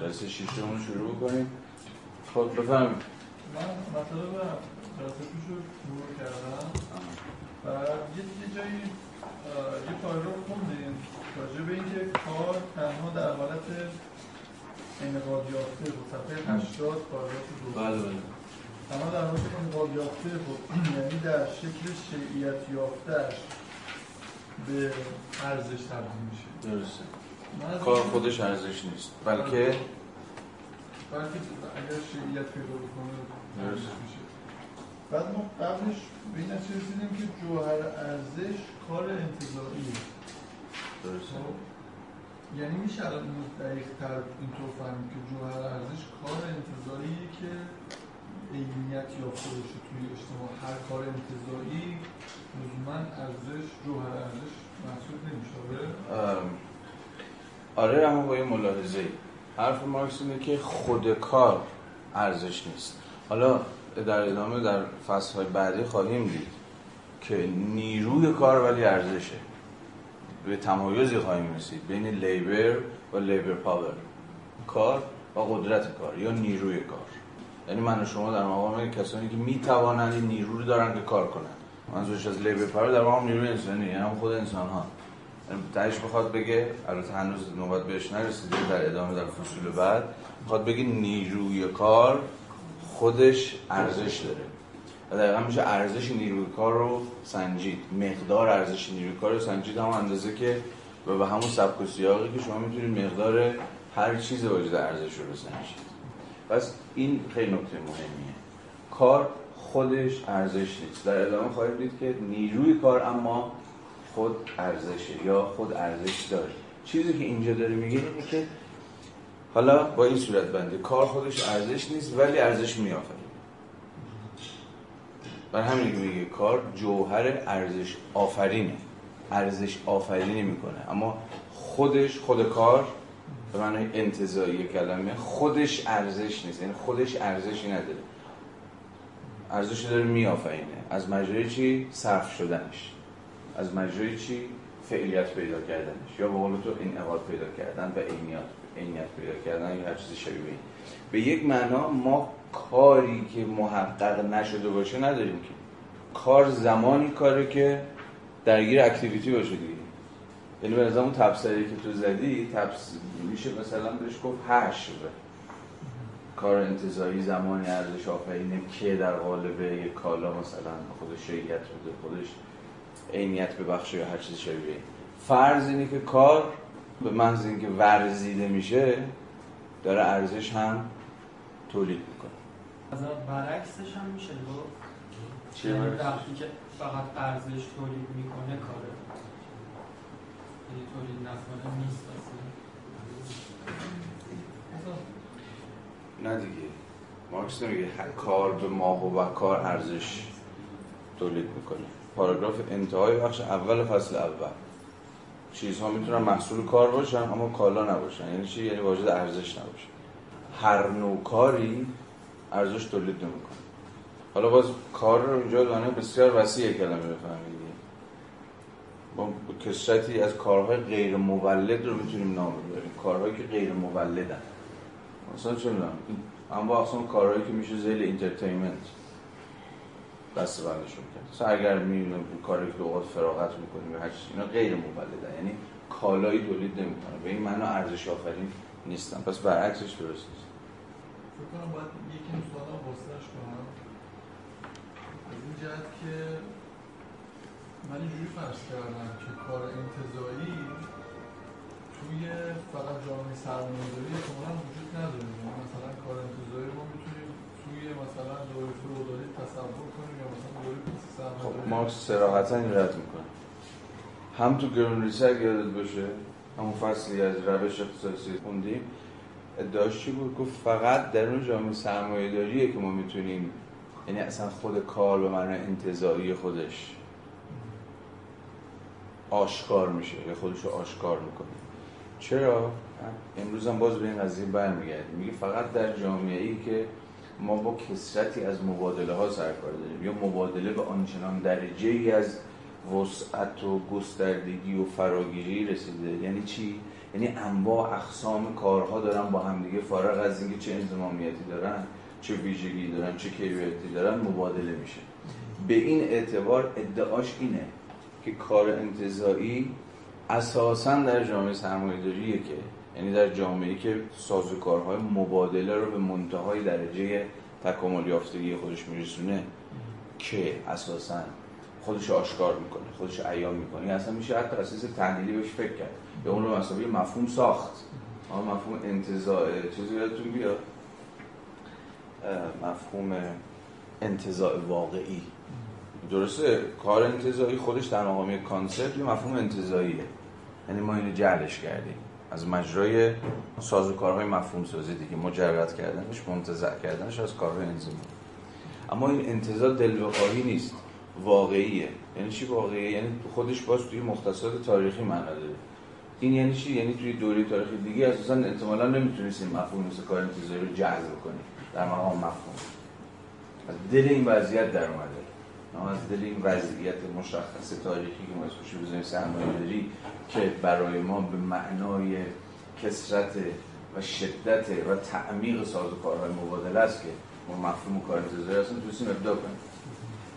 جلسه شیشمون شروع کنیم. خب بفهم من مطلب جلسه پیش رو مرور کردم. و یه جایی یه پاراگراف خوندیم راجع به اینکه کار تنها در حالت انقاد یافته بود. صفحه 80 پاراگراف دو. بله بله. تنها در حالت انقاد یافته بود. یعنی در شکل شیعیت یافتهش به ارزش تبدیل میشه. درسته. کار خودش ارزش نیست. بلکه بلکه اگر شیعیت پیدا بکنه بعد ما قبلش به این نتیجه رسیدیم که جوهر ارزش کار انتظاریه. خب؟ یعنی میشه الان اینو دقیق‌تر اینطور فهمید که جوهر ارزش کار انتظاریه که عینیت یافته باشه توی اجتماع هر کار انتظاری لزوما ارزش جوهر ارزش محسوب نمیشه. آره؟ ام، اما با یه ملاحظه ای حرف مارکس اینه که خود کار ارزش نیست. حالا در ادامه در فصل های بعدی خواهیم دید که نیروی کار ولی ارزشه. به تمایزی خواهیم رسید بین لیبر و لیبر پاور. کار و قدرت کار یا نیروی کار. یعنی من و شما در مقام کسانی که می‌توانند نیرو رو دارن که کار کنند. منظورش از لیبر پاور در مقام نیروی انسانی یعنی خود انسان ها تهش بخواد بگه البته هنوز نوبت بهش نرسیده در ادامه در فصول بعد بخواد بگه نیروی کار خودش ارزش داره. و دقیقا میشه ارزش نیروی کار رو سنجید. مقدار ارزش نیروی کار رو سنجید همون اندازه که و به همون سبک و سیاقی که شما می‌تونید مقدار هر چیز واجد ارزش رو بسنجید. پس این خیلی نکته مهمیه. کار خودش ارزش نیست. در ادامه خواهید دید که نیروی کار اما خود ارزشه یا خود ارزش داره. چیزی که اینجا داره میگه اینه که حالا با این صورت بنده کار خودش ارزش نیست ولی ارزش میآفرینه. بر همین که میگه کار جوهر ارزش آفرینه. ارزش آفرینی می‌کنه. اما خودش خود کار به معنای انتزاعی کلمه خودش ارزش نیست. یعنی خودش ارزشی نداره. ارزش داره میآفرینه. از مجرای چی؟ صرف شدنش. از مجرای چی فعلیت پیدا کردنش یا به قول تو انعقاد پیدا کردن و عینیت عینیت پیدا کردن یا هر چیز شبیه این. به یک معنا ما کاری که محقق نشده باشه نداریم که. کار زمانی کاره که درگیر اکتیویتی باشه دیگه. یعنی به نظر اون تبصری که تو زدی تبس... میشه مثلا بهش گفت حشر کار انتظایی زمانی ارزش آفرینه که در قالب یک کالا مثلا خودش شیعیت بده خودش عینیت ببخشه یا هر چیز شبیه. این. فرض اینه که کار به محض اینکه ورزیده میشه داره ارزش هم تولید می‌کنه. از برعکسش هم میشه گفت؟ چه یعنی برعکسش؟ وقتی که فقط ارزش تولید می‌کنه کاره یعنی تولید نکنه نیست اصلا. نه دیگه. مارکس نمیگه هر کار به ماه و کار ارزش تولید می‌کنه. پاراگراف انتهای بخش اول فصل اول. چیزها می‌تونن محصول کار باشن اما کالا نباشن. یعنی چی؟ یعنی واجد ارزش نباشه. هر نوع کاری ارزش تولید نمی‌کنه. حالا باز کار رو اینجا به معنای بسیار وسیع کلمه بفهمید. ما کثرتی از کارهای غیر مولد رو می‌تونیم نام ببریم کارهایی که غیر مولدن. مثلا چه می‌دونم؟ اما اصلا کارهایی که میشه ذیل entertainment دسته بندیشون. سرگرمی اینا کاری که اوقات فراغت می‌کنیم یا هر چیزی اینا غیر مولدن یعنی کالایی تولید نمی‌کنه به این معنا ارزش آفرین نیستن. پس برعکسش درست نیست. فکر کنم باید یکی این سوال واسطش کنم از این جهت که من اینجوری فرض کردم که کار انتظایی توی فقط جامعه سرمایه‌داری احتمالاً وجود نداره. یعنی مثلا کار انتظایی ما می‌تونیم توی مثلا دوره فئودالی تصور کنیم یا مثلا دوره پس خب مارکس صراحتا این رد می‌کنه. هم تو گرونریسه اگه یادت باشه همون فصلی از روش اقتصادی خوندیم. ادعاش چی بود؟ گفت فقط در اون جامعه سرمایه داریه که ما می‌تونیم یعنی اصلا خود کار به معنی انتظایی خودش آشکار میشه یا خودش رو آشکار می‌کنه. چرا؟ امروز هم باز به این قضیه برمیگردیم. میگه فقط در جامعه ای که ما با کسرتی از مبادله ها سرکار داریم. یا مبادله به آنچنان درجه ای از وسعت و گستردگی و فراگیری رسیده. یعنی چی؟ یعنی انواع اقسام کارها دارن با همدیگه فارغ از اینکه چه انضمامیتی دارن چه ویژگی دارن چه کیفیتی دارن مبادله میشه. به این اعتبار ادعاش اینه که کار انتظایی اساسا در جامعه سرمایه‌داریه که یعنی در جامعه که سازوکارهای مبادله رو به منتهای درجه تکامل یافتگی خودش میرسونه که اساسا خودش آشکار می‌کنه خودش عیان می‌کنه. اصلا میشه حتی اساس تحلیلی بهش فکر کرد. به اون رو مسابقه مفهوم ساخت. مفهوم انتزاع چیزی یادتون بیاد؟ مفهوم انتزاع واقعی. درسته؟ کار انتظایی خودش در مقام کانسپت یه مفهوم انتظاییه. یعنی ما اینو جعلش کردیم. از مجرای سازوکارهای مفهوم سازی دیگه مجرد کردنش منتزع کردنش از کارهای انزیمی اما این انتظار دلبخواهی نیست. واقعیه. یعنی چی واقعیه؟ یعنی خودش باز توی مختصات تاریخی معنا داره این یعنی چی؟ یعنی توی دوره تاریخی دیگه اساسا احتمالاً نمی‌تونید این مفهوم مثل کار انتظاری رو جذب کنید در مقام مفهوم. از دل این وضعیت در اومده. از دل این وضعیت مشخص تاریخی که ما اسمش بزنیم سرمایه داری که برای ما به معنای کسرت و شدت و تعمیق سازوکارهای مبادله است که ما مفهوم کار انتظاری هستیم توسیم ابدا کنیم.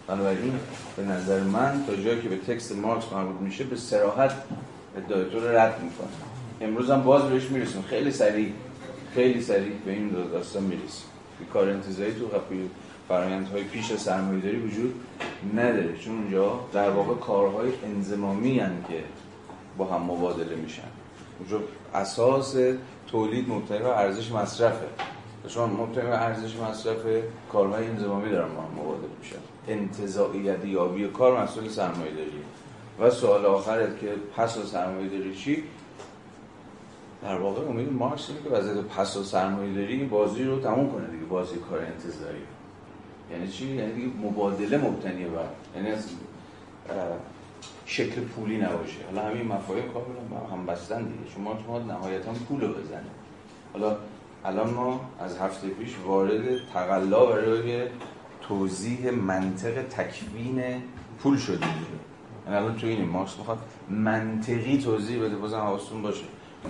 بنابراین به نظر من تا جایی که به تکست مارکس مربوط میشه به سراحت ادعای تو رو رد می‌کنه. امروز هم باز بهش می‌رسیم. خیلی سریع خیلی سریع به این داستان می‌رسیم. کار انتظاری تو فرایندهای پیش سرمایه‌داری وجود نداره. چون اونجا در واقع کارهای انزمامی هن که با هم مبادله میشن. اونجا اساس تولید مبتنی بر ارزش مصرفه. شما مبتنی بر ارزش مصرف کارهای انزمامی دارن با هم مبادله میشن. انتزاعیت یابی کار مسئول سرمایه داری. و سوال آخرت که پس از سرمایه چی؟ در واقع امید مارکس که وضعیت پس از سرمایه بازی رو تموم کنه دیگه. بازی کار انتظاری یعنی چی؟ یعنی دیگه مبادله مبتنی بر یعنی از شکل پولی نباشه. حالا همین مفاهیم کاملا هم بستن دیگه. شما شما نهایتا پول رو بزنه حالا الان ما از هفته پیش وارد تقلا برای توضیح منطق تکوین پول شدیم. یعنی الان تو اینه مارکس می‌خواد منطقی توضیح بده بازم حواستون باشه.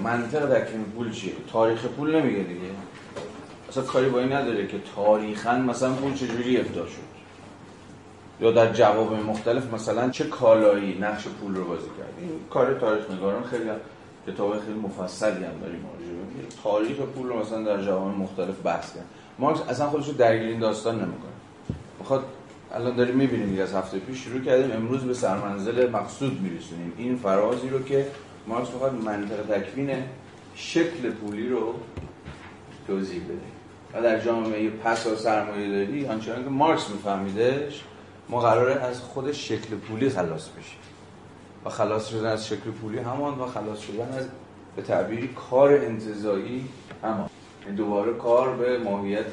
منطق تکوین پول چیه؟ تاریخ پول نمیگه دیگه. اصلا کاری با نداره که تاریخا مثلا پول چجوری ابدا شد. یا در جواب مختلف مثلا چه کالایی نقش پول رو بازی کرد. این کار تاریخ نگاران خیلی کتاب خیلی مفصلی هم داریم تاریخ پول رو مثلا در جواب مختلف بحث کرد. مارکس اصلا خودش رو درگیر این داستان نمی‌کنه. می‌خواد الان داریم می‌بینیم از هفته پیش شروع کردیم. امروز به سرمنزل مقصود میرسونیم. این فرازی رو که مارکس می‌خواد منطق تکوین شکل پولی رو توضیح بده. و در جامعه پس و سرمایه داری آنچنان که مارکس میفهمیدش ما قراره از خود شکل پولی خلاص بشیم. و خلاص شدن از شکل پولی همان و خلاص شدن از به تعبیری کار انتظایی همان. دوباره کار به ماهیت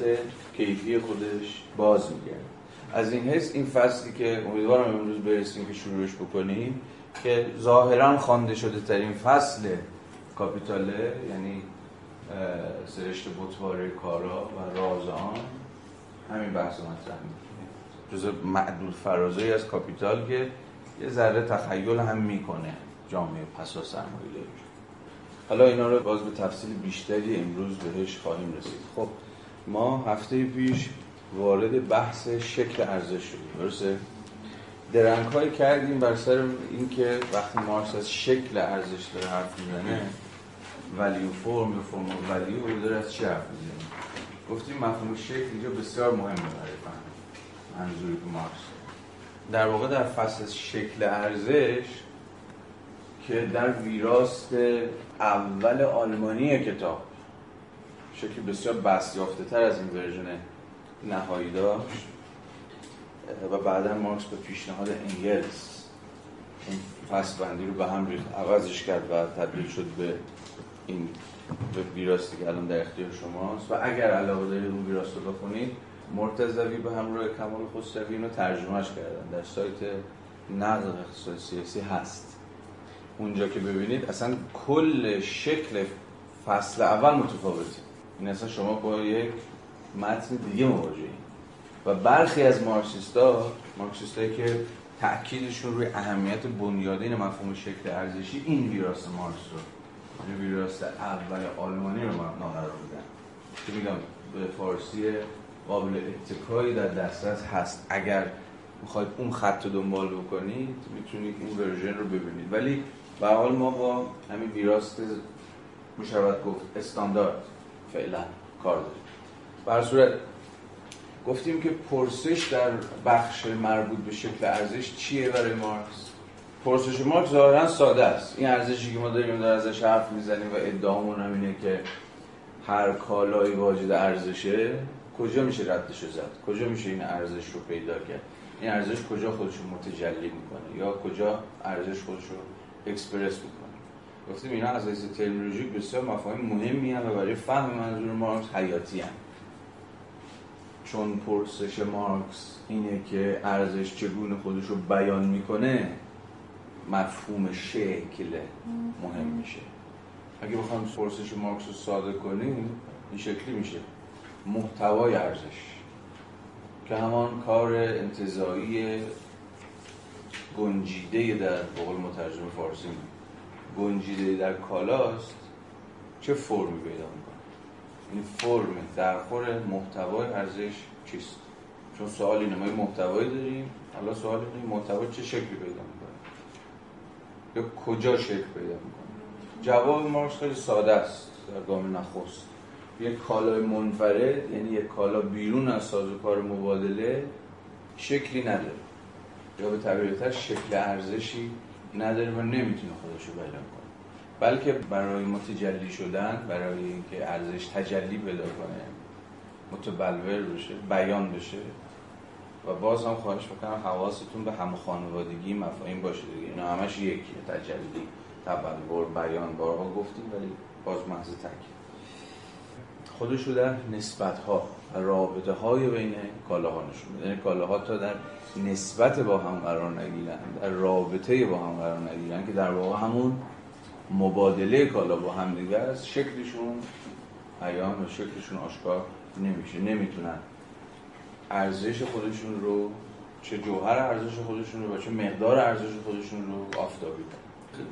کیفی خودش باز میگرد از این حس این فصلی که امیدوارم امروز برسیم که شروعش بکنیم که ظاهرا خوانده شده ترین فصل کاپیتاله یعنی سرشت بطواره کارا و راز آن. همین بحث مطرح جز معدود فرازهی از کاپیتال که یه ذره تخیل هم می‌کنه جامعه پسا سرمایه حالا اینا رو باز به تفصیل بیشتری امروز بهش خواهیم رسید. خب ما هفته پیش وارد بحث شکل ارزش شدیم. درسته؟ درنگ کردیم بر سر اینکه وقتی مارکس از شکل ارزش داره حرف می‌زنه ولیو فرم یا فرم ولیو داره از چی حرف می‌زنه گفتیم مفهوم شکل اینجا بسیار مهمه برای فهم. منظوری که مارکس در واقع در فصل شکل ارزش که در ویراست اول آلمانی کتاب شکل بسیار بس یافته تر از این ورژن نهایی داشت و بعدا مارکس به پیشنهاد انگلس این فصل بندی رو به هم ریخت عوضش کرد و تبدیل شد به این ویراستی که الان در اختیار شماست. و اگر علاقه دارید اون ویراست رو بخونید مرتضوی به همراه کمال خسروی اینو ترجمهش کردن. در سایت نقد اقتصاد سیاسی هست. اونجا که ببینید اصلا کل شکل فصل اول متفاوته. این اصلا شما با یک متن دیگه مواجهید و برخی از مارکسیستا مارکسیستایی که تأکیدشون روی اهمیت بنیادین مفهوم شکل ارزشی این ویراس مارکس رو یعنی ویراست اول آلمانی رو من قرار بودن که میگم؟ به فارسی قابل اتکایی در دسترس هست. اگر می‌خواید اون خط رو دنبال بکنید می‌تونید اون ورژن رو ببینید. ولی به حال ما با همین ویراست می‌شود گفت استاندارد فعلا کار داریم. بر صورت گفتیم که پرسش در بخش مربوط به شکل ارزش چیه برای مارکس؟ پرسش مارکس ظاهرا ساده است. این ارزشی که ما داریم در ازش حرف می‌زنیم و ادعامون هم اینه که هر کالایی واجد ارزشه کجا میشه ردش زد؟ کجا میشه این ارزش رو پیدا کرد؟ این ارزش کجا خودش رو متجلی می‌کنه؟ یا کجا ارزش خودش رو اکسپرس می‌کنه؟ گفتیم اینا از لحاظ ترمینولوژیک بسیار مفاهیم مهمی‌ان و برای فهم منظور مارکس حیاتی‌ان. چون پرسش مارکس اینه که ارزش چگونه خودش رو بیان می‌کنه مفهوم شکل مهم میشه. اگه بخوام پرسش مارکس رو ساده کنیم این شکلی میشه. محتوای ارزش. که همان کار انتظایی گنجیده در بقول مترجم فارسی گنجیده در کالاست چه فرمی پیدا می‌کنه؟ این فرم درخور محتوای ارزش چیست؟ چون سوال اینه ما محتوایی داریم حالا سوال اینه محتوا چه شکلی پیدا می‌کنه؟ یا کجا شکل پیدا می‌کنه؟ جواب مارکس خیلی ساده است در گام نخست. یک کالای منفرد یعنی یک کالا بیرون از سازوکار مبادله شکلی نداره. یا به تعبیر شکل ارزشی نداره و نمی‌تونه خودش رو بیان کنه. بلکه برای متجلی شدن برای اینکه ارزش تجلی پیدا کنه متبلور بشه بیان بشه و باز هم خواهش می‌کنم حواستون به هم خانوادگی مفاهیم باشه دیگه. اینا همش یکیه تجلی تبلور بیان بارها گفتیم ولی باز محض تاکید. خودش رو در نسبت ها و رابطه های بین کالاها نشون میده. یعنی کالاها تا در نسبت با هم قرار نگیرن در رابطه با هم قرار نگیرن که در واقع همون مبادله کالا با هم دیگه است. شکلشون عیان و شکلشون آشکار نمیشه. نمی‌تونن ارزش خودشون رو چه جوهر ارزش خودشون رو و چه مقدار ارزش خودشون رو آفتابی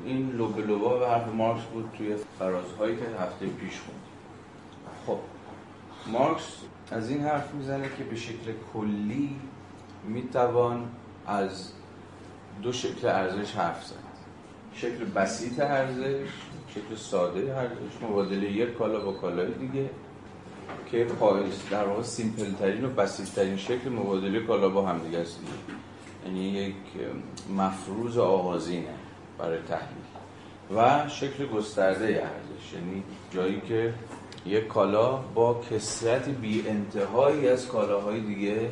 این لوبلوبا و حرف مارکس بود توی فرازهایی که هفته پیش خوند. خب مارکس از این حرف می‌زنه که به شکل کلی می‌توان از دو شکل ارزش حرف زد. شکل بسیط ارزش شکل ساده ارزش مبادله یک کالا با کالای دیگه. که پایز در واقع سیمپل ترین و بسیط ترین شکل مبادله کالا با هم دیگه است. یعنی یک مفروض آغازینه برای تحلیل. و شکل گسترده ارزش. یعنی جایی که یک کالا با کسرت بی انتهایی از کالاهای دیگه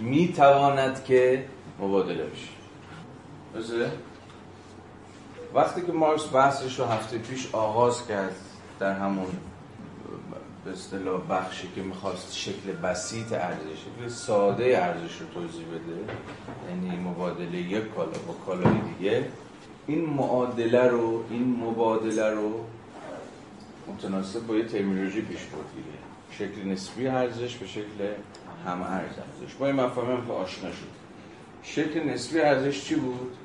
می تواند که مبادله بشه. وقتی که مارکس بحثش رو هفته پیش آغاز کرد در همون به اصطلاح بخشی که می‌خواست شکل بسیط ارزش شکل ساده ارزش رو توضیح بده یعنی مبادله یک کالا با کالای دیگه این معادله رو این مبادله رو متناسب با یه ترمینولوژی پیش برد دیگه. شکل نسبی ارزش به شکل هم ارز ارزش. با این مفاهیم هم که آشنا شد. شکل نسبی ارزش چی بود؟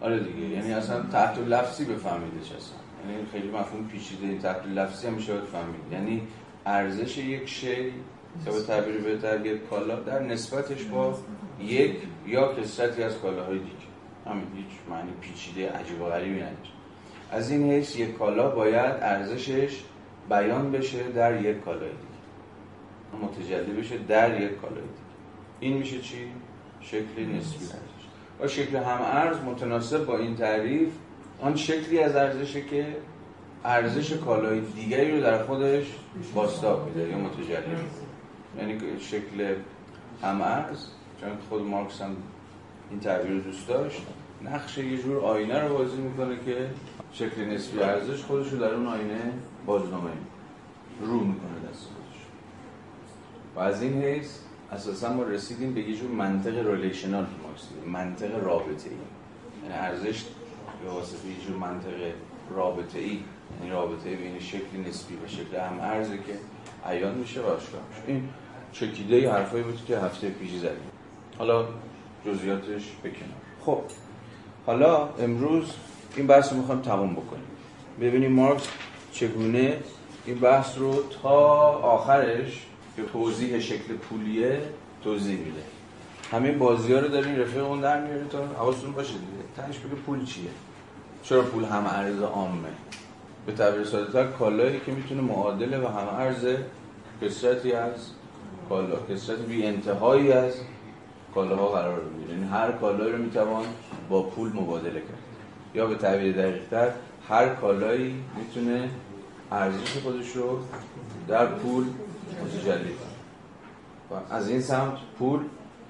آره دیگه یعنی اصلا تحت لفظی بفهمیدش اصلا یعنی خیلی مفهوم پیچیده تحت لفظی هم میشه فهمید یعنی ارزش یک شی یا به تعبیر بهتر یک کالا در نسبتش با یک یا کسرتی از کالاهای دیگه. همین هیچ معنی پیچیده عجیب و غریبی نداره. از این حیث یک کالا باید ارزشش بیان بشه در یک کالای دیگه. متجلی بشه در یک کالای دیگه. این میشه چی؟ شکل نسبی ارزش. و شکل هم ارز متناسب با این تعریف آن شکلی از ارزشه که ارزش کالای دیگری رو در خودش باستاب میده یا متجلی. یعنی شکل هم ارز چون خود مارکس هم این تعبیر دوست داشت نقش یه جور آینه رو بازی می‌کنه که شکل نسبی ارزش خودش رو در اون آینه بازنامه رو می‌کنه دست خودش. و از این حیث اساسا ما رسیدیم به یه جور منطق ریلیشنال منطق رابطه ای یعنی ارزش به واسطه یه جور منطق رابطه ای یعنی رابطه بین شکل نسبی و شکل هم ارزه که عیان میشه و آشکار میشه. این چکیده حرفایی بود که هفته پیشی زدیم. حالا جزئیاتش بکنم خب حالا امروز این بحث رو می‌خوایم تموم بکنیم. ببینیم مارکس چگونه این بحث رو تا آخرش که توضیح شکل پولیه توضیح میده. همه بازی ها رو دارین رفیق اون در میاره تا حواستون باشه دیگه. تنش بگه پول چیه؟ چرا پول همه ارز عامه؟ به تعبیر ساده تر کالایی که می‌تونه معادله و همه ارز کسرتی از کالا کسرت بی انتهایی از کالاها قرار بگیره یعنی هر کالایی رو می‌توان با پول مبادله کرد. یا به تعبیر دقیقتر هر کالایی می‌تونه ارزش خودش رو در پول متجلی کنه. و از این سمت پول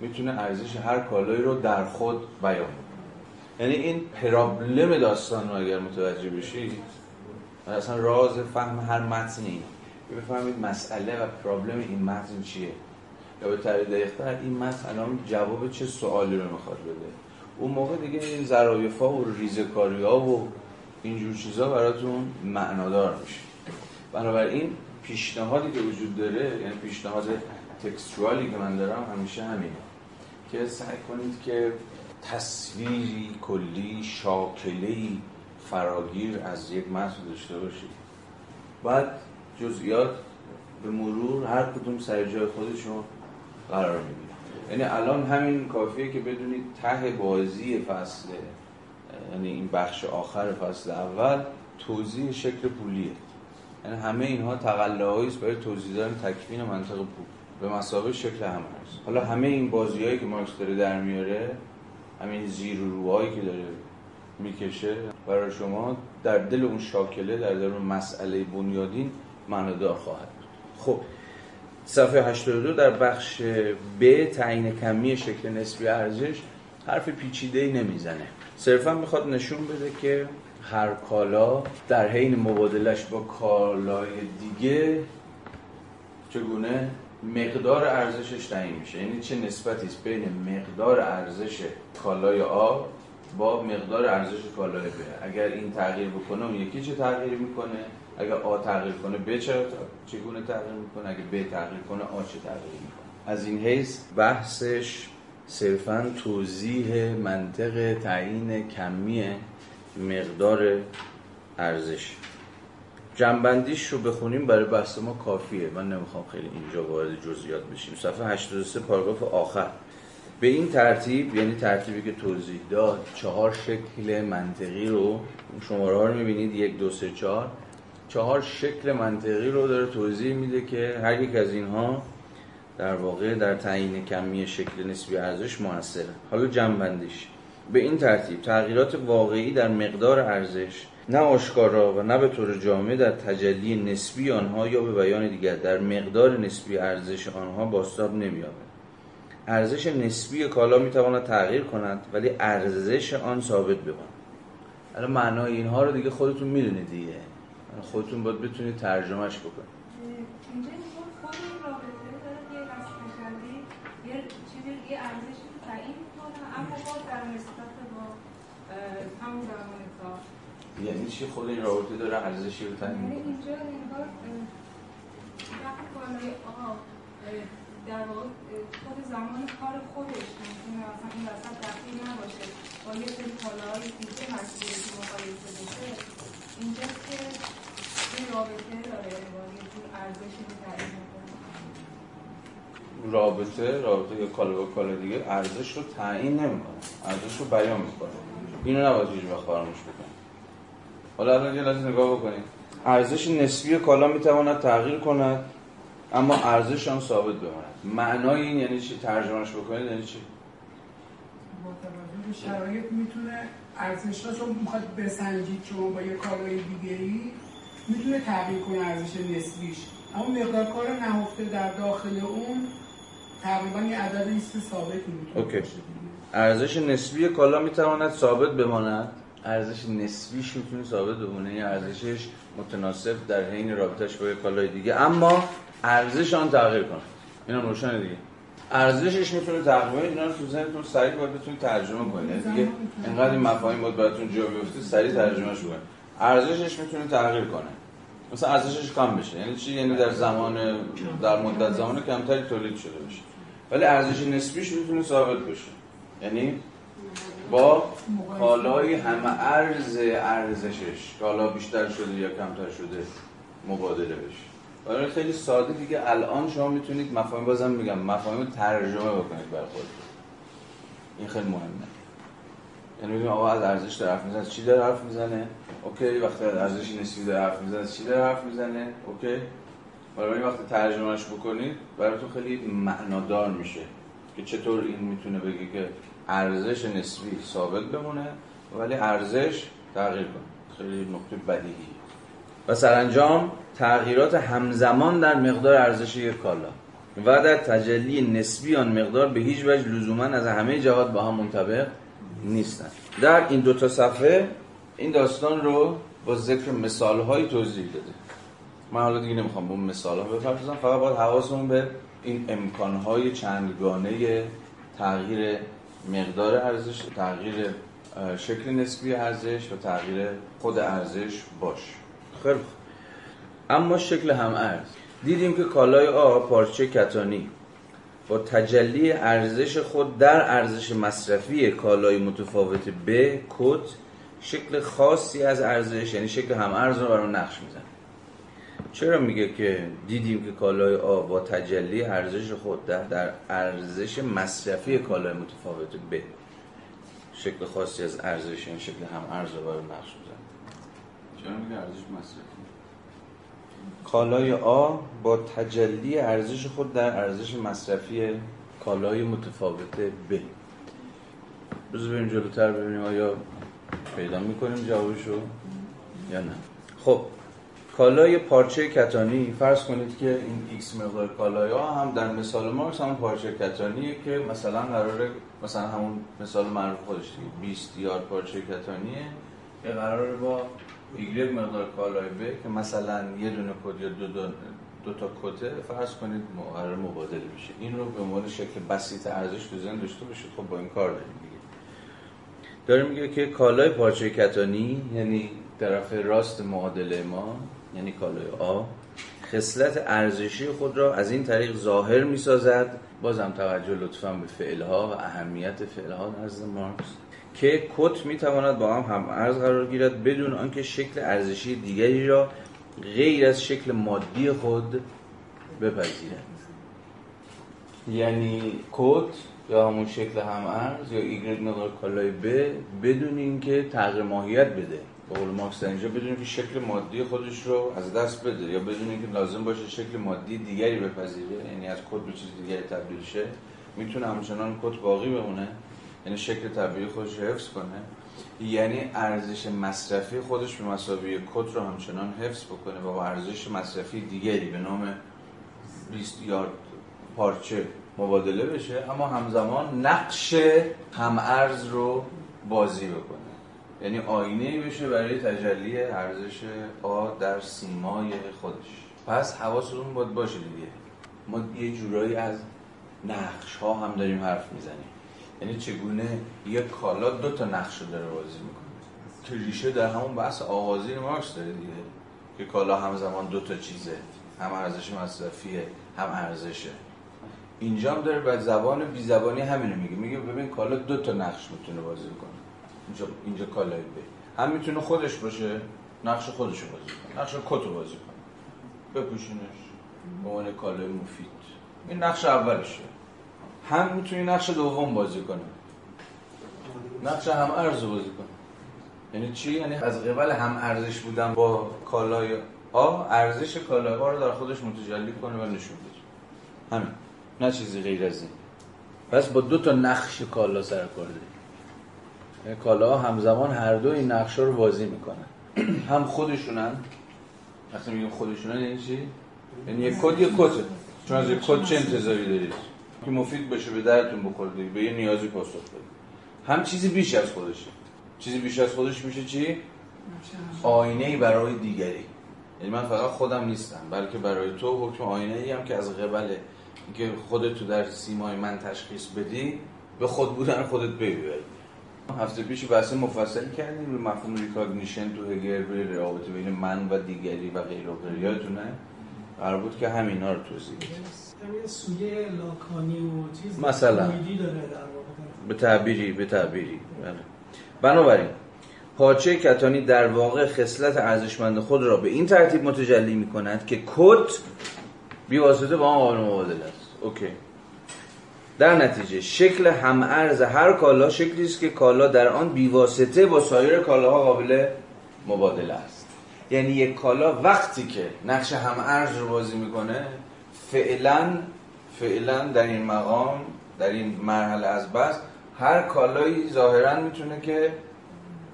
می‌تونه ارزش هر کالایی رو در خود بیان یعنی این پرابلم داستان رو اگر متوجه بشید اصلا راز فهم هر متنی. بفهمید مسئله و پرابلم این متن چیه. یا به تعبیر دقیقتر این متن الان جواب چه سوالی رو می‌خواد بده. اون موقع دیگه این ظرافا و ریزکاری ها و اینجور چیزا براتون معنادار میشه. بنابراین پیشنهادی که وجود داره یعنی پیشنهاد تکستوالی که من دارم همیشه همینه. که سعی کنید که تصویری کلی شاکله‌ای فراگیر از یک متن داشته باشید بعد جزئیات به مرور هر کدوم سر جای خودشون قرار می‌گیره یعنی الان همین کافیه که بدونید ته بازی فصل یعنی این بخش آخر فصل اول توضیح شکل پولیه. یعنی همه اینها تقلاهایی است برای توضیح دادن تکوین منطق پول. به مسابقه شکل همه هست حالا همه این بازیهایی که مارکس داره در میاره همین زیر و روهایی که داره می‌کشه برای شما در دل اون شاکله در دل اون مسئله بنیادین معنادار خواهد بود. خب صفحه 82 در بخش ب تعیین کمی شکل نسبی ارزش حرف پیچیده ای نمی‌زنه. صرفا می‌خواد نشون بده که هر کالا در حین مبادلش با کالای دیگه چگونه مقدار ارزشش تعیین میشه. یعنی چه نسبتی است بین مقدار ارزش کالای آ با مقدار ارزش کالای ب اگر این تغییر بکنه اون یکی چه تغییری می‌کنه؟ اگر آ تغییر کنه ب چرا چگونه تغییر می‌کنه؟ اگر ب تغییر کنه آ چه تغییری می‌کنه؟ از این حیث بحثش صرفا توضیح منطق تعیین کمی مقدار ارزش. جنبندیش رو بخونیم برای بحث ما کافیه. من نمی‌خوام خیلی اینجا وارد جزئیات بشیم. صفحه 83 پاراگراف آخر. به این ترتیب یعنی ترتیبی که توضیح داد چهار شکل منطقی رو شماره ها رو می‌بینید. یک دو سه چهار. چهار شکل منطقی رو داره توضیح میده که هر یک از اینها در واقع در تعیین کمی شکل نسبی ارزش موثره. حالا جنبندیش. به این ترتیب تغییرات واقعی در مقدار ارزش نه آشکارا و نه به طور جامع در تجلی نسبی آنها یا به بیان دیگر در مقدار نسبی ارزش آنها باستاب نمییابد. ارزش نسبی کالا می‌تواند تغییر کند ولی ارزش آن ثابت بماند. الان معنای اینها رو دیگه خودتون می‌دونید دیگه. خودتون باید بتونید ترجمهش بکنید. می‌کنه اما با کار یعنی چی خود این رابطه داره ارزشی رو تعیین یعنی می‌کنه؟ اینجا انگار وقتی کالای آقا در واقع خود زمان کار خودش ممکنه مثلا این وسط دخیل نباشه. با یه سری کالاهای دیگه مسئولیتی که مقایسه بشه. اینجاست که این رابطه داره انگار یه جور ارزشی رو تعیین رابطه رابطه یا کالا با کالا دیگه ارزش رو تعیین نمی‌کنه. ارزش رو بیان می‌کنه. اینو نباید هیچ وقت فراموش بکنید حالا الان یه لحظه نگاه بکنید ارزش نسبی کالا می‌تواند تغییر کند اما ارزش هم ثابت بماند. معنای این یعنی چی؟ ترجمهش بکنید یعنی چی؟ با توجه به شرایط می‌تونه ارزش چون می‌خواد بسنجید شما با یه کالای دیگری می‌تونه تغییر کنه ارزش نسبیش. اما مقدار کار نهفته در داخل اون تقریبا یه عدد ایست ثابتی می‌تونه. ارزش نسبی کالا می‌تواند ثابت بماند. ارزش نسبیش می‌تونه ثابت بمونه. یعنی ارزشش متناسب در حین رابطش با کالای دیگه. اما ارزش آن تغییر کنه. اینا روشنه دیگه. ارزشش می‌تونه کنه اینا رو تو ذهنتون سریع باید بتونید ترجمه کنید. یعنی دیگه انقدر این مفاهیم باید براتون جا بیفته سریع ترجمهش کنید. ارزشش می‌تونه تغییر کنه. مثلا ارزشش کم بشه. یعنی چی؟ یعنی در زمان در مدت زمان کمتری تولید شده بشه. ولی ارزش نسبیش می‌تونه ثابت بشه. یعنی با کالای همه ارز ارزشش که حالا بیشتر شده یا کمتر شده مبادله بشه. برای خیلی ساده دیگه الان شما می‌تونید مفاهیم بازم میگم مفاهیم ترجمه بکنید برای خودتون. این خیلی مهمه. یعنی ببینیم آقا از ارزش داره حرف می‌زنه چی داره حرف می‌زنه؟ اوکی وقتی از ارزش نسبی داره حرف می‌زنه چی داره حرف می‌زنه؟ اوکی. برای وقتی ترجمهش بکنید براتون خیلی معنادار میشه که چطور این می‌تونه بگه که ارزش نسبی ثابت بمونه ولی ارزش تغییر کنه. خیلی نکته بدیهی و سرانجام تغییرات همزمان در مقدار ارزش یک کالا و در تجلی نسبی آن مقدار به هیچ وجه لزوما از همه جهات با هم منطبق نیستند. در این دو تا صفحه این داستان رو با ذکر مثال های توضیح داده. من حالا دیگه نمی‌خوام اون مثال ها بپردازم فقط باید حواسمون به این امکان های چندگانه تغییر مقدار ارزش تغییر شکل نسبی ارزش و تغییر خود ارزش باش. خوب. اما شکل هم ارز. دیدیم که کالای آ پارچه کتانی. با تجلی ارزش خود در ارزش مصرفی کالای متفاوت ب کت شکل خاصی از ارزش یعنی شکل هم ارز رو برای نقش میزن چرا میگه که دیدیم که کالای آ با تجلی ارزش خود در, در ارزش مصرفی کالای متفاوت ب شکل خاصی از ارزش یعنی شکل هم ارز برای نقش چرا میگه ارزش مصرفی؟ کالای آ با تجلی ارزش خود در ارزش مصرفی کالای متفاوت ب بذار بریم جلوتر ببینیم آیا پیدا می‌کنیم جوابشو یا نه. خب کالای پارچه کتانی فرض کنید که این ایکس مقدار کالای آ هم در مثال مارکس همون پارچه کتانیه که مثلا قراره مثلا همون مثال معروف خودش دیگه 20 یارد پارچه کتانیه که قراره با ایگرگ مقدار کالای ب که مثلا یه دونه کت یا دو, دو, دو تا کته فرض کنید قرار مبادله بشه. این رو به عنوان شکل بسیط ارزش تو ذهن داشته باشید. خب با این کار داریم دیگه. داره میگه که کالای پارچه کتانی یعنی طرف راست معادله ما یعنی کالای آ خصلت ارزشی خود را از این طریق ظاهر می‌سازد. بازم توجه لطفا به فعلها و اهمیت فعلها نزد مارکس. که کت می‌تواند با هم هم ارز قرار گیرد بدون آنکه شکل ارزشی دیگری را غیر از شکل مادی خود بپذیرد. یعنی کت یا همون شکل هم ارز یا ایگرگ مقدار کالای ب بدون اینکه تغییر ماهیت بده. به قول مارکس در اینجا که شکل مادی خودش رو از دست بده یا بدون اینکه لازم باشه شکل مادی دیگری بپذیره یعنی از کد به چیز دیگری تبدیل شه می‌تونه همچنان کد باقی بمونه یعنی شکل طبیعی خودش رو حفظ کنه. یعنی ارزش مصرفی خودش به مسابقه کد رو همچنان حفظ بکنه و با ارزش مصرفی دیگری به نام 20 یارد پارچه مبادله بشه اما همزمان نقش هم ارز رو بازی بکنه. یعنی آینه بشه برای تجلی ارزش آ در سیمای خودش. پس حواستون باید باشه دیگه. ما یه جورایی از نقش ها هم داریم حرف می‌زنیم. یعنی چگونه یک کالا دو تا نقش رو داره بازی می‌کنه. که ریشه در همون بحث آغازین مارکس داره دیگه. که کالا همزمان دو تا چیزه. هم ارزش مصرفیه هم ارزشه. اینجا هم داره به زبان بی زبانی همینو میگه. میگه ببین کالا دو تا نقش می‌تونه بازی کنه اینجا اینجا کالای هم می‌تونه خودش باشه نقش خودش بازی کنه نقش کتو بازی کنه. بپوشونش به عنوان کالای مفید. این نقش اولشه. هم می‌تونی نقش دوم بازی کنه نقش هم ارز بازی کنه یعنی چی؟ یعنی از قبل هم ارزش بودن با کالای آ ارزش کالای رو در خودش متجلی کنه و نشون بده. همین. نه چیزی غیر از این. پس با دو تا نقش کالا سر کار کالا همزمان هر دو این نقش رو بازی می‌کنن. هم خودشونن. وقتی میگیم خودشونن یعنی چی؟ یعنی یک کت یک کته چون از یک کت چه انتظاری دارید که مفید باشه به دردتون بخوره به یه نیازی پاسخ بده. هم چیزی بیش از خودشه چیزی بیش از خودش میشه چی؟ آینه ای برای دیگری. یعنی من فقط خودم نیستم بلکه برای تو حکم آینه ای‌ام که از قبل که خودت تو در سیمای من تشخیص بدی به خود بودن خودت ببینی هفته پیش بحث مفصل کردیم روی مفهوم recognition تو هگل روی رابطه بین من و دیگری و غیر و غیر یادتونه؟ قرار بود که همینا رو توضیح بدیم. یه سویه لاکانی و چیز مثلا. داره به تعبیری به تعبیری. بله. بنابراین پارچه کتانی در واقع خصلت ارزشمند خود را به این ترتیب متجلی می کند که کت بیواسطه با آن قابل مبادله است. اوکی. در نتیجه شکل همارز هر کالا شکلی است که کالا در آن بیواسطه با سایر کالاها قابل مبادله است. یعنی یک کالا وقتی که نقش همارز رو بازی می‌کنه فعلا فعلا در این مقام در این مرحله از بس هر کالایی ظاهرا می‌تونه که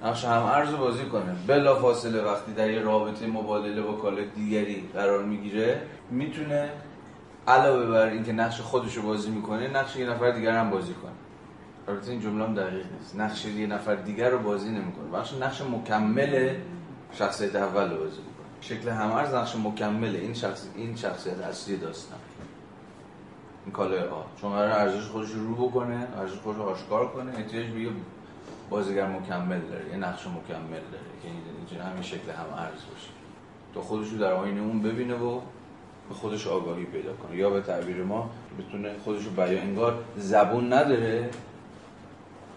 نقش همارز رو بازی کنه. بلا فاصله وقتی در یه رابطه مبادله با کالای دیگری قرار می‌گیره می‌تونه علاوه بر اینکه نقش خودش رو بازی می‌کنه نقش یه نفر دیگر هم بازی کنه. البته این جمله هم دقیق نیست. نقش یه نفر دیگر رو بازی نمی‌کنه. بخش نقش مکمل شخصیت اول رو بازی می‌کنه. شکل همارز نقش مکمله این شخص این شخصیت اصلی داستان. این کالای آ چون قرار ارزش خودش رو بکنه ارزش خودش رو آشکار کنه احتیاج به بازیگر مکمل داره یه نقش مکمل داره که اینجوری همین شکل هم ارز باشه. تا خودش رو در آینه اون ببینه و به خودش آگاهی پیدا کنه. یا به تعبیر ما بتونه خودش رو بیان. انگار زبون نداره.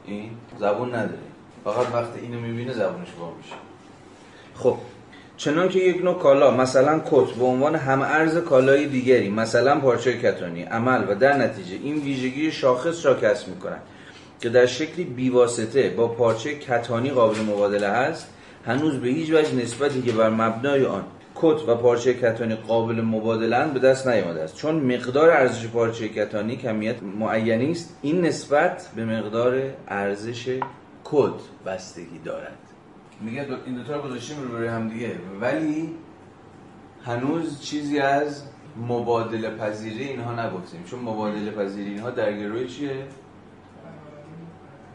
این زبون نداره. فقط وقتی اینو می‌بینه زبونش وا میشه. خب چنان که یک نوع کالا مثلا کت به عنوان هم ارز کالای دیگری مثلا پارچه کتانی عمل و در نتیجه این ویژگی شاخص را کسب می‌کنند که در شکلی بیواسطه با پارچه کتانی قابل مبادله است هنوز به هیچ وجه نسبتی که بر مبنای آن کت و پارچه کتانی قابل مبادله به دست نیامده است. چون مقدار ارزش پارچه کتانی کمیت معینی است این نسبت به مقدار ارزش کت بستگی دارد. میگه این دو تا رو گذاشتیم رو برای هم دیگه. ولی هنوز چیزی از مبادله پذیری اینها نگفتیم. چون مبادله پذیری اینها در گروه چیه؟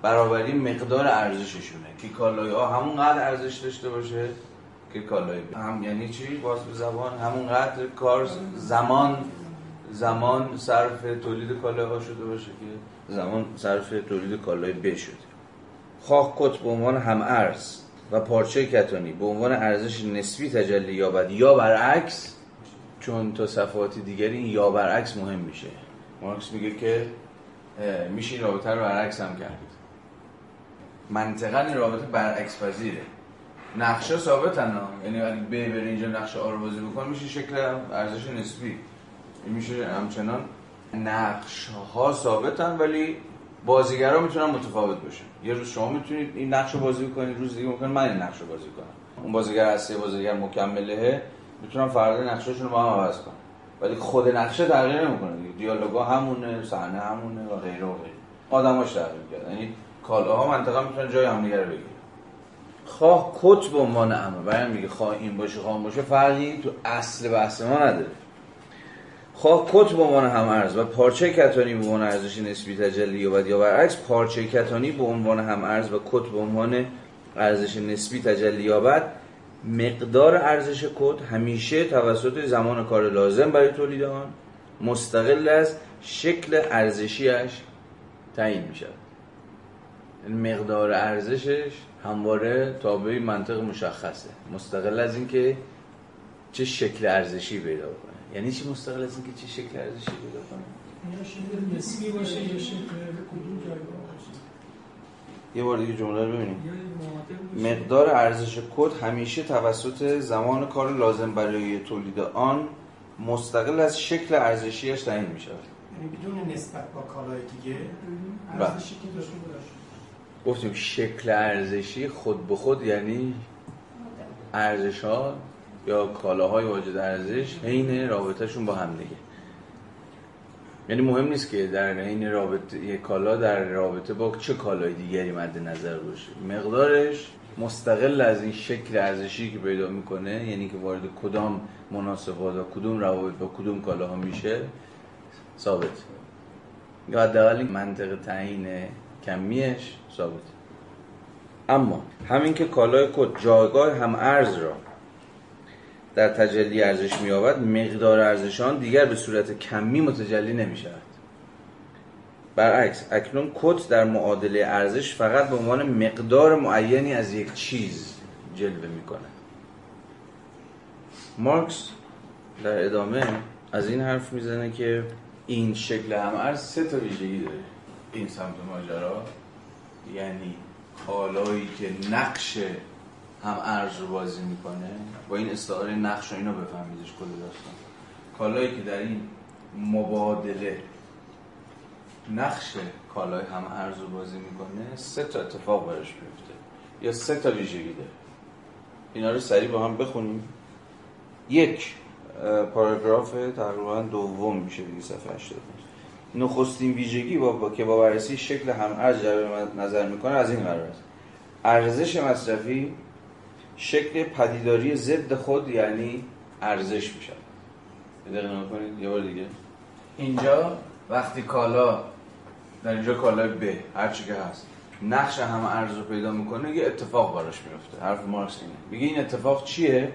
برابری مقدار ارزششونه. که کالای ها همونقدر ارزش داشته باشه که کالای هم یعنی چی؟ باز به زبان همونقدر کار زمان زمان صرف تولید کالای ها شده باشه که زمان صرف تولید کالای ب شده. خواه کت به عنوان هم ارز و پارچه کتانی به عنوان ارزش نسبی تجلی یابد یا برعکس چون تا صفحات دیگری این یا برعکس مهم میشه. مارکس میگه که میشه این رابطه رو برعکس هم کرد. منطقا این رابطه برعکس پذیره. نقشه ثابتن ها. یعنی اگه به بره اینجا نقشه آ رو بازی بکن میشه شکل ارزش نسبی. این میشه همچنان نقش ها ثابتن ولی بازیگرا می‌تونن متفاوت باشن. یه روز شما می‌تونید این نقش رو بازی کنید روز دیگه ممکن من این نقش رو بازی کنم. اون بازیگر اصلی بازیگر مکمله می‌تونم فردا نقشهشون رو هم عوض کنم ولی خود نقشه تغییر نمی‌کنه دیالوگا همونه صحنه همونه و غیره و غیره. آدماش تغییر کرد یعنی کالاها منطقه می‌تونن جای همدیگه رو بگیرن. خواه کت به عنوان امر. بیان میگه خواه این باشه خواه باشه. فرقی تو اصل بحث ما نداره. خواه کت به عنوان هم ارز و پارچه کتانی به عنوان ارزش نسبی تجلی یابد یا برعکس پارچه کتانی به عنوان هم ارز و کت به عنوان ارزش نسبی تجلی یابد مقدار ارزش کت همیشه توسط زمان کار لازم برای تولید آن مستقل از شکل ارزشیش تعیین می شود مقدار ارزشش همواره تابع منطق مشخصه. مستقل از اینکه چه شکل ارزشی پیدا کنه. یعنی چی مستقل از اینکه چه شکل ارزشی پیدا کنه؟ یا شکل نسبی باشه یا شکل کدوم جایگاه یه بار دیگه جمله رو ببینیم. مقدار ارزش کد همیشه توسط زمان کار لازم برای تولید آن مستقل از شکل ارزشیش تعیین می شود یعنی بدون نسبت با کالای دیگه بله. ارزشی که داشته باشه گفتیم شکل ارزشی خود به خود یعنی ارزش ها یا کالاهای واجد ارزش حین رابطهشون با هم دیگه. یعنی مهم نیست که در حین رابطه یک کالا در رابطه با چه کالای دیگری مد نظر باشه. مقدارش مستقل از این شکل ارزشی که پیدا می‌کنه یعنی که وارد کدام مناسبات و کدوم روابط با کدوم کالاها میشه ثابت. یا حداقل منطق تعیین کمیش ثابت. اما همین که کالای کد جایگاه هم ارز را در تجلی ارزش می‌یابد مقدار ارزشان دیگر به صورت کمی متجلی نمی شود برعکس اکنون کت در معادله ارزش فقط به عنوان مقدار معینی از یک چیز جلوه می‌کنه مارکس در ادامه از این حرف می‌زنه که این شکل هم ارز سه تا ویژگی داره. این سمت ماجرا یعنی کالایی که نقش هم ارز رو بازی می‌کنه. با این استعاره نقش و اینو بفهمیدش کل داستان. کالایی که در این مبادله نقش کالای هم ارز رو بازی می‌کنه سه تا اتفاق براش میفته یا سه تا ویژگی داره. اینا رو سریع با هم بخونیم. یک پاراگراف تقریبا دوم میشه دیگه صفحه 80 نخستین ویژگی با, با که با بررسی شکل هم ارز نظر می‌کنه از این قرار است. ارزش مصرفی شکل پدیداری ضد خود یعنی ارزش میشه دقیقه کنید یه بار دیگه. اینجا وقتی کالا در اینجا کالای ب هر چی که هست نقش همه ارز رو پیدا می‌کنه یه اتفاق براش میفته حرف مارکس اینه. میگه این اتفاق چیه؟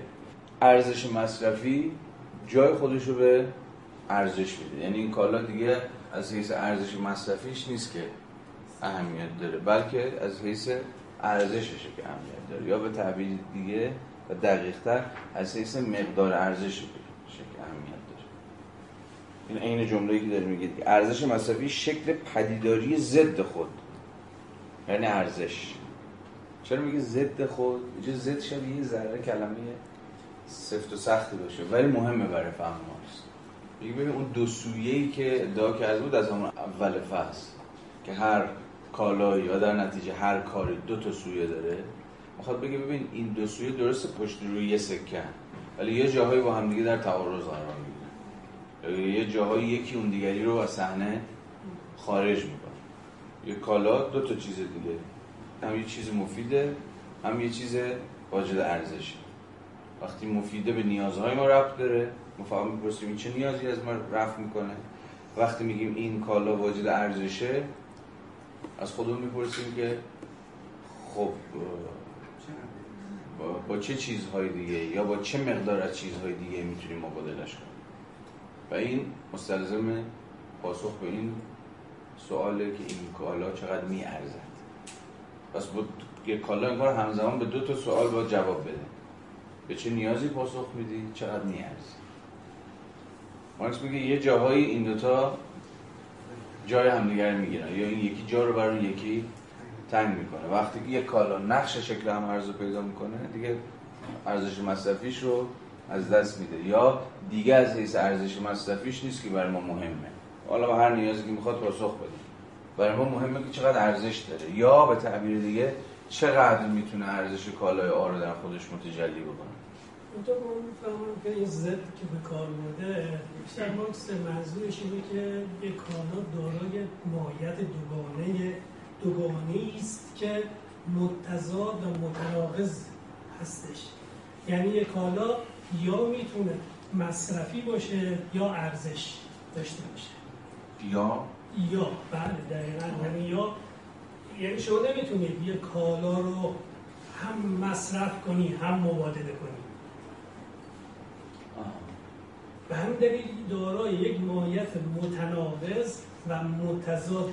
ارزش مصرفی جای خودش رو به ارزش میده. یعنی این کالا دیگه از حیث ارزش مصرفیش نیست که اهمیت داره بلکه از حیث ارزششه که اهمیت داره. یا به تعبیر دیگه و دقیقتر از حیث مقدار ارزششه که اهمیت داره. این عین جمله‌ای که داره میگه ارزش مصرفی شکل پدیداری ضد خود. یعنی ارزش. چرا میگه ضد خود؟ اینجا ضد شبیه یه ذره کلمه سفت و سختی باشه. ولی مهمه برای فهم ماست. میگه ببین اون دو ای که ادعا کرده بود از همون اول فصل که هر کالایی یا در نتیجه هر کاری دو تا سویه داره می‌خواد بگه ببین این دو سویه درست پشت روی یه سکه ولی یه جاهایی با هم دیگه در تعارض قرار می‌گیرن. یه جاهایی یکی اون دیگری رو از صحنه خارج می‌کنه. یه کالا دو تا چیز دیگه هم یه چیز مفیده هم یه چیز واجد ارزشی. وقتی مفیده به نیازهای ما رفت داره فقط می‌پرسیم این چه نیازی از ما رفت می‌کنه؟ وقتی میگیم این کالا واجد ارزشه از خودمون می‌پرسیم که خب با, چه چیزهای دیگه؟ یا با چه مقدار از چیزهای دیگه می‌تونیم مبادلش کنیم؟ و این مستلزم پاسخ به این سواله که این کالا چقدر میارزد. پس با یه کالا انگار همزمان به دو تا سوال باید جواب بده. به چه نیازی پاسخ میدی؟ چقدر نیاز مارکس میگه یه جاهایی این دوتا جای همدیگر می‌گیرن. یا این یکی جا رو برای یکی تنگ می‌کنه. وقتی که یه کالا نقش شکل هم ارز رو پیدا می‌کنه دیگه ارزش مصرفیش رو از دست میده. یا دیگه از حیث ارزش مصرفیش نیست که برای ما مهمه. حالا به هر نیازی که می‌خواد پاسخ بده. برای ما مهمه که چقدر ارزش داره. یا به تعبیر دیگه چقدر می‌تونه ارزش کالای آ رو در خودش متجلی بکنه. اونطور ما می‌فهمم که این زد که به کار برده بیشتر مارکس منظورش اینه که یک کالا دارای ماهیت دوگانه دوگانه است که متضاد و متناقض هستش. یعنی یک کالا یا می‌تونه مصرفی باشه یا ارزش داشته باشه. یا؟ یا بله دقیقا. یعنی یا یعنی شما نمی‌تونید یه کالا رو هم مصرف کنی هم مبادله کنی. به هم دلیل دارای یک ماهیت متناقض و متضاد.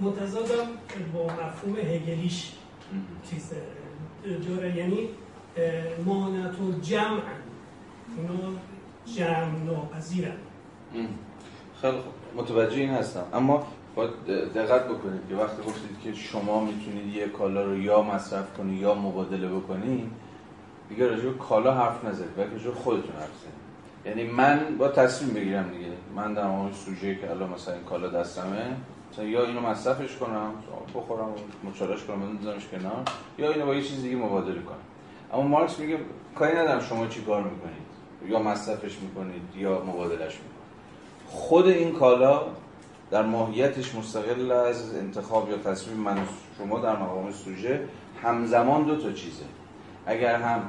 متضاد هم با مفهوم هگلیش چیز جاره یعنی مانت و جمع اینا جمع ناپذیرن. خیلی خوب. متوجه این هستم. اما باید دقت بکنید که وقتی گفتید که شما می‌تونید یه کالا رو یا مصرف کنید یا مبادله بکنید دیگه راجع کالا حرف نزنید. بلکه راجع خودتون حرف زنید یعنی من با تصمیم بگیرم دیگه. من در مورد سوژه که الان مثلا این کالا دستمه یا اینو مصرفش کنم بخورم مچالش کنم بذارمش کنار یا اینو با یه چیز دیگه مبادله کنم. اما مارکس میگه کاری ندارم شما چی کار می‌کنید. یا مصرفش می‌کنید یا مبادلش می‌کنید. خود این کالا در ماهیتش مستقل از انتخاب یا تصمیم من شما در مقام سوژه همزمان دو تا چیزه. اگر هم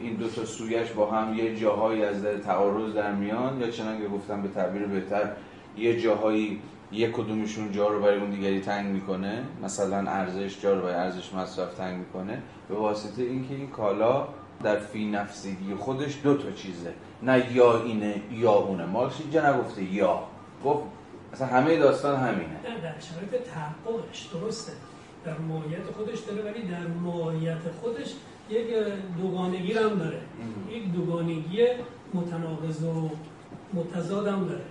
این دو تا سویش با هم یه جاهایی از در تعارض در میان یا چنانکه گفتم به تعبیر بهتر یه جاهایی یک کدومشون جا رو برای اون دیگری تنگ می‌کنه مثلا ارزش جا رو برای ارزش مصرف تنگ می‌کنه به واسطه اینکه این کالا در فی نفسیگی خودش دو تا چیزه. نه یا اینه یا اونه. مارکس اینجا نگفته یا. گفت اصلا همه داستان همینه. نه در شرایط تحققش درسته. در ماهیت خودش داره ولی در ماهیت خودش یک دوگانگی هم داره. یک دوگانگی متناقض و متضاد هم داره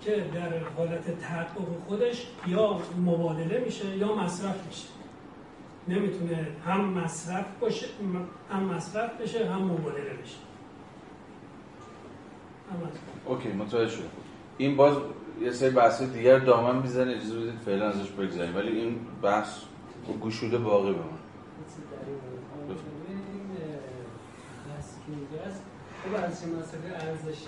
که در حالت تحقق خودش یا مبادله میشه یا مصرف میشه. نمی‌تونه هم مصرف باشه هم مصرف بشه هم مبادله بشه. اوکی متوجه شدم. این باز یه سری بحث دیگر دامن می‌زنه اجازه بدید فعلا ازش بگذاریم ولی این بحث گشوده باقی بمونه بحثی که خب ارزش مصرفی ارزش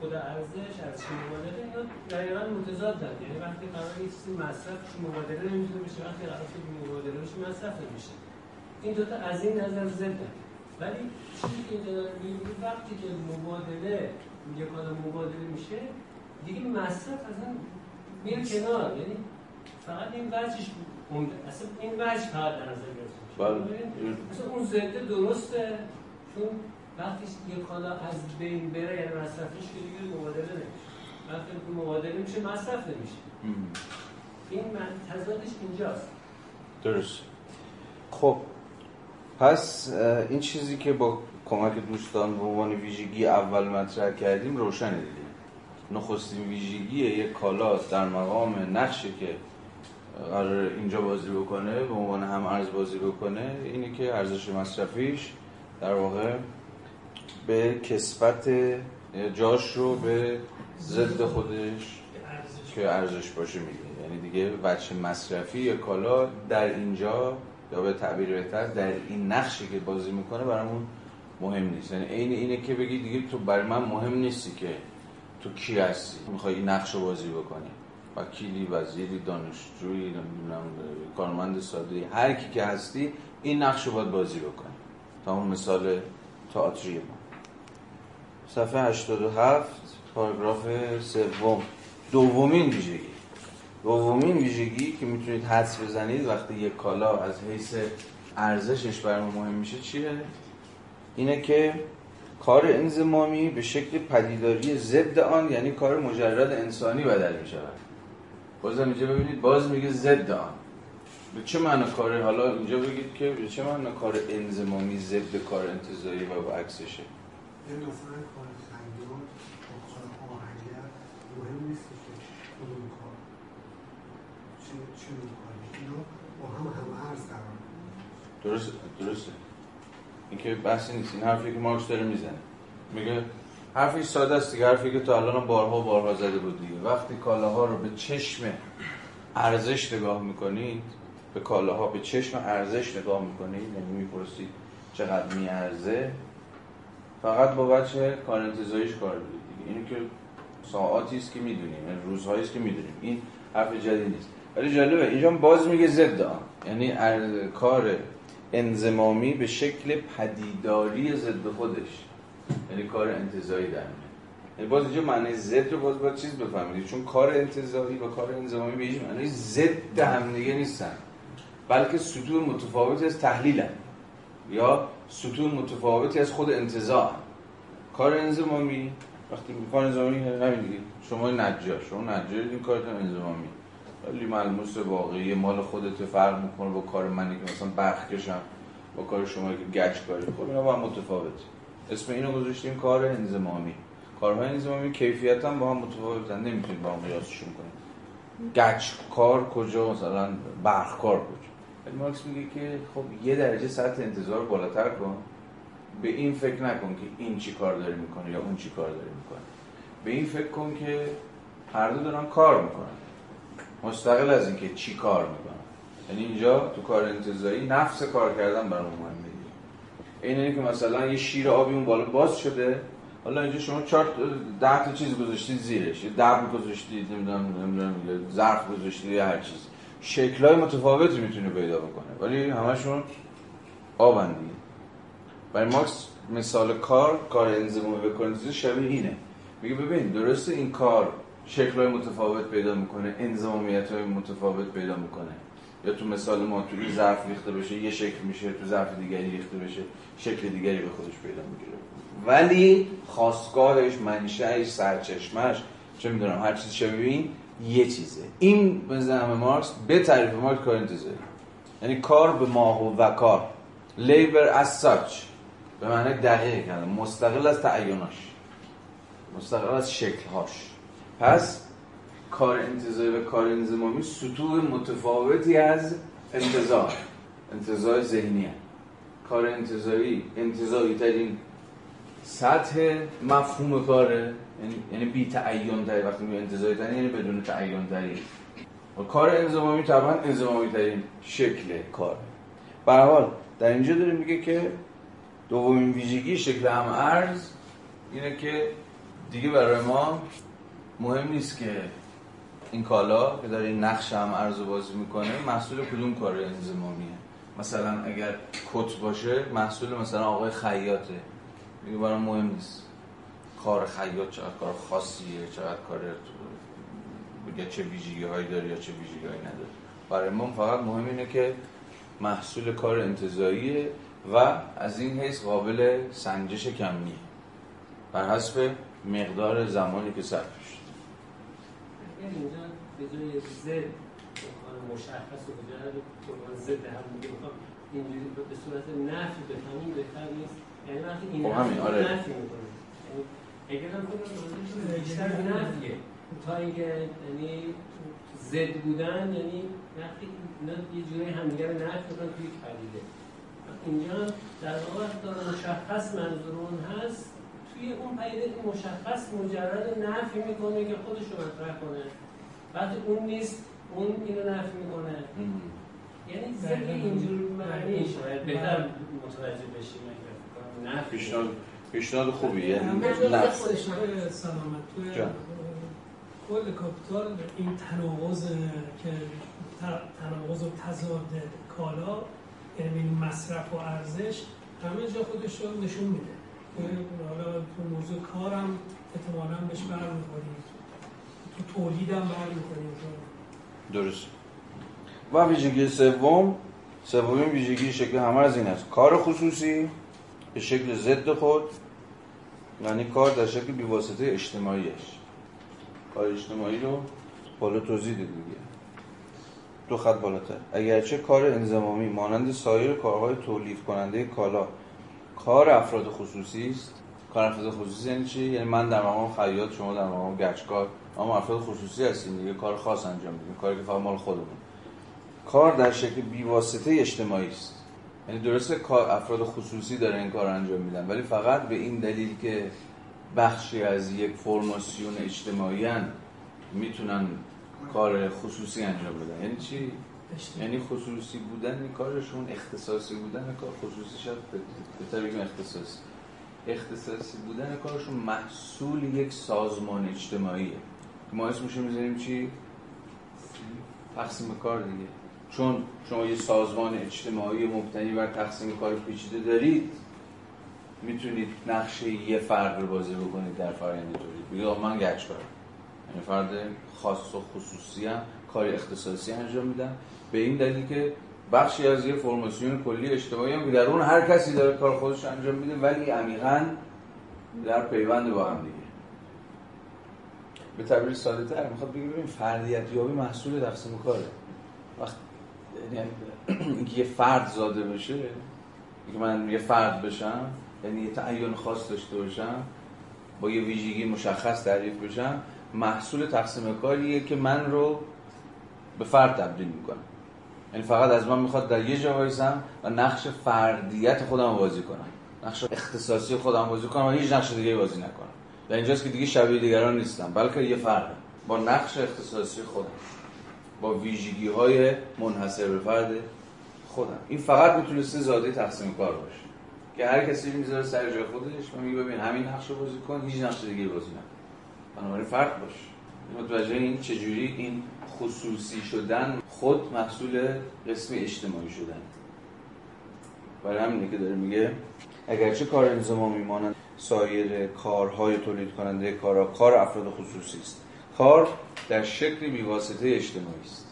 خود ارزش ارزش مبادله؟ اینا دقیقا متضادن یعنی وقتی قرار چیزی مصرفش مبادله نمی‌تونه بشه وقتی قرار که مبادله بشه مصرف نمیشه. این دوتا از این نظر ضدن ولی چیزی که اینجا داره میگه وقتی که مبادله یه کالا مبادله میشه دیگه مصرف اصلا میره کنار. یعنی فقط این وجهش مونده. اصلا این وجه فقط در نظر گرفته میشه. بله. اون ضد درسته. چون وقتی یه کالا از بین بره یعنی مصرفش که دیگه مبادله نمیشه. وقتی که مبادله میشه مصرف نمیشه. این من- تضادش اینجاست. درست. خب پس این چیزی که با کمک دوستان به عنوان ویژگی اول مطرح کردیم روشنه دیگه. نخستین ویژگی یک کالا در مقام نقشی که قرار اینجا بازی بکنه به عنوان هم ارز بازی بکنه اینه که ارزش مصرفیش در واقع به کسبت جاش رو به ضد خودش که ارزش باشه میگه یعنی دیگه وجه مصرفی یا کالا در اینجا یا به تعبیر بهتر در این نقشی که بازی می‌کنه برامون مهم نیست. یعنی عین اینه که بگی دیگه تو برای من مهم نیستی که تو کی هستی. می‌خوای این نقش رو بازی بکنی. وکیلی وزیری دانشجویی نمی‌دونم کارمند ساده هر کی که هستی این نقش رو باید بازی بکنی. تا اون مثال تئاتری ما. صفحه 87 پاراگراف سوم. دومین ویژگی. دومین ویژگی که می‌تونید حدس بزنید وقتی یک کالا از حیث ارزشش برای مهم میشه چیه؟ اینه که کار انزمامی به شکل پدیداری ضد آن یعنی کار مجرد انسانی بدل می شود بازم اینجا ببینید باز میگه ضد آن. به چه معنی کار؟ حالا اینجا بگید که به چه معنی کار انزمامی ضد کار انتظاری و عکسشه؟ یه کار خیام با کار آهنگر مهم نیست که کدوم کار چه چه کاری اینا با هم هم می‌گیرن. درسته درسته. این که بحثی نیست. این حرفی که مارکس داره می‌زنه. میگه حرفی ساده است دیگه. حرفی که تا الان بارها بارها زده بود دیگه. وقتی کالاها رو به چشم ارزش نگاه می‌کنید به کالاها به چشم ارزش نگاه می‌کنید یعنی می‌پرسید چقدر میارزه؟ فقط با بچه کار انتظاریش کار بدید دیگه. اینو که ساعاتی است که می‌دونیم یعنی روزهایی است که می‌دونیم. این حرف جدید نیست. ولی جالبه اینجا باز میگه ضد. آن یعنی ار- کار انزمامی به شکل پدیداری ضد خودش. یعنی کار انتظایی در یعنی باز اینجا معنی ضد رو باز باید چیز بفهمید؟ چون کار انتظایی و کار انزمامی به هیچ معنی ضد همدیگه نیستن. بلکه سطوح متفاوتی از تحلیلن. یا سطوح متفاوتی از خود انتظار. کار انزمامی وقتی کار انزمامی همین دیگه. شما نجار. شما نجار این کارتون انزمامی ولی ملموس واقعی مال خودت فرق می‌کنه با کار منی که مثلا برق با کار شما که گچ کاری خب اینا با هم متفاوت. اسم اینو گذاشتیم کار انزمامی کارهای انزمامی کیفیت هم با هم متفاوتن. نمی‌تونید با هم قیاسشون کنید گچ کار کجا؟ مثلا برق کار کجا؟ ولی مارکس میگه که خب یه درجه سطح انتظار بالاتر کن. به این فکر نکن که این چی کار داره می‌کنه یا اون چی کار داره می‌کنه. به این فکر کن که هر دو دارن کار می‌کنن. مستقل از اینکه چی کار می‌کنن. یعنی اینجا تو کار انتظاری نفس کار کردن برای مهمه. این اینه که مثلا یه شیر آبی اون بالا باز شده. حالا اینجا شما چهار ده تا چیز گذاشتید زیرش. یه دبر گذاشتید نمی‌دونم نمی‌دونم ظرف گذاشتید یا هر چیز شکلای متفاوتی می‌تونه پیدا بکنه. ولی همشون آبن برای ماکس مثال کار کار به کار انتظاری شبیه اینه. میگه ببین درسته این کار شکل‌های متفاوت پیدا می‌کنه انضمامیت های متفاوت پیدا می‌کنه. یا تو مثال ما تو این ظرف ریخته بشه یه شکل میشه تو ظرف دیگری ریخته بشه شکل دیگری به خودش پیدا می‌گیره. ولی خواستگاهش منشأش سرچشمش چه می‌دونم هر چیز شبیه یه چیزه. این به زعم مارکس به تعریف مارکس کار انتظاری یعنی کار به ماهو و کار. Labor as such. به معنی دقیق کردن. مستقل از تعیناش. مستقل از شکلهاش. پس کار انتظاری و کار انضمامی سطوح متفاوتی از انتظار. انتظار ذهنی کار انتظاری انتظاری ترین سطح مفهوم کاره. یعنی یعنی بی تعین تری وقتی می انتظاری ترین یعنی بدون تعین و کار انضمامی طبعا انضمامی ترین شکل کار. به هر حال در اینجا داره میگه که دومین ویژگی شکل هم ارز اینه که دیگه برای ما مهم نیست که این کالا که داره این نقش هم ارز بازی می‌کنه محصول کدوم کار انضمامیه. مثلا اگر کت باشه محصول مثلا آقای خیاطه. دیگه برای مهم نیست. کار خیاط چقدر کار خاصیه چقدر کار یا چه ویژگی هایی داره یا چه ویژگی هایی نداره برای ما فقط مهم اینه که محصول کار انتظاییه و از این حیث قابل سنجش کمیه بر حسب مقدار زمانی که صرف شد یعنی اینجا به جای زد مشخص و به زد هم میگه اینجوری به صورت نفی بفهمیم بهتر نیست. یعنی وقتی این خب همین آره. نفی می‌کنه. اگر هم کنم بیشتر نفیه تا اینکه یعنی زد بودن یعنی وقتی اینا یه جوری همدیگه رو نفی می‌کنن توی یک پدیده. اینجا در واقع داره مشخص منظور اون هست توی اون پدیده که مشخص مجرد نفی می‌کنه که خودش رو مطرح کنه. وقتی اون نیست اون اینو نفی می‌کنه. یعنی زد اینجور معنی شاید بهتر متوجه بشیم اگر نفی پیشنهاد پیشنهاد خوبی یعنی نفس سلامت. توی. کل کاپیتال این تناقض که تناقض و تضاد کالا یعنی مصرف و ارزش همه جا خودش رو نشون میده. حالا تو موضوع کارم احتمالا بهش برمیخوریم. تو تولیدم برمیخوریم. درست. و ویژگی سوم سومین ویژگی شکل همه از این است. کار خصوصی به شکل ضد خود. یعنی کار در شکل بیواسطه اجتماعیش. کار اجتماعی رو بالا توضیح دیگه. دو خط بالاتر. اگرچه کار انضمامی مانند سایر کارهای تولید کننده کالا کار افراد خصوصی است. کار افراد خصوصی یعنی چی؟ یعنی من در مقام خیاط شما در مقام گچکار. اما افراد خصوصی هستیم دیگه. کار خاص انجام میدیم. کاری که فقط مال خودمون. کار در شکل بیواسطه اجتماعی است. یعنی درسته کار افراد خصوصی داره این کار انجام میدن ولی فقط به این دلیل که بخشی از یک فرماسیون اجتماعی می‌تونن کار خصوصی انجام بدن. یعنی چی؟ یعنی خصوصی بودن کارشون اختصاصی بودن کار خصوصی شد بهتر بگیم اختصاصی. اختصاصی بودن کارشون محصول یک سازمان اجتماعیه. ما اسمشو می‌ذاریم چی؟ تقسیم کار دیگه. چون شما یه سازمان اجتماعی مبتنی بر تقسیم کار پیچیده دارید می‌تونید نقشه یه فرد رو بازی بکنید در فرآیند تولید. بگید من گچ کارم. یعنی فرد خاص و خصوصی هم کار اختصاصی انجام میدم به این دلیل که بخشی از یه فرماسیون کلی اجتماعی هم در اون هر کسی داره کار خودش انجام میده ولی عمیقا در پیوند با هم دیگه. به تعبیر ساده تر می‌خواد بگه ببین فردیت یابی محصول تقسیم کاره. وقت یعنی اینکه یه فرد زاده بشه اینکه من یه فرد بشم یعنی یه تعین خاص داشته باشم با یه ویژگی مشخص تعریف بشم محصول تقسیم کاریه که من رو به فرد تبدیل می‌کنه. یعنی فقط از من می‌خواد در یه جا وایسم و نقش فردیت خودم بازی کنم. نقش اختصاصی خودم بازی کنم و هیچ نقش دیگه بازی نکنم. و اینجاست که دیگه شبیه دیگران نیستم بلکه یه فردم با نقش اختصاصی خودم. با ویژگی های منحصر به فرد خودم. این فقط می‌تونسته زاده تقسیم کار باشه. که هر کسی می‌ذاره سر جای خودش و میگه ببین همین نقش رو بازی کن هیچ نقش دیگه بازی نکن. بنابراین فرق باشه متوجه این چجوری این خصوصی شدن خود محصول قسم اجتماعی شدن. برای همینه که داره میگه اگرچه کار انضمامی مانند سایر کارهای تولید کننده کارا کار افراد خصوصی است. کار در شکل بیواسطه اجتماعی است.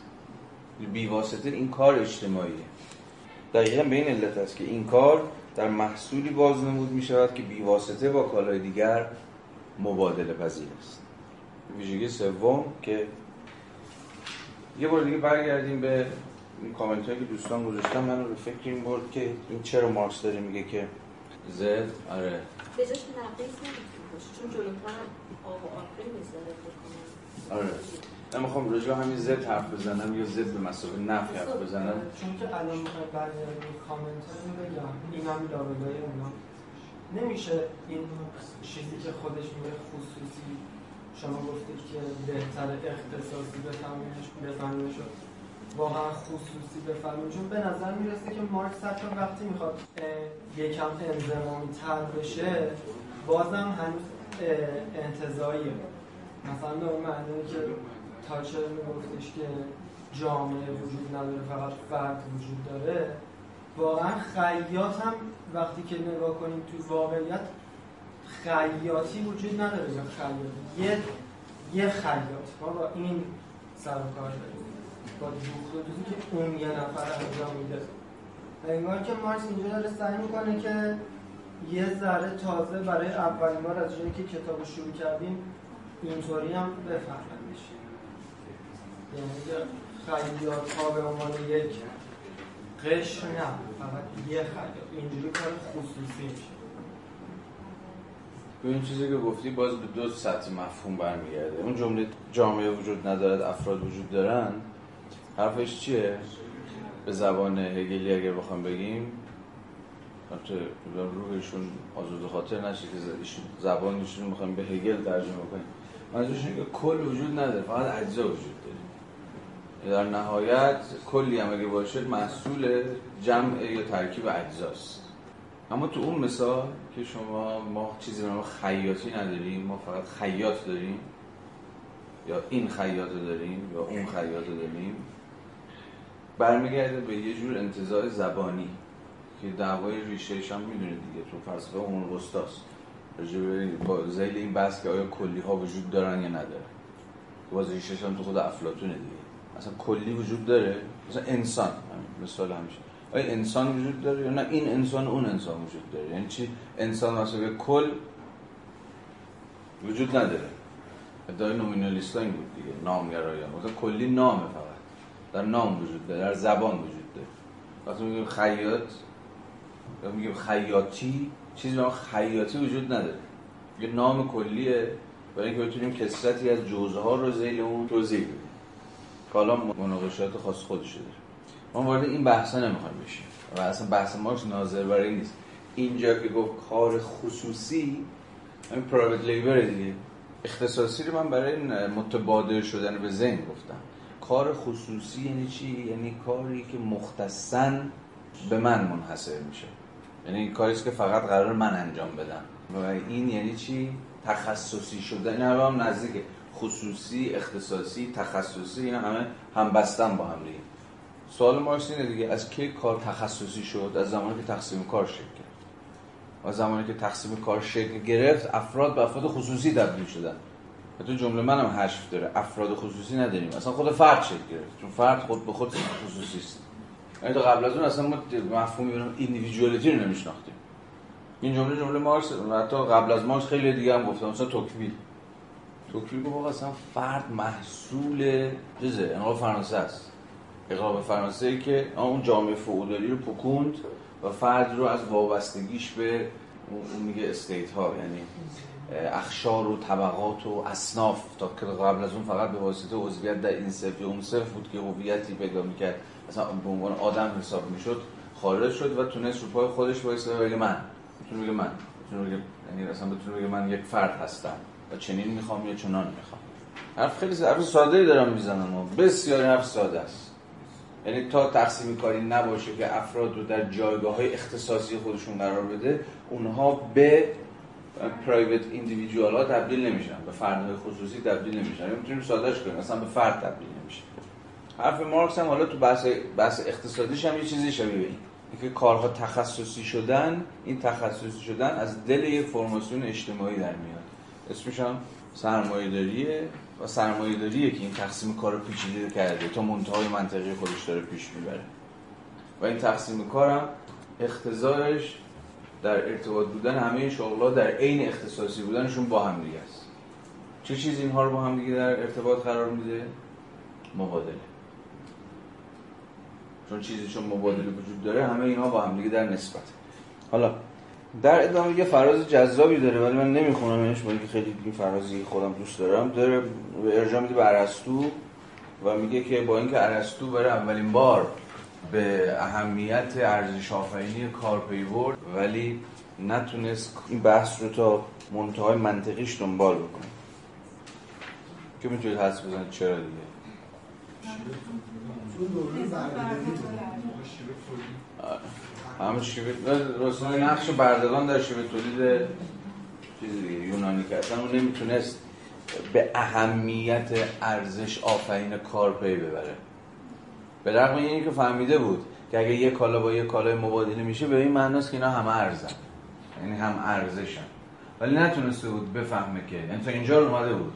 بیواسطه این کار اجتماعیه. دقیقا به این علت است که این کار در محصولی بازنمود می شود که بیواسطه با کالای دیگر مبادله پذیر است. ویژگی سوم که یه بار دیگه برگردیم به این کامنت هایی که دوستان گذاشتن. من رو فکر این برد که این چرا مارکس داره میگه که زد آره. به جاش نقیص باشه چون جلوتر آب و آفرین می‌ذاره. آره. نمی‌خوام راجع به همین زد حرف بزنم یا زد به مسابقه نفی حرف بزنم. چون که الان می‌خوای برگردیم کامنت رو بگم این هم لابلای اونا. نمیشه این چیزی که خودش میگه خصوصی. شما گفتید که بهتر اختصاصی بفهمیمش بفهمیمش واقعا خصوصی بفهمیم چون به نظر می‌رسه که مارکس حتی وقتی می‌خواد یکم انضمامی تر بشه بازم هنوز انتظاییه مثلا به اون معنی که تاچر میگفتش که جامعه وجود نداره فقط فرد وجود داره. واقعا خیاط هم وقتی که نگاه کنیم تو واقعیت خیاطی وجود نداره یا خیاط. یه یه خیاط. ما با این سر کار داریم. با دوخت که اون یه نفر انجام میده. انگار که مارکس اینجا داره سعی می‌کنه که یه ذره تازه برای اولین بار از جایی که کتاب شروع کردیم اینطوری هم بفهمندش یعنی خیاط ها به عنوان یک قشر نه فقط یه خیاط اینجوری کار خصوصی میشه. به این چیزی که گفتی باز به دو سطح مفهوم برمیگرده. اون جمله جامعه وجود ندارد افراد وجود دارن حرفش چیه؟ به زبان هگلی اگر بخوام بگیم البته روحشون آزاد خاطر نشه که زبانشون می‌خوایم به هگل ترجمه کنیم. منظورش اینه که کل وجود نداره فقط اجزا وجود داره. در نهایت کلی هم اگه باشه محصول جمع یا ترکیب اجزاست. اما تو اون مثال که شما ما چیزی به خیاطی نداریم ما فقط خیاط داریم یا این خیاط داریم یا اون خیاط داریم برمیگرده به یه جور انتظار زبانی که دعوای ریشهش هم می‌دونید دیگه تو فلسفه اون وسطاست. با زیل این بحث که آیا کلی ها وجود دارن یا ندارن. باز ریشهش هم تو خود افلاتونه دیگه. اصلا کلی وجود داره. مثلا انسان مثال همیشه. آیا انسان وجود داره یا نه؟ این انسان اون انسان وجود داره. یعنی چی؟ انسان مثلا کل وجود نداره. ادعای نومینالیست این بود دیگه نامگرایان مثلا کلی نامه فقط. در نام وجود داره در زبان وجود داره. وقتی میگیم خیاط یا میگیم خیاطی چیزی به خیاطی وجود نداره. یه نام کلیه برای اینکه بتونیم کسرتی از جزء ها رو زیل اون توضیح بدیم. که حالا مناقشات خاص خودش داره. ما وارد این بحثا نمی‌خوایم بشیم. و اصلا بحث مارکس ناظر برای نیست. اینجا که گفت کار خصوصی همین پرایوت لیبر دیگه. اختصاصی رو من برای متبادر شدن به ذهن گفتم. کار خصوصی یعنی چی؟ یعنی کاری که مختصا به من منحصر میشه. یعنی کاری که فقط قرار من انجام بدم. و این یعنی چی؟ تخصصی شدن این هم نزدیک خصوصی اختصاصی تخصصی این همه هم بستن با هم دیگه. سوال مارکس اینه دیگه از کی کار تخصصی شد؟ از زمانی که تقسیم کار شکل گرفت. و زمانی که تقسیم کار شکل گرفت افراد به افراد خصوصی تبدیل شدن. تو جمله منم حشف داره افراد خصوصی نداریم. اصلا خود فرد شکل گرفت. چون فرد خود به خود خصوصی است. یعنی تا قبل از اون اصلا ما مفهومی ایندیویدوالیتی رو نمیشناختیم. این جمله جمله مارکس حتی قبل از مارکس خیلی دیگه هم گفتم مثلا توکویل. توکویل گفت اصلا فرد محصول چیزه انقلاب فرانسه است. انقلاب فرانسه ای که اون جامعه فئودالی رو پکوند و فرد رو از وابستگیش به اون میگه استیت ها یعنی اخشار و طبقات و اصناف. تا که قبل از اون فقط به واسطه عضویت در این صرف اون صرف بود که هویتی پیدا می‌کرد. مثلا به عنوان آدم حساب می‌شد خارج شد و تونست رو پای خودش وایسه بگه من می‌تونه بگه من می‌تونه بگه یعنی اصلا بتونه بگه من یک فرد هستم و چنین می‌خوام یا چنان می‌خوام. حرف خیلی حرف ساده ای دارم می‌زنم و بسیار حرف ساده است. یعنی تا تقسیم کاری نباشه که افراد رو در جایگاه های اختصاصی خودشون قرار بده اونها به پرایوت ایندیویدوال ها تبدیل نمیشن به فردهای خصوصی تبدیل نمیشن. یعنی می‌تونیم سادهش کنیم مثلا به فرد تبدیل نمیشه. حرف مارکس هم حالا تو بحث بحث اقتصادیش هم یه چیزی شبیه این. که کارها تخصصی شدن این تخصصی شدن از دل یه فرماسیون اجتماعی در میاد. اسمش هم سرمایه‌داریه و سرمایه‌داریه که این تقسیم کار پیچیده کرده تا منتهای منطقی خودش داره پیش می‌بره. و این تقسیم کارم اختزارش در ارتباط بودن همه شغل‌ها در عین اختصاصی بودنشون با هم دیگه است. چه چیزی اینها رو با هم دیگه در ارتباط قرار میده؟ مبادله. چون چیزی چون مبادله وجود داره همه اینها با هم دیگه در نسبت. حالا در ادامه یه فراز جذابی داره ولی من نمیخونمش با اینکه خیلی این فرازی خودم دوست دارم. داره ارجاع میده به ارسطو و میگه که با اینکه ارسطو برای اولین بار به اهمیت ارزش آفرینی کار پی برد ولی نتونست این بحث رو تا منتهای منطقیش دنبال بکنه. که می‌تونید حدس بزنید چرا دیگه؟ همه شیوه رسول نقش بردگان در شیوه تولید دیگه یونانی که اصلا اون نمی‌تونست به اهمیت ارزش آفرین کار پی ببره. به رغم اینی که فهمیده بود که اگه یه کالا با یه کالای مبادله میشه به این معناست که اینا همه ارزن. یعنی هم ارزشن. ولی نتونسته بود بفهمه که یعنی تا اینجا رو اومده بود.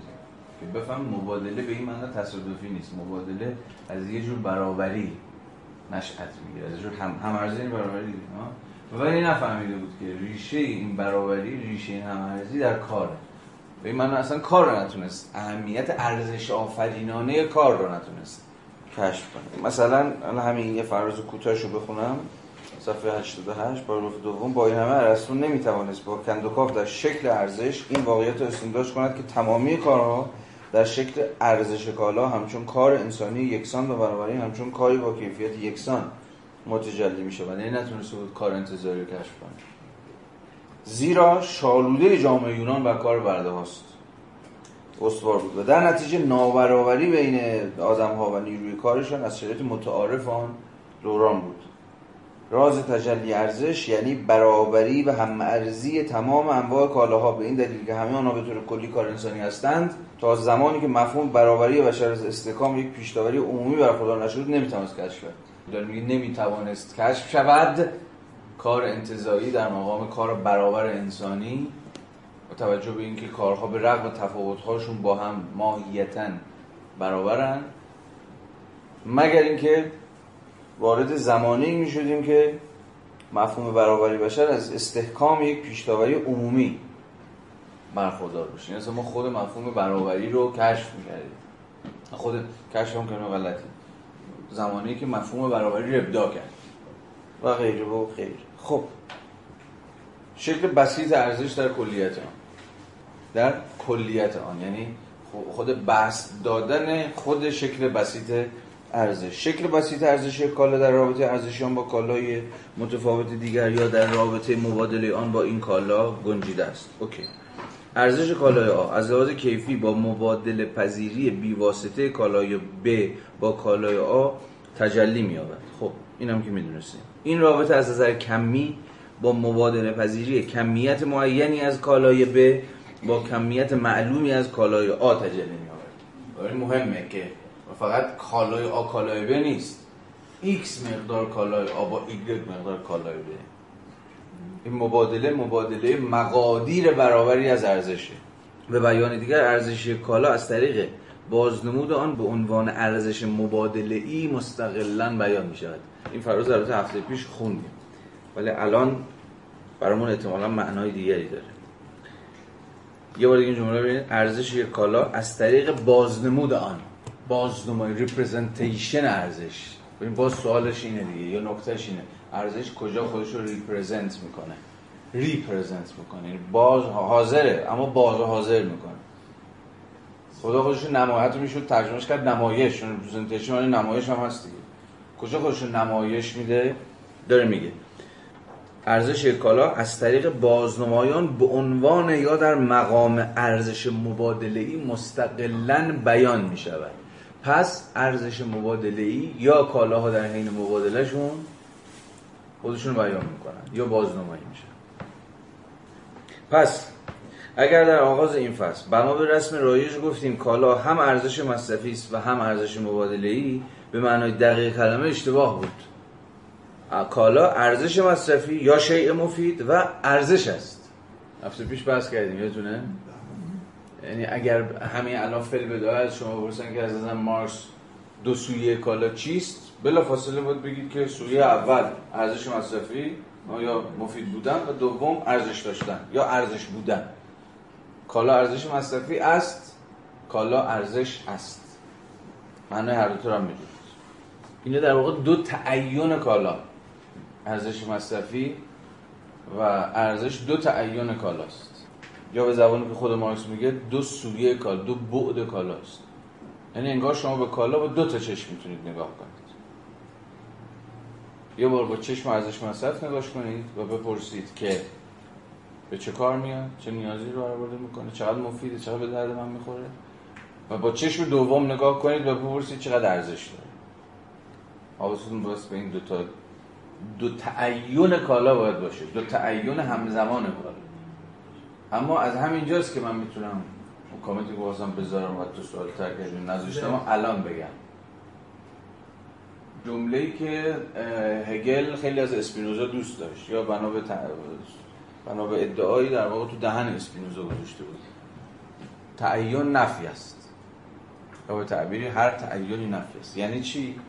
که بفهم مبادله به این معنا تصادفی نیست. مبادله از یه جور برابری نشأت می‌گیره. از یه جور هم هم ارزی یعنی برابری ها؟ ولی نفهمیده بود که ریشه این برابری ریشه این هم ارزی در کاره. به این معنا اصلا کار رو نتونست. اهمیت ارزش آفرینانه کار رو نتونست کشف کنه. مثلا همین یه فراز کوتاهش رو بخونم. صفحه 88 پاراگراف دوم. با این همه ارسطو نمی‌توانست با کندوکاف در شکل ارزش این واقعیت رو استنتاج کند که تمامی کارها در شکل ارزش کالا همچون کار انسانی یکسان و برابری همچون کاری با کیفیت یکسان متجلی میشه و یعنی نتونسته بود کار انتظاری رو کشف کنه. زیرا شالوده جامعه یونان بر کار برده هاست. استوار بود. و در نتیجه نابرابری بین آدم ها و نیروی کارشان از شرایط متعارف آن دوران بود. راز تجلی ارزش یعنی برابری و هم ارزی تمام انواع کالاها. به این دلیل که همه آنها به طور کلی کار انسانی هستند تا زمانی که مفهوم برابری بشر از استحکام یک پیشتاوری عمومی برخوردار نشد نمی‌توانست کشف کرد داره میگه نمی‌توانست کشف شود. کار انتظایی در مقام کار برابر انسانی با توجه به اینکه کارها به رغم تفاوت‌هاشون با هم ماهیتاً برابرن مگر اینکه وارد زمانی می شدیم که مفهوم برابری بشر از استحکام یک پیشتاوری عمومی برخوردار بشیم یعنی ما خود مفهوم برابری رو کشف می‌کردیم. خود کشف هم کنه غلطی. زمانی که مفهوم برابری رو ابداع کرد. و غیره و غیره خب. شکل بسیط ارزش در کلیت آن. در کلیت آن. یعنی خود بست دادن خود شکل بسیط ارزش. شکل بسیط ارزش کالا در رابطه ارزشی آن با کالای متفاوت دیگر یا در رابطه مبادله آن با این کالا گنجیده است. اوکی. ارزش کالای آ. از لحاظ کیفی با مبادله پذیری بیواسطه کالای ب با کالای آ تجلی می‌یابد. خب اینم که می‌دونستیم. این رابطه از نظر کمی با مبادله پذیری کمیت معینی از کالای ب با کمیت معلومی از کالای آ تجلی می‌یابد. مهمه که فقط کالای آ کالای ب نیست. X مقدار کالای آ با y مقدار کالای ب. این مبادله مبادله مقادیر برابری از ارزشه. به بیان دیگر ارزش کالا از طریق بازنمود آن به عنوان ارزش مبادله ای مستقلا بیان می شود این فراز البته هفته پیش خوندیم. ولی الان برامون احتمالا معنای دیگری داره. یه بار دیگه این جمله ببینید. ارزش کالا از طریق بازنمود آن. بازنمایی representation ارزش. ببین باز سوالش اینه دیگه یا نکتهش اینه. ارزش کجا خودش رو represent می‌کنه؟ represent می‌کنه. یعنی باز حاضره اما باز حاضر می‌کنه. خدا خودش رو نمایت می‌شود ترجمهش کرد نمایش. representation نمایش هم هست دیگه. کجا خودش رو نمایش میده؟ داره میگه. ارزش کالا از طریق بازنمایان به عنوان یا در مقام ارزش مبادله ای مستقلا بیان می شود پس ارزش مبادله ای یا کالاها در حین مبادلهشون خودشون بیان می‌کنن یا بازنمایی میشن. پس اگر در آغاز این فصل بنا به رسم رایج گفتیم کالا هم ارزش مصرفی است و هم ارزش مبادله ای به معنای دقیق کلمه اشتباه بود. کالا ارزش مصرفی یا شیء مفید و ارزش است. هفته پیش بحث کردیم یادتونه؟ یعنی اگر همین الان فعل بدایه از شما بپرسن که از نظر مارکس دو سویه کالا چیست؟ بلا فاصله باید بگید که سویه اول ارزش مصرفی یا مفید بودن و دوم ارزش داشتن یا ارزش بودن. کالا ارزش مصرفی است کالا ارزش است. معنی هر دو هم می‌دونید. اینه در واقع دو تعین کالا ارزش مصرفی و ارزش دو تعین کالاست. یا به زبانی که خود مارکس میگه دو سویه کالا دو بعد کالاست یعنی انگار شما به کالا با دو تا چشم می‌تونید نگاه کنید. یه بار با چشم ارزش مصرف نگاش کنید و بپرسید که به چه کار میاد چه نیازی رو برآورده می‌کنه چقدر مفیده چقدر به درد من می‌خوره. و با چشم دوم نگاه کنید و بپرسید چقدر ارزش داره. حواستون باید به این دو تا دو تعین کالا باید باشه. دو تعین همزمان کالا. اما از همین جاست که من می‌تونم اون کامنتی که بازم بذارم و تو سوال ترکشون نذاشتم الان بگم. جمله ای که هگل خیلی از اسپینوزا دوست داشت یا بنا به, بنا به ادعایی در واقع تو دهن اسپینوزا گذاشته بود. تعین نفی است. یا به تعبیری هر تعینی نفی است. یعنی چی؟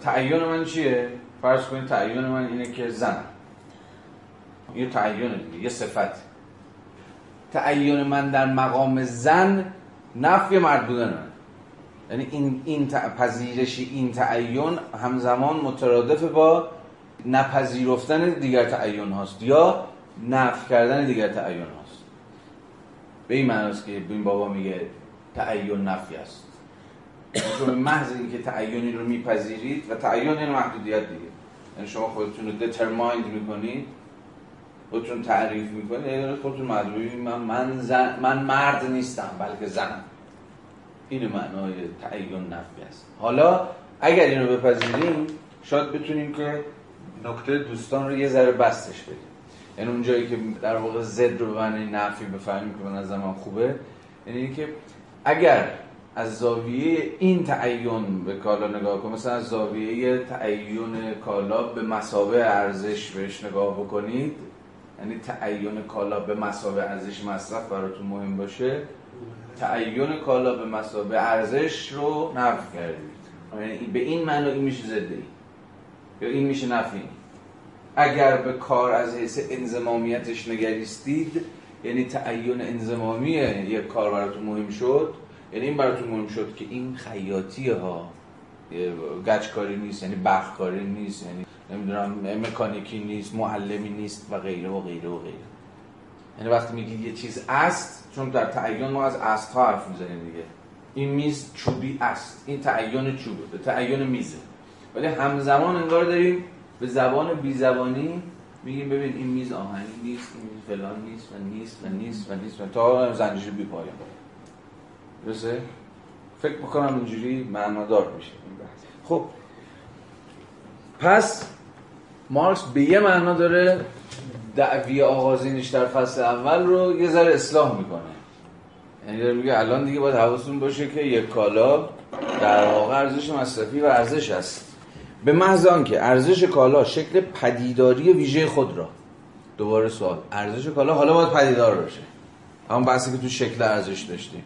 تعین من چیه؟ فرض کنید تعین من اینه که زنم یه تعین دیگه یه صفت. تعین من در مقام زن نفی مرد بودن. من یعنی این این پذیرشی این تعین همزمان مترادف با نپذیرفتن دیگر تعین هاست یا نفی کردن دیگر تعین هاست. به این معناست که این بابا میگه تعین نفی است. چون محض اینکه تعینی رو میپذیرید و تعین یعنی محدودیت دیگه. یعنی شما خودتون رو دترمایند می‌کنید خودتون تعریف می‌کنید یعنی خودتون مدروی من من, زن من مرد نیستم بلکه زنم این معنای تعین نفی است. حالا اگر اینو بپذیریم شاید بتونیم که نکته دوستان رو یه ذره بستش بدیم. یعنی اون جایی که در واقع زد رو به نفی بفهمیم که به نظر من خوبه یعنی اینکه اگر از زاویه این تعین به کالا نگاه کنید مثلا از زاویه تعین کالا به مسابه ارزش بهش نگاه بکنید یعنی تعین کالا به مسابه ارزش مصرف براتون مهم باشه. تعین کالا به مسابه ارزش رو نفی کردید. یعنی به این معنی این میشه زده یا این میشه نفی. اگر به کار از حیث انزمامیتش نگریستید یعنی تعین انزمامی یک کار براتون مهم شد. یعنی این براتون مهم شد که این خیاطی ها گچکاری نیست یعنی بخکاری نیست یعنی نمی‌دونم مکانیکی نیست معلمی نیست و غیره و غیره و غیره. یعنی وقتی میگید یه چیز است چون در تعین ما از است ها حرف می‌زنیم دیگه. این میز چوبی است. این تعین چوبه. به تعین میزه. ولی همزمان انگار داریم به زبان بی زبانی میگیم ببین این میز آهنی نیست این میز فلان نیست و نیست و نیست و نیست و تا زنجیر بی پایان درسته؟ فکر می‌کنم اینجوری معنادار میشه. خب. پس مارکس به یه معنا داره دعوی آغازینش در فصل اول رو یه ذره اصلاح می‌کنه. یعنی داره میگه الان دیگه باید حواستون باشه که یک کالا در واقع ارزش مصرفی و ارزش است. به محض آنکه ارزش کالا شکل پدیداری ویژه خود را. دوباره سوال. ارزش کالا حالا باید پدیدار باشه. همون بحثی که تو شکل ارزش داشتیم.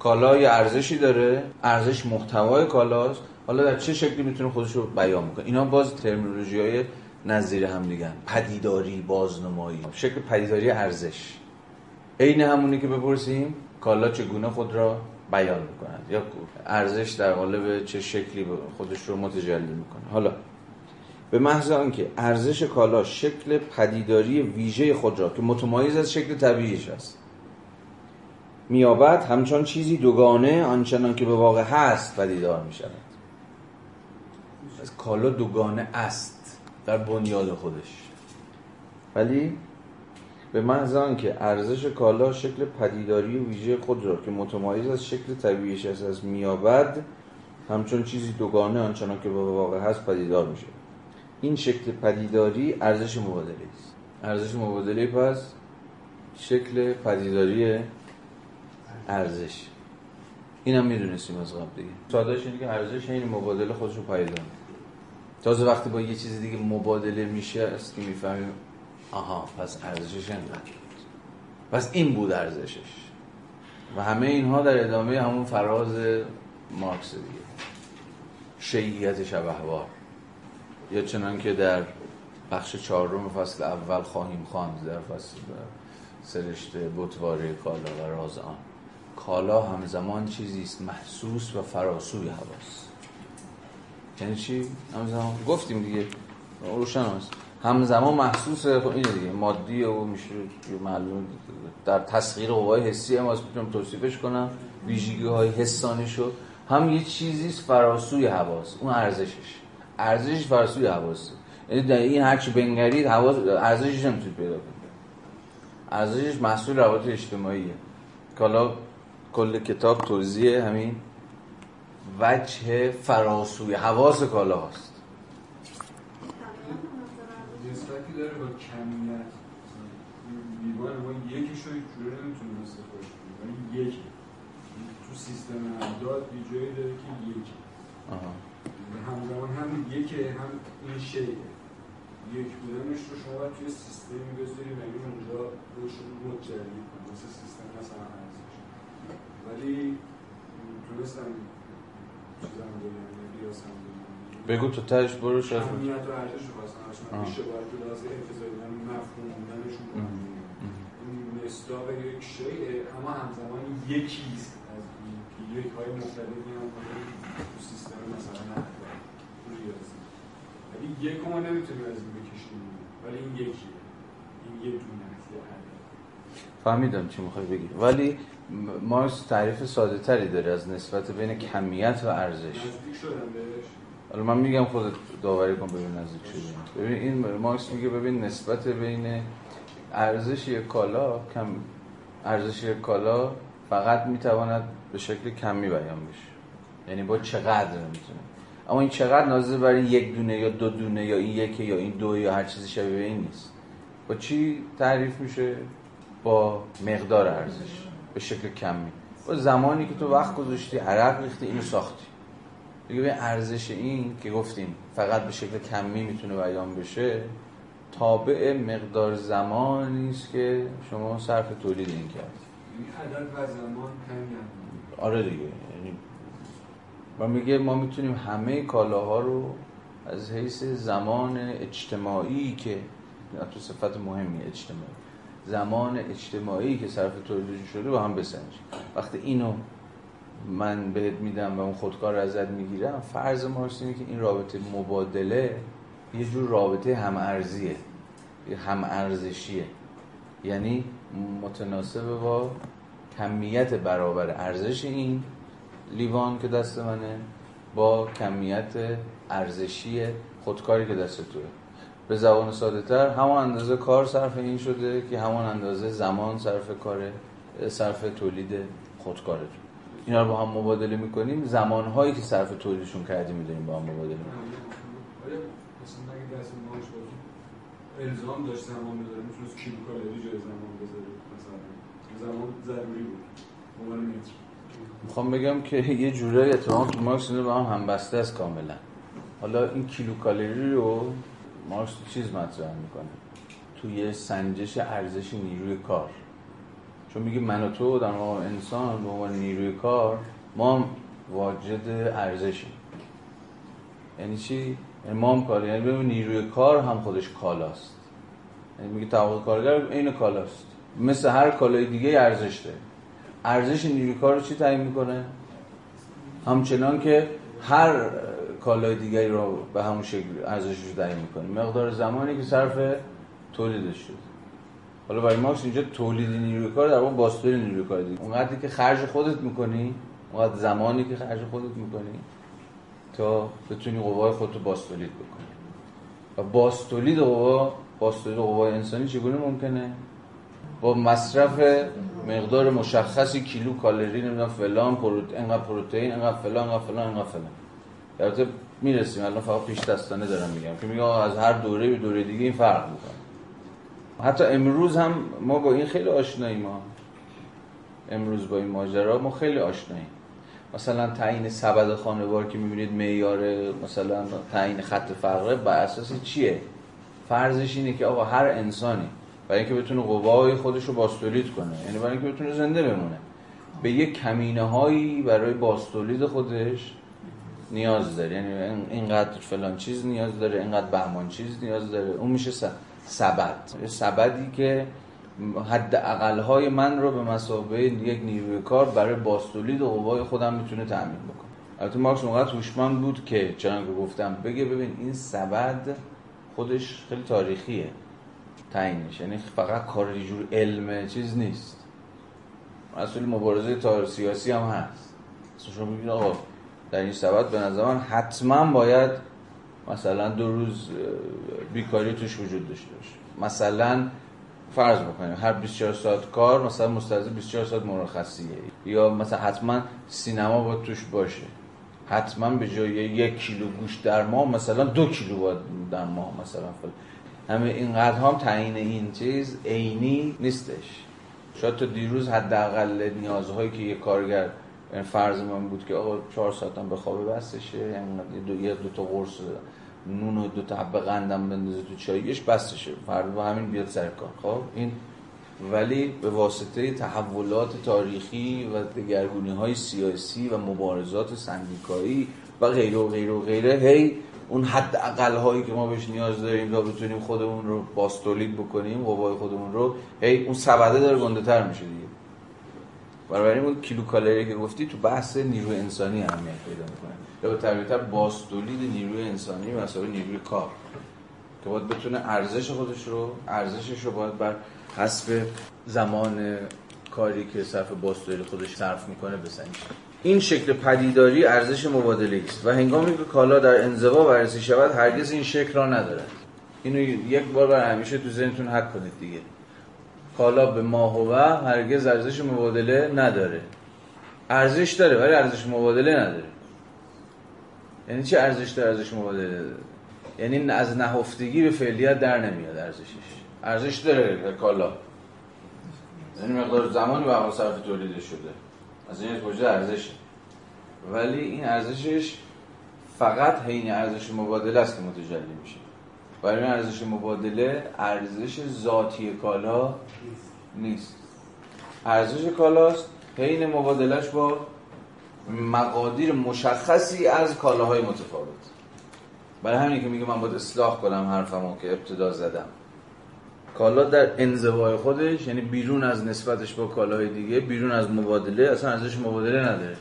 کالا یه ارزشی داره ارزش محتوای کالاست. حالا در چه شکلی می‌تونه خودش رو بیان می‌کنه اینا باز ترمینولوژی های نظیر هم دیگن پدیداری بازنمایی. شکل پدیداری ارزش. عین همونی که بپرسیم کالا چگونه خود را بیان می‌کنند یا ارزش در قالب چه شکلی خودش رو متجلی می‌کنه؟ حالا به محض آنکه ارزش کالا شکل پدیداری ویژه خود را که متمایز از شکل طبیعیش است میابد همچون چیزی دوگانه آنچنان که به واقع هست پدیدار می‌شود. از کالا دوگانه است در بنیاد خودش. ولی به محض که ارزش کالا شکل پدیداری و ویژه خود را که متمایز از شکل طبیعیش است از میابد همچون چیزی دوگانه آنچنان که به واقع هست پدیدار میشه این شکل پدیداری ارزش مبادله است. ارزش مبادله پس شکل پدیداری ارزش. اینم می‌دونستیم از قبل دیگه. سادهش اینه که ارزش این مبادله خودش رو پایدار تازه وقتی با یه چیز دیگه مبادله میشه است که می‌فهمیم آها پس ارزشش اینقدر پس این بود ارزشش. و همه اینها در ادامه همون فراز مارکس دیگه. شیعیت شبهوار. یا چنان که در بخش چهارم فصل اول خواهیم خواند در فصل سرشت بطواره کالا و راز آن. کالا همزمان چیزی است محسوس و فراسوی هواست یعنی چی؟ همزمان. گفتیم دیگه روشن هست همزمان محسوس خب اینه دیگه مادی و میشه معلوم در تسخیر قوای حسی هم از می‌تونم توصیفش کنم ویژگی های حسانیشو هم یه چیزی فراسوی حواس اون ارزشش. ارزشش فراسوی حواسه یعنی در این هرچی بنگرید حواس ارزشش نمی‌تونید پیدا کنید. ارزشش محصول روابط اجتماعیه. کالا کل کتاب توضیح همین وجه فراسوی حواس کالا هست رو یکی. تو سیستم اعداد یه جایی داره که یکی. همزمان هم یکه هم این شیه یک بودنش رو شما توی سیستمی بذاری و این اونجا روش متجلی کنی مثل سیستم مثلا. ولی تونستم چیزم بگم قیاسم بگم بگو تو تهش برو شاید. کمیت و ارزش رو خواستم آشنا میشه باید تو لحظه انتظاری من مفهوم موندنشون این مصداق یک شیعه اما همزمان یکیست از یک های مختلفی هم تو سیستم مثلا تو ریاضی. ولی یک ما نمی‌تونیم از این بکشیم. ولی این یکیه. این یه دونه فهمیدم چی می‌خوای بگی. ولی مارکس تعریف ساده تری داره از نسبت بین کمیت و ارزش. حالا من میگم خودت داوری کن ببین نزدیک شدی ببین این مارکس میگه ببین نسبت بین ارزش یک کالا کم ارزش یک کالا فقط می‌تواند به شکل کمی بیان بشه. یعنی با چقدر می‌تونه. اما این چقدر ناظر برای یک دونه یا دو دونه یا این یکی یا این دو یا هر چیزی شبیه این نیست. با چی تعریف میشه؟ با مقدار ارزش. به شکل کمی با زمانی که تو وقت گذاشتی عرق ریختی اینو ساختی. دیگه به ارزش این که گفتیم فقط به شکل کمی می‌تونه بیان بشه تابع مقدار زمانی است که شما صرف تولید این کرد. این عدد و زمان کمی آره دیگه یعنی و میگه ما می‌تونیم همه کالاها رو از حیث زمان اجتماعی که تو صفت مهمی اجتماعی. زمان اجتماعی که صرف تولید شده با هم بسنجیم. وقتی اینو من بهت میدم و اون خودکار رو ازت می‌گیرم فرض مارکس که این رابطه مبادله یه جور رابطه هم ارزیه هم ارزشیه یعنی متناسب با کمیت برابر ارزش این لیوان که دست منه با کمیت ارزشی خودکاری که دست توه. به زبان ساده تر همان اندازه کار صرف این شده که همان اندازه زمان صرف کاره صرف تولید خودکاره اینا رو با هم مبادله می‌کنیم. زمانهایی که صرف تولیدشون کردیم می‌دونیم با هم مبادله می‌کنیم. آره الزام داشت زمان بذاره می‌تونست کیلو کالری جای زمان بذاره مثلا. زمان ضروری بود. عنوان متر می‌خوام بگم که یه جورایی اتفاقا تو مارکس با هم همبسته است کاملا. حالا این کیلو کالری رو مارکس چیز مطرح می‌کنه. توی سنجش ارزش نیروی کار. چون میگه من و تو در مقام انسان به عنوان نیروی کار ما واجد ارزشیم. یعنی چی؟ یعنی ما هم کار یعنی ببین نیروی کار هم خودش کالاست. یعنی میگه طبقه کارگر عین کالاست. مثل هر کالای دیگه ارزش داره. ارزش نیروی کار رو چی تعیین می‌کنه؟ همچنان که هر کالای دیگری رو به همون شکل ارزشش رو تعیین می‌کنه مقدار زمانی که صرف تولیدش شد حالا برای مارکس اینجا تولید نیروی کار در واقع باستوری نیروی کار دیگه. اونقدری که خرج خودت می‌کنی اونقدر زمانی که خرج خودت می‌کنی تا بتونی قوای خودت رو باستولید بکنی. و باستولید قوا باستولید قوای انسانی چگونه ممکنه؟ با مصرف مقدار مشخصی کیلو کالری نمی‌دونم فلان پروت... انقدر پروتئین انقدر فلان انقدر فلان انقدر فلان. البته می‌رسیم الان فقط پیش دستانه دارم میگم که میگم از هر دوره به دوره دیگه این فرق می‌کنه. حتی امروز هم ما با این خیلی آشناییم ما امروز با این ماجرا ما خیلی آشناییم. مثلا تعیین سبد خانوار که می‌بینید معیار مثلا تعیین خط فقره بر اساس چیه؟ فرضش اینه که آقا هر انسانی برای اینکه بتونه قوای خودش رو باستولید کنه یعنی برای اینکه بتونه زنده بمونه به یک کمینه هایی برای باستولید خودش نیاز داره. یعنی اینقدر فلان چیز نیاز داره اینقدر بهمان چیز نیاز داره. اون میشه سبد. سبدی که حد اقلهای من رو به مسابقه یک نیروی کار برای باستولید قوای خودم می‌تونه تأمین بکنه. البته مارکس اونقدر هوشمند بود که چنان که گفتم بگه ببین این سبد خودش خیلی تاریخیه. تعیینش. یعنی فقط کار جور علم چیز نیست. مسئول مبارزه تار سیاسی هم هست. شما ببینید آقا در این سبت به نظر من حتما باید مثلا دو روز بیکاری توش وجود داشته باشه. مثلا فرض بکنیم هر 24 ساعت کار مثلا مستلزم 24 ساعت مرخصیه. یا مثلا حتما سینما باید توش باشه. حتما به جای یک کیلو گوشت در ماه مثلا دو کیلو باید در ماه مثلا فل. همه این قدر هم تعیین این چیز عینی نیستش. شاید تا دیروز حداقل نیازهایی که یه کارگر فرض من بود که آقا چهار ساعت هم به خواب بستشه یعنی دو, یه دو تا قرص نون و دو تا حبه قندم بندازه تو چایش بستشه. با همین بیاد سر کار. خب این ولی به واسطه تحولات تاریخی و دگرگونی های سیاسی و مبارزات سندیکایی و غیره و غیره و غیره هی اون حد اقل هایی که ما بهش نیاز داریم تا بتونیم خودمون رو باستولید بکنیم قوای خودمون رو هی اون سبده داره گنده تر میشه دیگه. بنابراین اون کیلو کالری که گفتی تو بحث نیروی انسانی اهمیت پیدا می‌کنه. یا به تعبیرتر باستولید نیروی انسانی مسابقه نیروی کار. که باید بتونه ارزش خودش رو ارزشش رو باید بر حسب زمان کاری که صرف باستولید خودش صرف می‌کنه بسنجه این شکل پدیداری ارزش مبادله است و هنگامی که کالا در انزوا بررسی شود هرگز این شکل را ندارد. اینو یک بار بر همیشه تو ذهنتون حک کنید دیگه. کالا به ماه و هرگز ارزش مبادله نداره. ارزش داره ولی ارزش مبادله نداره. یعنی چه ارزش داره؟ ارزش مبادله داره. یعنی از نهفتگی به فعلیت در نمیاد ارزشش. ارزش داره کالا. یعنی مقدار زمانی به صرف تولید شده. از این وجود ارزشه. ولی این ارزشش فقط حین ارزش مبادله است که متجلی میشه. برای ارزش مبادله ارزش ذاتی کالا نیست. ارزش کالاست حین مبادلش با مقادیر مشخصی از کالاهای متفاوت. برای همین که میگه من باید اصلاح کنم حرفمو که ابتدا زدم. کالا در انزوای خودش یعنی بیرون از نسبتش با کالاهای دیگه بیرون از مبادله اصلا ارزش مبادله نداره.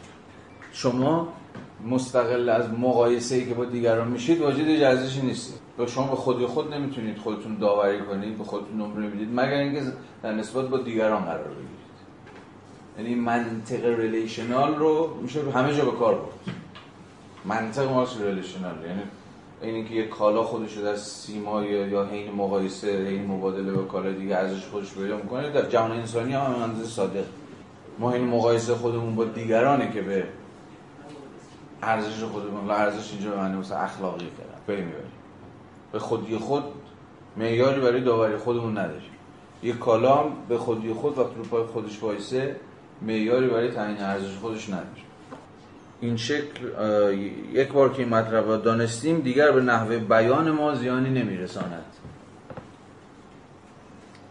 شما مستقل از مقایسه ای که با دیگران میشید واجد ارزشی نیستید. و شما به خودی خود نمی‌تونید خودتون داوری کنید به خودتون نمره بدید مگر اینکه در نسبت با دیگران قرار بگیرید. یعنی منطق relational رو میشه همه جا به کار برد. منطق مارکس relational یعنی این اینکه یه کالا خودش رو در سیما یا حین مقایسه حین مبادله با کالا دیگه ارزش خودش پیدا می‌کنه در جهان انسانی هم همون اندازه صادقه. ما این مقایسه خودمون با دیگرانه که به ارزش خودمون ارزش اینجا به معنی اخلاقی کردن پی می‌بریم به خودی خود معیاری برای داوری خودمون نداریم. یه کالا هم به خودی خود و رو خودش وایسه معیاری برای تعیین ارزش خودش نداره این شکل یک بار که این مطلب را دانستیم دیگر به نحوه بیان ما زیانی نمیرساند.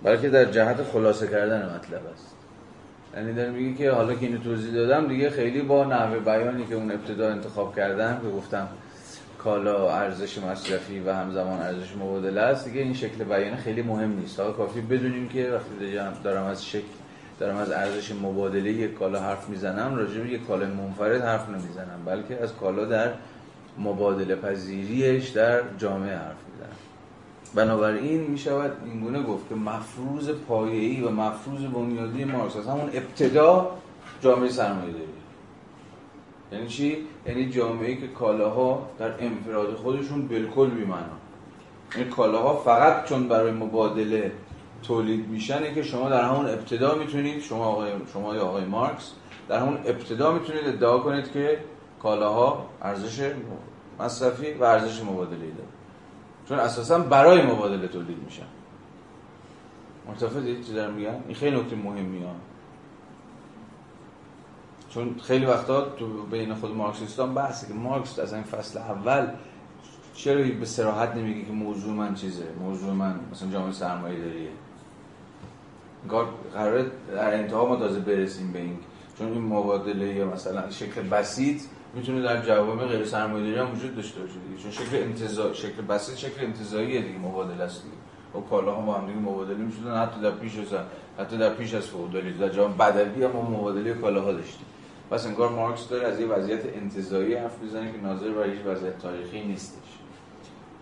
بلکه در جهت خلاصه کردن مطلب است. یعنی داره میگه که حالا که اینو توضیح دادم دیگه خیلی با نحوه بیانی که اون ابتدا انتخاب کردم که گفتم کالا ارزش مصرفی و همزمان ارزش مبادله است. دیگه این شکل بیان خیلی مهم نیست. حالا کافی بدونیم که وقتی دارم از شکل دارم از ارزش مبادله یک کالا حرف می‌زنم راجع به یک کالا منفرد حرف نمی‌زنم بلکه از کالا در مبادله پذیریش در جامعه حرف می‌زنم. بنابراین می شود اینگونه گفت که مفروض پایه‌ای و مفروض بنیادی مارکس از همون ابتدا جامعه سرمایه داری یعنی چی؟ یعنی جامعه که کالاها در انفراد خودشون بالکل بی‌معنا یعنی کالاها فقط چون برای مبادله تولید میشنه که شما در همون ابتدا می‌تونید شما آقای شما یا آقای مارکس در همون ابتدا می‌تونید ادعا کنید که کالاها ارزش مصرفی و ارزش مبادله داره. چون اساسا برای مبادله تولید میشن. متفقید چی دارم میگم این خیلی نکته مهمی ها چون خیلی وقتا تو بین خود مارکسیستان بحثه که مارکس از این فصل اول چرا به صراحت نمیگه که موضوع من چیزه؟ موضوع من مثلا جامعه سرمایه داریه. قراره در انتها ما تازه برسیم به این چون این مبادله یا مثلا شکل بسیط می‌تونه در جوامع غیر سرمایه‌داری هم وجود داشته باشه دیگه. چون شکل انتزاع شکل بسیط شکل انتزاعیه دیگه مبادله است دیگه. و کالاها با هم دیگه مبادله می‌شدن. حتی در پیش از حتی در پیش از فئودالی در جام بدوی هم مبادله کالاها داشتیم. پس انگار مارکس داره از یه وضعیت انتزاعی حرف می‌زنه که ناظر بر هیچ وضعیت تاریخی نیستش.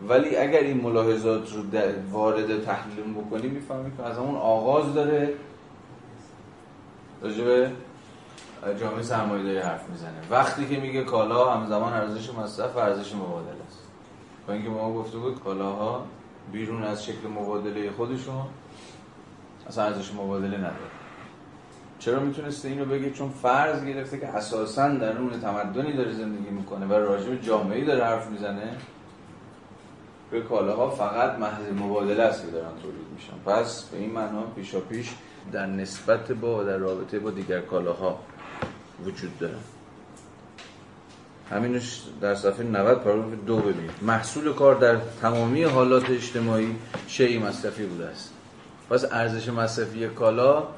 ولی اگر این ملاحظات رو وارد تحلیل بکنیم می‌فهمیم که از همون آغاز داره. راجبه جامعه سرمایه‌داری حرف می‌زنه. وقتی که میگه کالا همزمان ارزش مصرف و ارزش مبادله است. با اینکه ما گفته بود کالاها بیرون از شکل مبادله خودشون اصلا ارزش مبادله نداره. چرا می‌تونسته اینو بگه؟ چون فرض گرفته که اساسا در اون تمدنی داره زندگی می‌کنه و راجع به جامعه داره حرف می‌زنه. به کالاها فقط محض مبادله است که دارن تولید میشن. پس به این معنا پیشا پیش در نسبت با در رابطه با دیگر کالاها وجود داره. همینش در صفحه 90 پاراگراف دو ببینید. محصول کار در تمامی حالات اجتماعی شیعی مصرفی بوده است. پس ارزش مصرفی کالا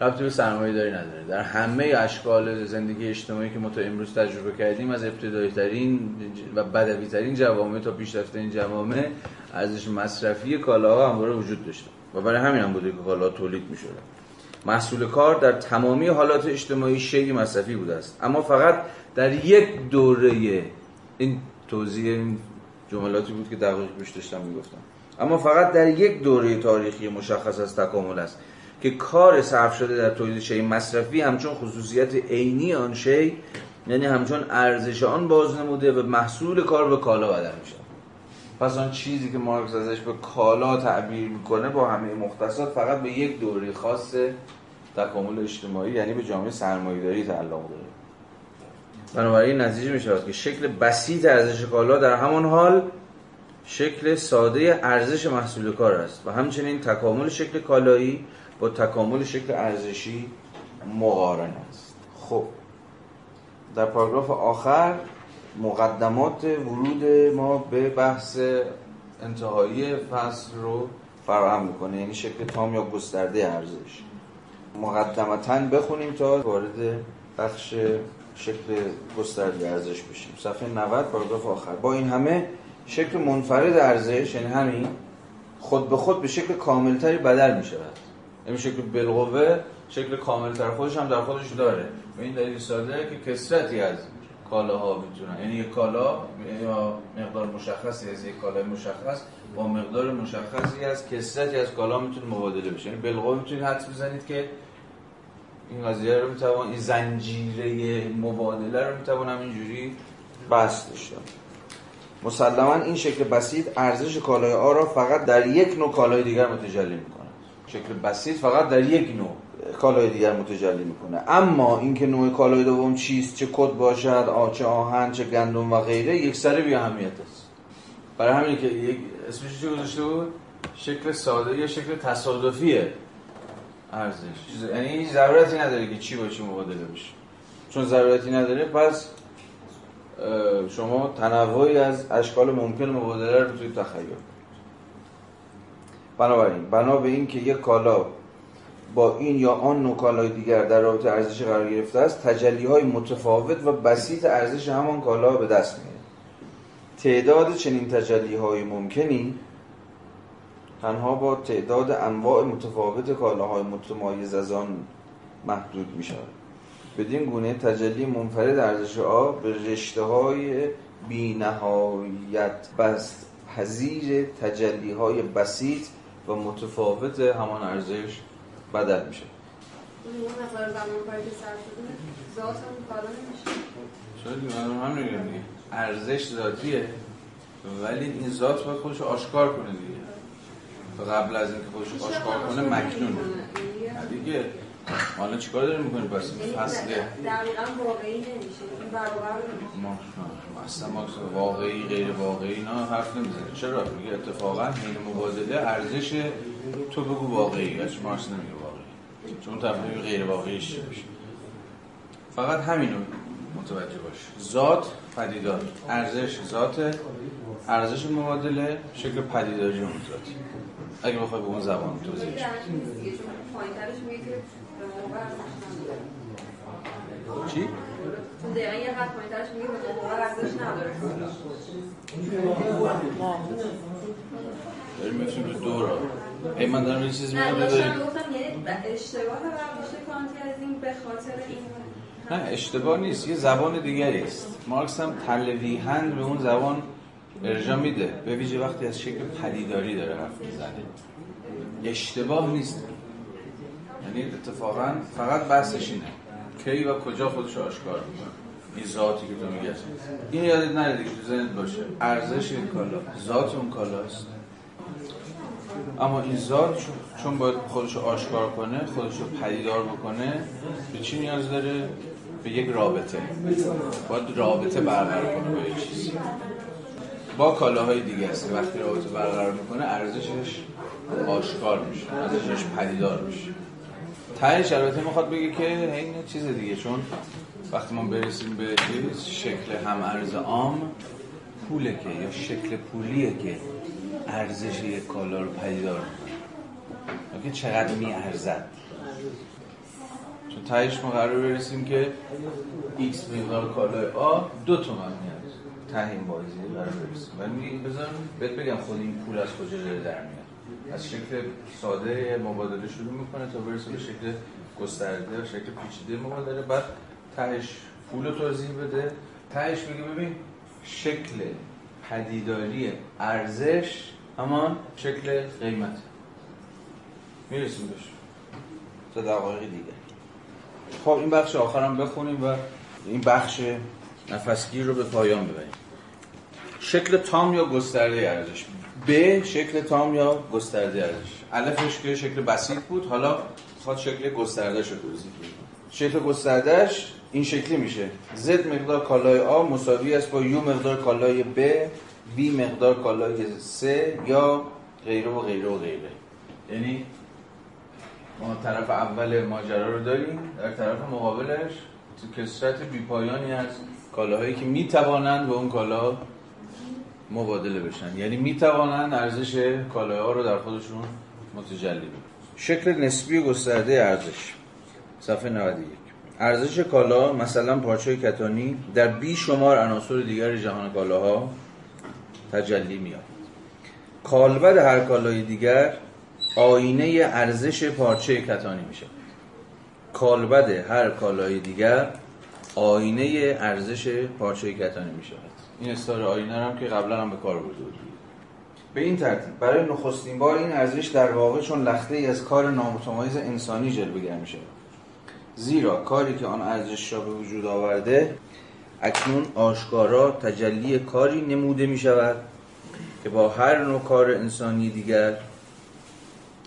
ربطی به سرمایه داری نداره. در همه اشکال زندگی اجتماعی که ما تا امروز تجربه کردیم از ابتدایی ترین و بدوی ترین جوامع تا پیشرفته این جوامع ارزش مصرفی کالاها همواره وجود داشته. و برای همین هم بوده که کالا تولید می شده محصول کار در تمامی حالات اجتماعی شیعی مصرفی بوده است. اما فقط در یک دوره این توضیح این جملاتی بود که دقیق پیش داشتم می‌گفتم. اما فقط در یک دوره تاریخی مشخص از تکامل است. که کار صرف شده در تولید شی مصرفی همچون خصوصیت عینی آن شی یعنی همچون ارزش آن باز نموده و محصول کار به کالا بدل میشه. پس آن چیزی که مارکس ازش به کالا تعبیر می‌کنه با همه مختصات فقط به یک دوره خاص تکامل اجتماعی یعنی به جامعه سرمایه‌داری تعلق داره. بنابراین نتیجه می شود که شکل بسیط ارزش کالا در همان حال شکل ساده ارزش محصول کار است و همچنین تکامل شکل کالایی با تکامل شکل ارزشی مقارن است. خب. در پاراگراف آخر مقدمات ورود ما به بحث انتهایی فصل رو فراهم می‌کنه. یعنی شکل تام یا گسترده ارزش. مقدمتا بخونیم تا وارد بخش شکل گسترده ارزش بشیم. صفحه 90 پاراگراف آخر. با این همه شکل منفرد ارزش یعنی همین خود به خود به شکل کاملتری بدل می شود یعنی شکل بالقوه شکل کاملتر خودش هم در خودش داره. به این دلیل ساده که کسرتی از کالاها می‌تونن. یعنی یک کالا یا مقدار مشخصی از یک کالای مشخص با مقدار مشخصی از کسرتی از کالا می‌تونه مبادله بشه. یعنی بالقوه می‌تونید حدس بزنید که این قضیه رو می‌توان این زنجیره مبادله رو می‌توان همینجوری بس داشتم مسلما این شکل بسیط ارزش کالای آ را فقط در یک نوع کالای دیگر متجلی می‌کنه شکل بسیط فقط در یک نوع کالای دیگر متجلی می‌کنه. اما اینکه نوع کالای دوم چیست چه کد باشد آ چه آهن چه گندم و غیره یک سر بی اهمیت است. برای همین که یک اسمش چی گذاشته بود؟ شکل ساده یا شکل تصادفیه ارزش. یعنی هیچ ضرورتی نداره که چی با چی مبادله بشه. چون ضرورتی نداره پس شما تنوعی از اشکال ممکن مبادله رو توی تخیل بنابراین بنا به این که یک کالا با این یا آن نوع کالای دیگر در رابطه ارزش قرار گرفته است تجلی های متفاوت و بسیط ارزش همان کالا به دست میاد تعداد چنین تجلی های ممکنی تنها با تعداد انواع متفاوت کالاهای متمایز از آن محدود می شود بدین گونه تجلی منفرد ارزش آ به رشته های بی نهایت بست پذیر تجلی های بسیط و متفاوت همان ارزش بدل میشه. شاید ارزش ذاتیه ولی این ذات باید خودش آشکار کنه دیگه. تا قبل از اینکه خودش آشکار کنه مکنونه دیگه. حالا چیکار داریم می‌کنیم؟ پس فصل دقیقا واقعی نمیشه. این برابر ما اصلا ما واقعی غیر واقعی اینا حرف نمی‌زنه. چرا؟ میگه اتفاقا حین مبادله ارزش تو بگو واقعی اصلا مارس نمیگه واقعی. چون تبدیل غیر واقعیش چی بشه فقط همینو متوجه باش. ذات پدیدار. ارزش ذات ارزش مبادله شکل پدیداری اون ذاتی. اگه بخوای به اون زبان توضیح بدی چی؟ دقیقا یه قد پایینترش میگه به موقع ارزش نداره. داریم میفتیم رو دو را ای من دارم یه چیزی میگم نه داشتم گفتم یعنی اشتباه به خاطر این نه اشتباه نیست یه زبان دیگری است. مارکس هم تلویحاً به اون زبان ارجاع میده. به ویژه وقتی از شکل پدیداری داره حرف می‌زنه. اشتباه نیست. یعنی اتفاقا فقط بحثش اینه. کی و کجا خودش آشکار می‌کنه؟ این ذاتی که تو میگه این یادت نره دیگه تو ذهنت باشه. ارزش این کالا ذات اون کالاست. اما این ذات چون باید خودش آشکار کنه خودش رو پدیدار بکنه به چی نیاز داره؟ به یک رابطه. باید رابطه برقرار کنه با یک با کالاهای دیگه است. وقتی رابطه برقرار می‌کنه ارزشش آشکار میشه ارزشش پدیدار میشه. تهش البته می‌خواد بگه که این چیز دیگه چون وقتی ما برسیم به چیز شکل هم ارز عام پوله که یا شکل پولیه که ارزش یک کالا رو پدیدار می‌کنه که چقدر میارزد؟ چون تهش ما قرار برسیم که x مقدار کالای آ دو تومن میاد ته این بازی قرار برسیم. و میگه بذار بهت بگم خود این پول از کجا داره در میاد. از شکل ساده مبادله شروع می‌کنه تا برسه به شکل گسترده و شکل پیچیده مبادله. بعد تهش پول توضیح بده. تهش میگه ببین شکل پدیداری ارزش همان شکل قیمت. می‌رسیم بهش. تا دقایق دیگه. خب این بخش آخرم بخونیم و این بخش نفسگیر رو به پایان ببریم. شکل تام یا گسترده ارزش؟ ب شکل تام یا گسترده ارزش الفش که شکل بسیط بود حالا خواهد شکل گسترده شد توضیح شکل گستردهش این شکلی میشه. Z مقدار کالای آ مساوی است با یو مقدار کالای ب B مقدار کالای C یا غیره و غیره و غیره. یعنی ما طرف اول ماجرا رو داریم در طرف مقابلش تو کسرت بیپایانی از کالاهایی که می‌توانند به اون کالا مبادله بشن. یعنی می‌توانند ارزش کالاها رو در خودشون متجلی بکنن. شکل نسبی گسترده ارزش. صفحه 91 ارزش کالا مثلا پارچه کتانی در بی شمار عناصر دیگر جهان کالاها تجلی میاد. کالبد هر کالای دیگر آینه ارزش پارچه کتانی میشه. کالبد هر کالای دیگر آینه ارزش پارچه کتانی میشه. این استار آینه هم که قبلا هم به کار برده بود. به این ترتیب برای نخستین بار این ارزش در واقع چون لخته ای از کار نامتمایز انسانی جلوه میشه. زیرا کاری که آن ارزش را به وجود آورده اکنون آشکارا تجلی کاری نموده می شود که با هر نوع کار انسانی دیگر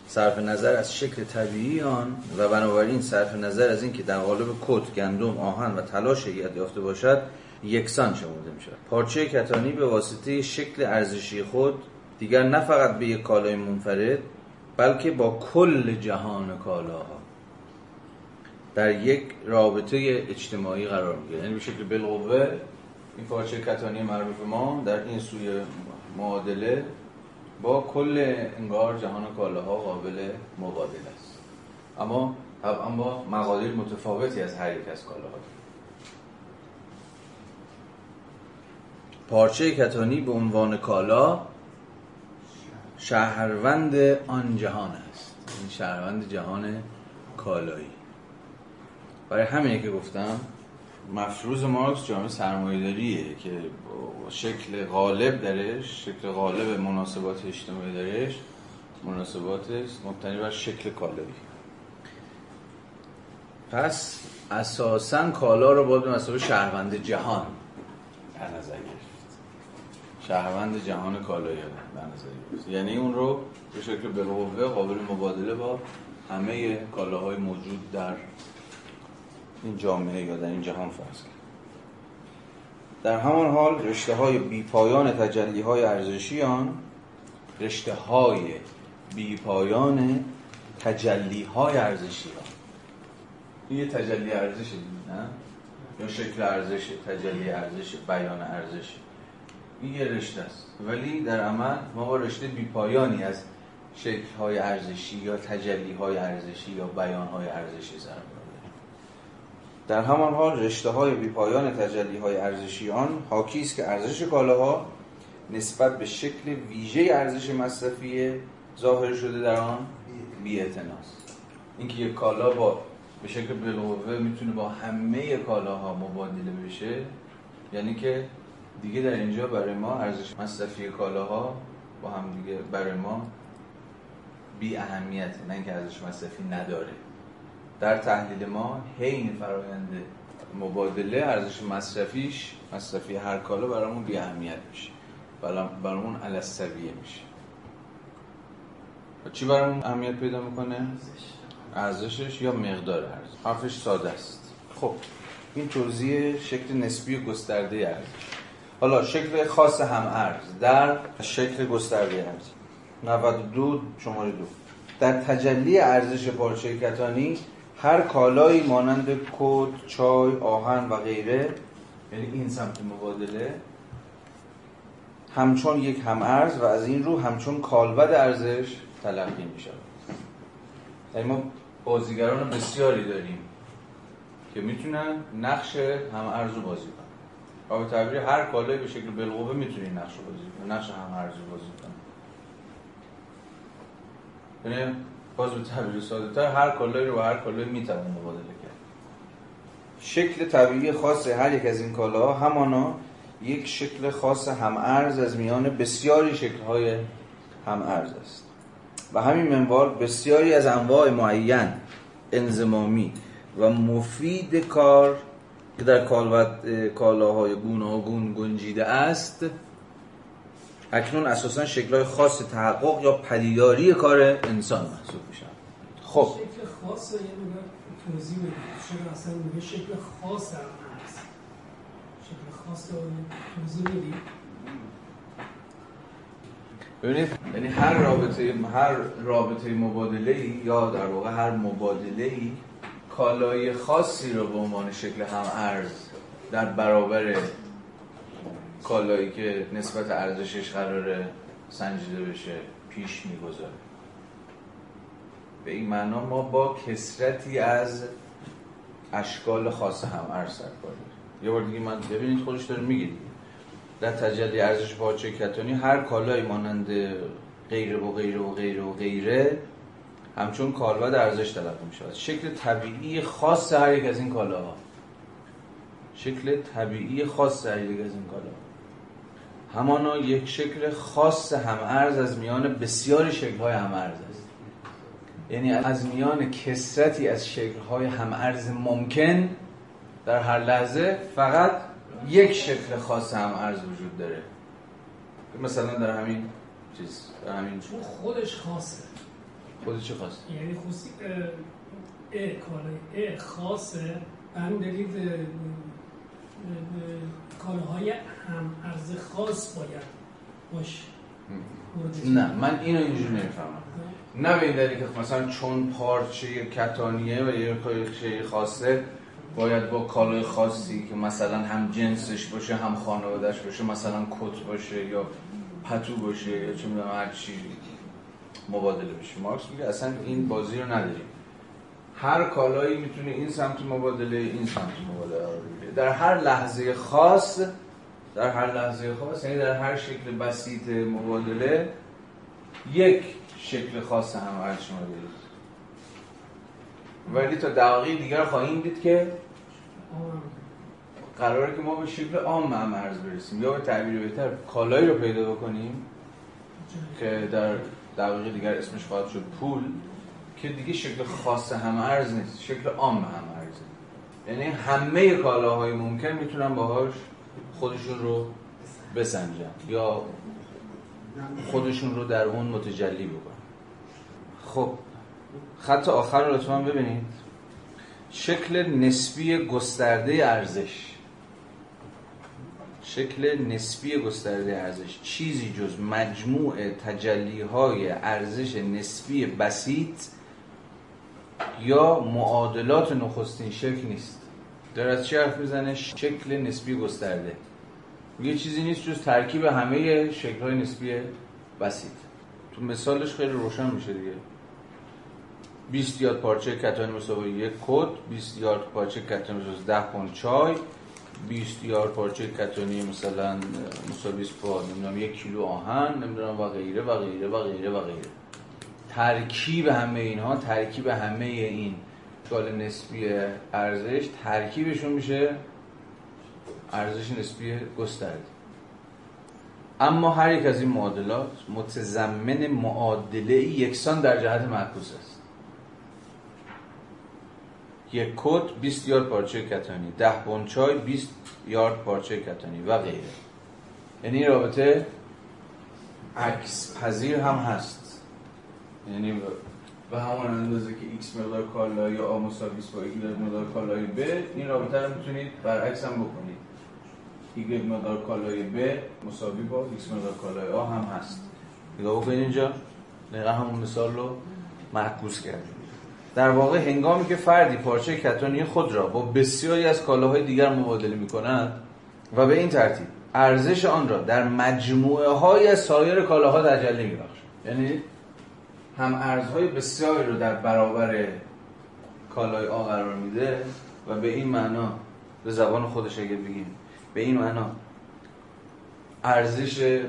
صرف نظر از شکل طبیعی آن و بنابراین صرف نظر از اینکه در قالب کت، گندم، آهن و طلا شیعت یافته باشد یکسان شمرده می شود پارچه کتانی به واسطه شکل ارزشی خود دیگر نه فقط به یک کالای منفرد بلکه با کل جهان کالاها در یک رابطه اجتماعی قرار می‌گیره یعنی به شکل بالقوه این پارچه کتانی معروف ما در این سوی معادله با کل انگار جهان کالاها قابل مبادله است. اما طبعا با مقادیر متفاوتی از هر یک از کالاها پارچه کتانی به عنوان کالا شهروند آن جهان است. این شهروند جهان کالایی. برای همینه که گفتم مفروض مارکس جامعه سرمایه‌داریه که شکل غالب درش شکل غالب مناسبات اجتماعی درش مناسبات مبتنی بر شکل کالایی. پس اساسا کالا رو باید مسابقه شهروند جهان شهروند جهان نظر گرفت یعنی اون رو به شکل بالقوه قابل مبادله با همه کالاهای موجود در این جامعه یا در این جهان فرض در همان حال رشته های بی پایان تجلی های ارزشی آن رشته های بی پایان تجلی های ارزشی آن یه تجلی ارزشه نه؟ یا شکل ارزش تجلی ارزش بیان ارزش. این یه رشته است. ولی در عمل ما با رشته بی پایانی از شکل های ارزشی یا تجلی های ارزشی یا بیان های ارزشی سر در همان حال رشته های بیپایان تجلی های ارزشی آن حاکی است که ارزش کالاها نسبت به شکل ویژه ارزش مصرفی ظاهر شده در آن بی اینکه یک کالا با به شکل بالقوه می‌تونه با همه کالاها مبادله بشه یعنی که دیگه در اینجا برای ما ارزش مصرفی کالاها با هم دیگه برای ما بی اهمیت نه اینکه ارزش مصرفی نداره. در تحلیل ما حین فرایند مبادله ارزش مصرفیش مصرفی هر کالا برامون بی اهمیت میشه. برامون علستویه میشه. چی برامون اهمیت پیدا می‌کنه؟ ارزشش یا مقدار ارزش؟ حرفش ساده است. خب این توضیح شکل نسبی و گسترده ارزش. حالا شکل خاص هم ارز در شکل گسترده ارز 92 شماره دو. در تجلی ارزش پارچه کتانی هر کالایی مانند کد، چای، آهن و غیره یعنی این سمت مبادله همچون یک هم ارز و از این رو همچون کالبد ارزش تلقی می شود یعنی ما بازیگران بسیاری داریم که می‌تونن نقش هم ارز رو بازی کنن. و به تعبیر هر کالایی به شکل بالقوه می‌تونی نقش رو بازی کنن نقش هم ارز رو بازی کنن یعنی باز به تعبیر ساده تر هر کالایی رو با هر کالایی می‌تونن مبادله کرد. شکل طبیعی خاص هر یک از این کالاها همانا یک شکل خاص هم ارز از میان بسیاری شکل‌های هم ارز است. و همین منوال بسیاری از انواع معین انزمامی و مفید کار که در کالاهای گوناگون گنجیده است اکنون اساسا شکلهای خاص تحقق یا پدیداری کار انسان محسوب میشن خب. شکل خاص یه توضیح بدید. چرا اصلا میگه شکل خاص در شکل خاص توضیح بدید. ببینید یعنی هر رابطه هر رابطه مبادله یا در واقع هر مبادله ای کالای خاصی رو به عنوان شکل هم ارز در برابر کالایی که نسبت ارزشش قراره سنجیده بشه پیش می‌گذاره. به این معنا ما با کسرتی از اشکال خاص هم ارز سر یه بار دیگه من ببینید خودش داره میگه در تجلی ارزش پارچه کتانی هر کالایی مانند غیره و غیره و غیره و غیره همچون کالبد ارزش تلقی می شود شکل طبیعی خاص هر یک از این کالاها شکل طبیعی خاص هر یک از این کالاها همانا یک شکل خاص هم ارز از میان بسیاری شکل های هم ارز است. یعنی از میان کسرتی از شکل های هم ارز ممکن در هر لحظه فقط یک شکل خاص هم ارز وجود داره. مثلا در همین چیز در همین خودش خاصه. خودش چه خاصه یعنی خصوصی ا کالای ا خاصه همین دلیل کالاهای هم ارز خاص باید باشه نه من اینو اینجوری نمی‌فهمم. نه به این دلیل که مثلا چون پارچه کتانیه و یه شیء خاصه باید با کالای خاصی که مثلا هم جنسش باشه هم خانوادهش باشه مثلا کت باشه یا پتو باشه یا چه می‌دونم هر چی مبادله بشه مارکس میگه اصلا این بازی رو نداریم. هر کالایی می‌تونه این سمت مبادله این سمت مبادله در هر لحظه خاص در هر لحظه خاص یعنی در هر شکل بسیط مبادله یک شکل خاص هم از شما دارید ولی تا دقیقی دیگر خواهیم دید که قراره که ما به شکل عام هم عرض برسیم. یا به تعبیر بهتر کالایی رو پیدا بکنیم که در دقیقه دیگر اسمش خواهد شد پول که دیگه شکل خاص هم ارز نیست شکل عام هم ارزه یعنی همه کالاهای ممکن می‌تونن باهاش خودشون رو بسنجن یا خودشون رو در اون متجلی بکنن. خب خط آخر رو لطفا ببینید. شکل نسبی گسترده ارزش. شکل نسبی گسترده ارزش. چیزی جز مجموع تجلی های ارزش نسبی بسیط یا معادلات نخستین شکل نیست. در از چی حرف می‌زنه؟ شکل نسبی گسترده. یه چیزی نیست جز ترکیب همه شکل های نسبی بسیط. تو مثالش خیلی روشن میشه دیگه. 20 یاد پارچه کتانی مساوی یک کد 20 یاد پارچه کتانی مساوی 10 پوند چای 20 یار پارچه کتانی مثلا مساوی با نمی‌دونم یک کیلو آهن نمی‌دونم و غیره و غیره و غیره و غیره. ترکیب همه اینها ترکیب همه این گال نسبی ارزش ترکیبشون میشه ارزش نسبی گسترده. اما هر یک از این معادلات متضمن معادله یکسان در جهت معکوس است. یک کت 20 یارد پارچه کتانی. ده بنچای 20 یارد پارچه کتانی و غیره. یعنی رابطه عکس پذیر هم هست. یعنی به همون اندازه که x مقدار کالای آ مساوی با y مقدار کالای ب این رابطه رو می‌تونید برعکس هم بکنید. y مقدار کالای ب مساوی با x مقدار کالای آ هم هست. نگاه بکنید اینجا. دقیقا همون مثال رو معکوس کردیم. در واقع هنگامی که فردی پارچه کتانی خود را با بسیاری از کالاهای دیگر مبادله می کند و به این ترتیب ارزش آن را در مجموعه های سایر کالاها تجلی می یعنی هم ارزهای بسیاری رو در برابر کالای آ قرار میده و به این معنا به زبان خودش اگه بگیم به این معنا ارزش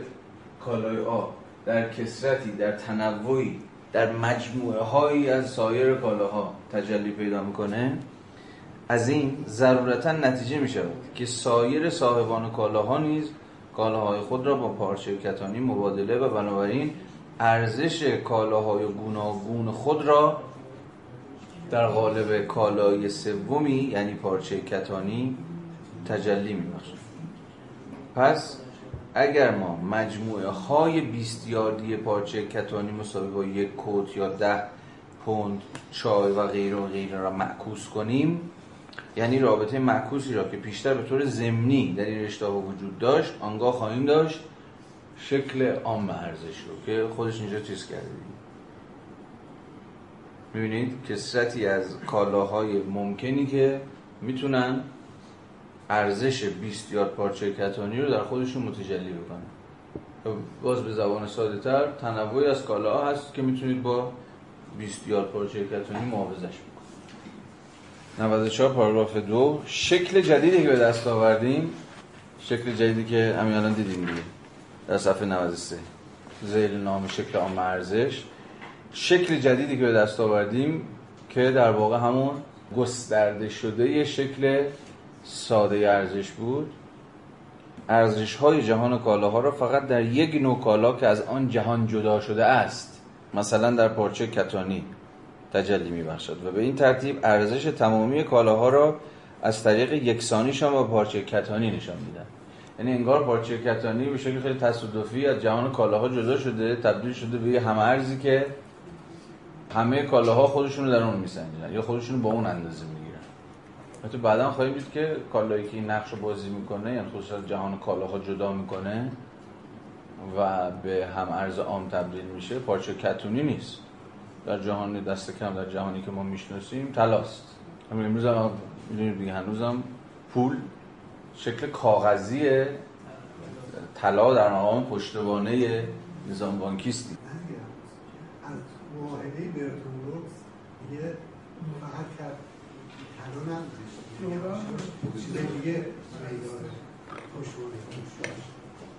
کالای آ در کسرتی در تنوعی در مجموعه هایی از سایر کالاها تجلی پیدا می‌کنه از این ضرورتا نتیجه می شود که سایر صاحبان کالاها نیز کالاهای خود را با پارچه کتانی مبادله و بنابراین ارزش کالاهای گوناگون خود را در قالب کالای سومی یعنی پارچه کتانی تجلی می پس اگر ما مجموعه های 20 یاردی پارچه کتانی مساوی با یک کوت یا ده پوند چای و غیره و غیره را معکوس کنیم یعنی رابطه معکوسی را که پیشتر به طور زمینی در این رشته وجود داشت آنگاه خواهیم داشت شکل عام ارزش رو که خودش اینجا چیز کرده. می‌بینید کسرتی از کالاهای ممکنی که می‌تونن ارزش 20 یارد پارچه کتانی رو در خودشون متجلی بکنن. باز به زبان ساده تر تنوعی از کالاها هست که می‌تونید با 20 یارد پارچه کتانی معاوضش بکنید. 94 پاراگراف دو. شکل جدیدی که به دست آوردیم شکل جدیدی که همین الان دیدیم دیگه در صفحه 93 زیل نام شکل عام ارزش. شکل جدیدی که به دست آوردیم که در واقع همون گسترده شده شکل ساده ارزش بود. ارزش های جهان کالاها را فقط در یک نوع کالا که از آن جهان جدا شده است. مثلا در پارچه کتانی تجلی می بخشد و به این ترتیب ارزش تمامی کالاها را از طریق یکسانیشان با پارچه کتانی نشان میدن یعنی انگار پارچه کتانی به شکل خیلی تصادفی از جهان کالاها جدا شده تبدیل شده به همه ارزی که همه کالاها خودشون رو در اون میسنجن یا خودشون با اون اندازه می‌گیرن. حتی بعدا خواهیم دید که کالایی که این نقش رو بازی می‌کنه یعنی از جهان کالاها جدا می‌کنه و به هم ارز عام تبدیل میشه پارچه کتونی نیست. در جهان دست کم در جهانی که ما می‌شناسیم تلاست همین امروز هم دیگه هنوزم پول شکل کاغذی طلا در مقام پشتوانه نظام بانکیستی. از معاهده برتون فقط پشتوانه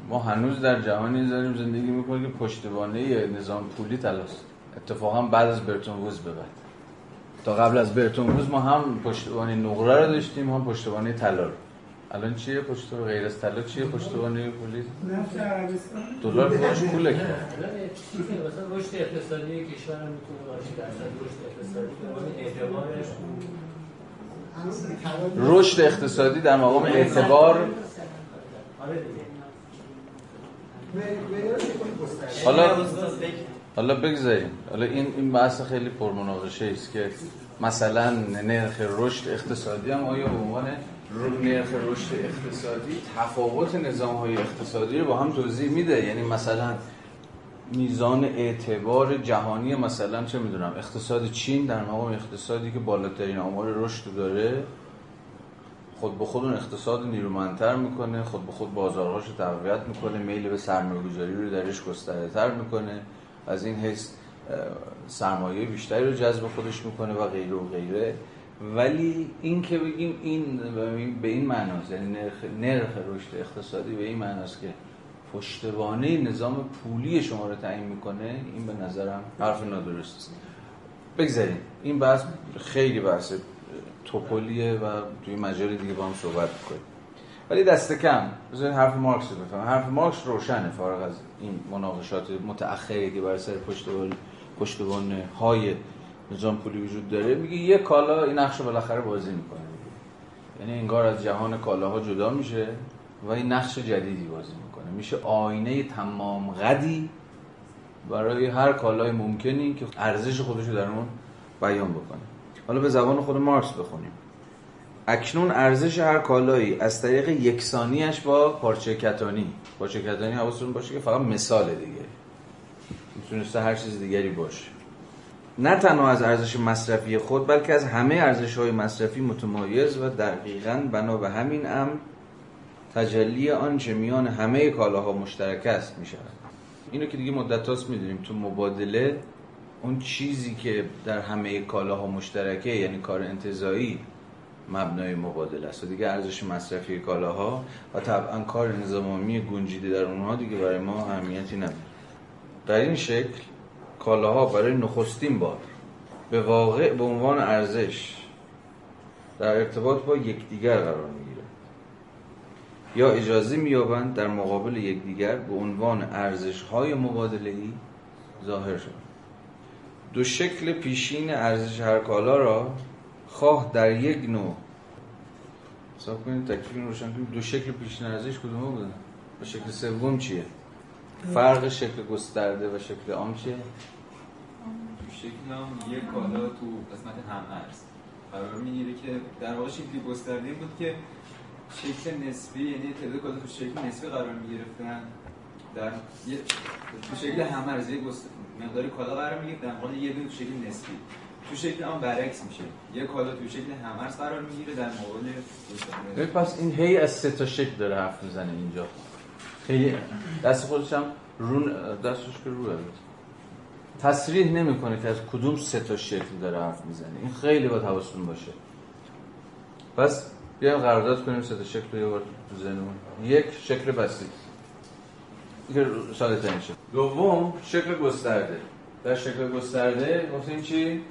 ما هنوز در جهانی داریم زندگی می‌کنیم که پشتوانه نظام پولی تلاست. اتفاقا بعد از برتون ووز به بعد. تا قبل از برتون ووز ما هم پشتوانه نقره رو داشتیم هم پشتوانه طلا رو. الان چیه پشت غیر از طلا چیه پشتوانه پولی؟ نفت عربستان. دلار خودش پوله که. مثلا رشد اقتصادی کشور هم می‌تونه باشه درصد رشد اقتصادی به عنوان اعتبارش رشد اقتصادی در مقام اعتبار. حالا حالا بگذاریم. حالا این این بحث خیلی پرمناقشه است که مثلا نرخ رشد اقتصادی هم آیا به عنوان نرخ رشد اقتصادی تفاوت نظام های اقتصادی رو با هم توضیح میده؟ یعنی مثلا میزان اعتبار جهانی مثلا چه می‌دونم اقتصاد چین در مقام اقتصادی که بالاترین آمار رشد داره خود به خود اون اقتصاد نیرومندتر می‌کنه خود به خود بازارهاش رو تقویت می‌کنه میل به سرمایه گذاری رو درش گسترده تر می‌کنه از این حیث سرمایه بیشتری رو جذب خودش می‌کنه و غیره و غیره. ولی این که بگیم این به این معناست یعنی نرخ, نرخ رشد اقتصادی به این معناست که پشتوانه نظام پولی شما رو تعیین می‌کنه؟ این به نظرم حرف نادرست است. بگذاریم. این بحث خیلی بحث توپولیه و توی مجال دیگه با هم صحبت می‌کنیم. ولی دست کم. بذارید حرف مارکس رو بفهم حرف مارکس روشنه فارغ از این مناقشات متأخری که برای سر پشتوان پشتوان های نظام پولی وجود داره. میگه یه کالا این نقش رو بالاخره بازی می‌کنه. یعنی انگار از جهان کالاها جدا میشه و این نقش جدیدی بازی می‌کنه. میشه آینه تمام قدی برای هر کالای ممکنی که ارزش خودش رو در اون بیان بکنه. حالا به زبان خود مارکس بخونیم. اکنون ارزش هر کالایی از طریق یکسانیش با پارچه کتانی پارچه کتانی حواستون باشه که فقط مثال دیگه. می‌تونسته هر چیز دیگری باشه. نه تنها از ارزش مصرفی خود بلکه از همه ارزش های مصرفی متمایز و دقیقا بنا به همین امر تجلی آنچه میان همه کالاها مشترک است می شود اینو که دیگه مدت هاست می‌دونیم تو مبادله اون چیزی که در همه کالاها مشترکه یعنی کار انتظایی مبنای مبادله است. و دیگه ارزش مصرفی کالاها و طبعا کار نظامی گنجیده در اونها دیگه برای ما اهمیتی نداره. در این شکل کالاها برای نخستین بار به واقع به عنوان ارزش در ارتباط با یکدیگر قرار می‌گیره یا اجازه مییابند در مقابل یکدیگر به عنوان ارزش های مبادله ای ظاهر شد دو شکل پیشین ارزش هر کالا را خواه در یک نوع. حساب کنید تکلیف روشن کنید. دو شکل پیشین ارزش کدوم بودن و شکل سوم چیه؟ فرق شکل گسترده و شکل عام چیه؟ شکل هم یک کالا تو قسمت هم ارز. قرار می‌گیره که در واقع شکلی گسترده بود که شکل نسبی یعنی تعداد کالا تو شکل نسبی قرار می‌گرفتن در یه تو شکل هم ارز یک مقدار کالا قرار می‌گیره در یه دونه تو شکل نسبی تو شکل هم برعکس میشه یه کالا تو شکل هم ارز قرار می‌گیره در مقابل پس این هی از سه تا شکل داره حرف می‌زنه اینجا خیلی دست خودش هم رون دستش که روه تصریح نمی‌کنه که از کدوم سه تا شکل داره حرف می‌زنه این خیلی باید حواستون باشه پس بیایم قرارداد کنیم سه شکل یه بار تو ذهنمون. یک شکل بسیط. که ساده ترین شکل. دوم شکل گسترده. در شکل گسترده گفتیم چی؟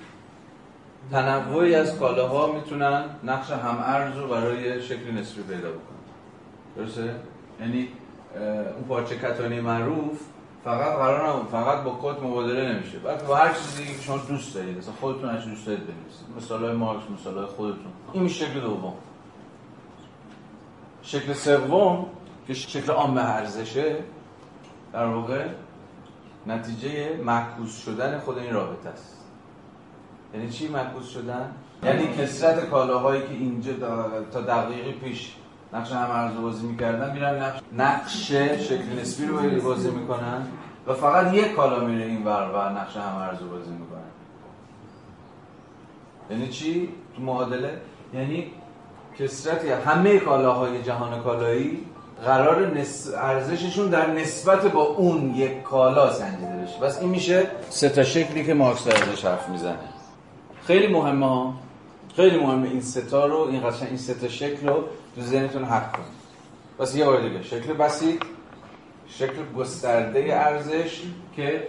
تنوعی از کالاها می‌تونن نقش هم ارز رو برای شکل نسبی پیدا بکنن. درسته؟ یعنی اون پارچه کتانی معروف فقط قرار فقط با کد مبادله نمیشه. بلکه با هر چیزی که شما دوست دارید مثلا خودتون هر دوست دارید بنویسید. مثالای مارکس مثالای خودتون. این شکل دوم. شکل سوم که شکل عام ارزشه در واقع نتیجه معکوس شدن خود این رابطه است. یعنی چی معکوس شدن؟ یعنی کسرت کالاهایی که اینجا تا دقیقه پیش نقش هم ارز بازی می‌کردن میرن نقش نقش شکل نسبی رو بازی می‌کنن و فقط یک کالا میره این ور و نقش هم ارز بازی می‌کنن. یعنی چی؟ تو معادله؟ یعنی کسرت همه کالاهای جهان کالایی قرار نس... ارزششون در نسبت با اون یک کالا سنجیده بشه. بس این میشه سه تا شکلی که مارکس ازش حرف می‌زنه. خیلی مهمه ها. خیلی مهمه این ستا رو این قشنگ این سه تا شکل رو تو ذهنتون حق کنید. بس یه بار دیگه. شکل بسیط شکل گسترده ارزش که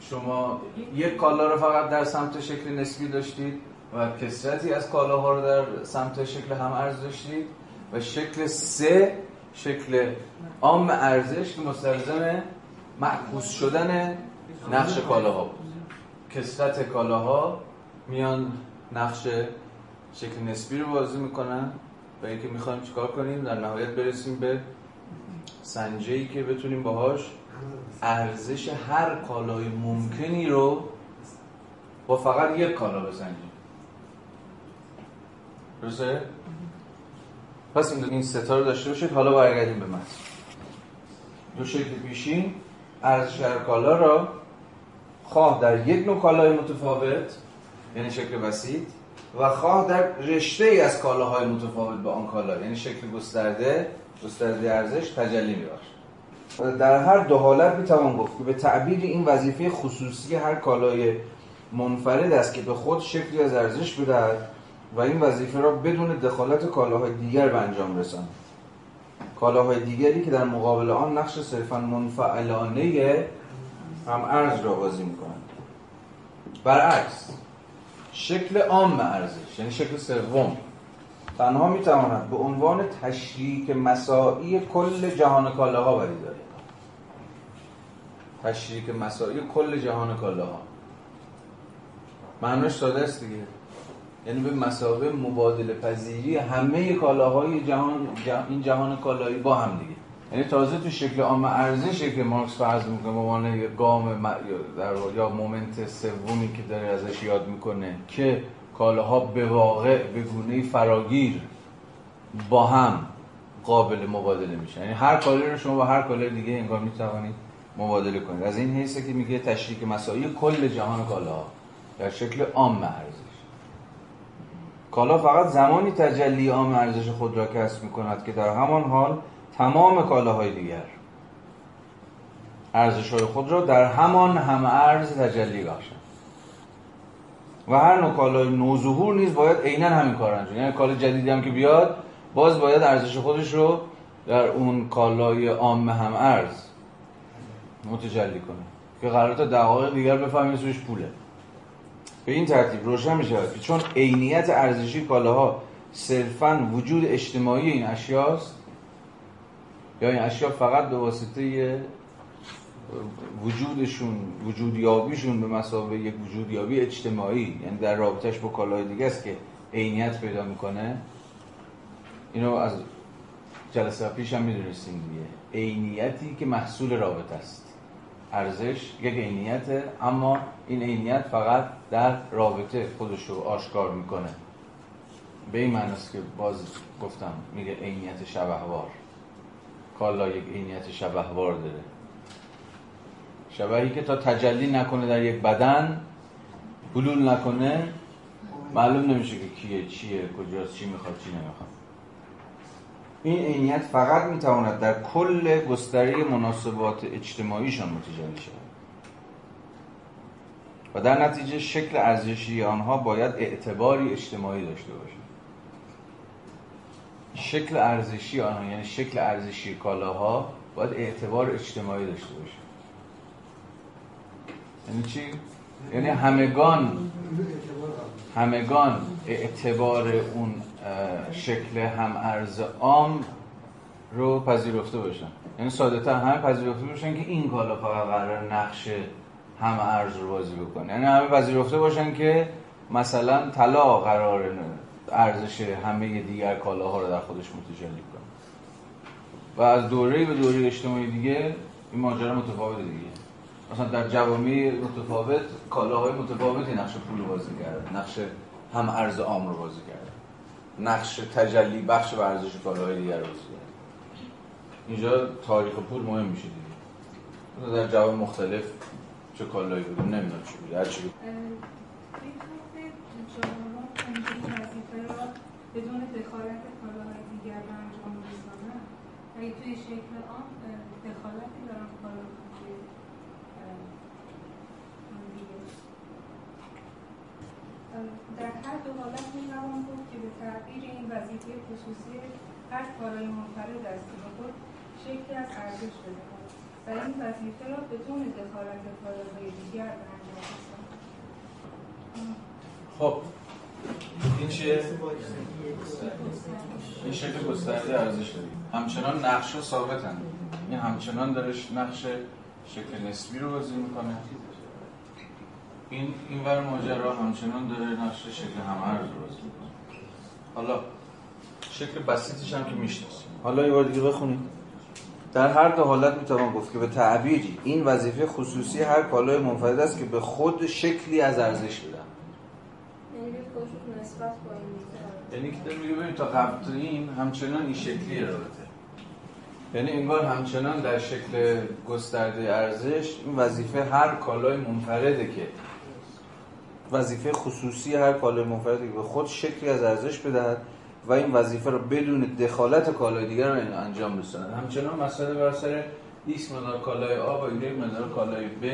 شما یک کالا رو فقط در سمت شکل نسبی داشتید. و کسرتی از کالاها رو در سمت شکل هم ارز داشتید و شکل سه شکل عام ارزش که مستلزم معکوس شدن نقش کالاها بود. کسرت کالاها میان نقش شکل نسبی رو بازی می‌کنن و اینکه می‌خوایم چیکار کنیم در نهایت برسیم به سنجه‌ای که بتونیم باهاش ارزش هر کالای ممکنی رو با فقط یک کالا بسنجیم. درسته؟ پس این ستا رو داشته باشید. حالا برگردیم به متن. دو شکل پیشین. ارزش هر کالا را خواه در یک نوع کالای متفاوت یعنی شکل بسیط و خواه در رشته ای از کالاهای متفاوت با آن کالا یعنی شکل گسترده گسترده ارزش تجلی میبخشه در هر دو حالت می‌توان گفت که به تعبیر این وظیفه خصوصی هر کالای منفرد است که به خود شکلی از ارزش بدهد. و این وظیفه را بدون دخالت کالاهای دیگر به انجام رساند. کالاهای دیگری که در مقابل آن نقش صرفا منفعلانه هم ارز را بازی می‌کنند. برعکس شکل عام ارزش یعنی شکل سوم تنها می‌تواند به عنوان تشریک مساعی کل جهان کالاها ولی داره تشریک مساعی کل جهان کالاها. معناش ساده است دیگه. یعنی به مسابه مبادله پذیری همه کالاهای جهان این جهان کالایی با هم دیگه. یعنی تازه تو شکل عام ارزشه که مارکس فرض می‌کنه به عنوان گام در یا مومنت سومی که داره ازش یاد می‌کنه که کالاها به واقع به گونه فراگیر با هم قابل مبادله میشن. یعنی هر کالایی رو شما با هر کالای دیگه انگار می‌توانید مبادله کنید. از این حیثه که میگه تشریک مساعی کل جهان کالاها در شکل عام ارزش. کالا فقط زمانی تجلی عام ارزش خود را کسب می‌کند که در همان حال تمام کالاهای دیگر ارزش های خود را در همان هم ارز تجلی بخشند. و هر نوع کالای نوظهور نیز باید عینا همین کار انجام یعنی کالا جدیدی هم که بیاد باز باید ارزش خودش رو در اون کالای عام هم ارز متجلی کنه. که قرار تا دقایق دیگر بفهمید سوش پوله. به این ترتیب روشن می که چون عینیت ارزشی کالاها صرفا وجود اجتماعی این اشیاست یا این اشیا فقط به واسطه وجودشون وجودیابیشون به مسابقه یک وجودیابی اجتماعی یعنی در رابطش با کالای دیگه است که عینیت پیدا می‌کنه. اینو از جلسه پیش هم می‌دونستیم دیگه. عینیتی که محصول رابطه است. ارزش یک عینیته اما این عینیت فقط در رابطه خودش رو آشکار می‌کنه. به این معنی که باز گفتم میگه عینیت شبهوار. کالا یک عینیت شبهوار داره. شبهی که تا تجلی نکنه در یک بدن بلول نکنه معلوم نمیشه که کیه چیه کجاست چی می‌خواد چی نمی‌خواد. این عینیت فقط می‌تواند در کل گستره مناسبات اجتماعیشان متجلی شود. و در نتیجه شکل ارزشی آنها باید اعتباری اجتماعی داشته باشد شکل ارزشی آنها یعنی شکل ارزشی کالاها باید اعتبار اجتماعی داشته باشه یعنی چی؟ یعنی همگان همگان اعتبار اون شکل هم ارز عام رو پذیرفته باشن. یعنی ساده تر همه پذیرفته باشن که این کالا فقط قرار نقش هم ارز رو بازی بکنه. یعنی همه پذیرفته باشن که مثلا طلا قرار ارزش همه دیگر کالاها رو در خودش متجلی کنه. و از دوره به دوره اجتماعی دیگه این ماجرا متفاوته دیگه. مثلا در جوامع متفاوت کالاهای متفاوتی نقش پول بازی کرده نقش هم ارز عام رو بازی کرده نقش تجلی بخش و ارزش کالاهای دیگر رو اینجا تاریخ پول مهم میشه دیگه. در جواب مختلف چه کالایی بود نمی‌دونم چی بود هر چی بود. بدون دخالت کالاهای دیگر به انجام رسانه اگه توی شکل عام دخالتی دارم کالاهای در هر دو حالت می توان بود که به تعبیر این وظیفه خصوصی هر کالای منفرد که به خود شکلی از ارزش بدهد و این وظیفه را بدون دخالت کالاهای دیگر به انجام خب این چیه؟ این شکل گسترده ارزش داری همچنان نقش ثابتن. این همچنان دارش نقش شکل نسبی رو بازی می‌کنه. این این ور ماجرا همچنان داره نقش شکل همه رو بازی می‌کنه. حالا شکل بسیطش هم که می‌شناسیم. حالا یه بار دیگه بخونیم. در هر دو حالت می‌توان گفت که به تعبیری این وظیفه خصوصی هر کالای منفرد است که به خود شکلی از ارزش بدن. یعنی که داره میگه ببین تا قبل این همچنان این شکلی رابطه. یعنی انگار همچنان در شکل گسترده ارزش این وظیفه هر کالای منفرده که وظیفه خصوصی هر کالای منفرده که به خود شکلی از ارزش بدهد و این وظیفه رو بدون دخالت کالای دیگر رو انجام بسازد همچنان مسئله بر سر x مقدار کالای A با y مقدار کالای B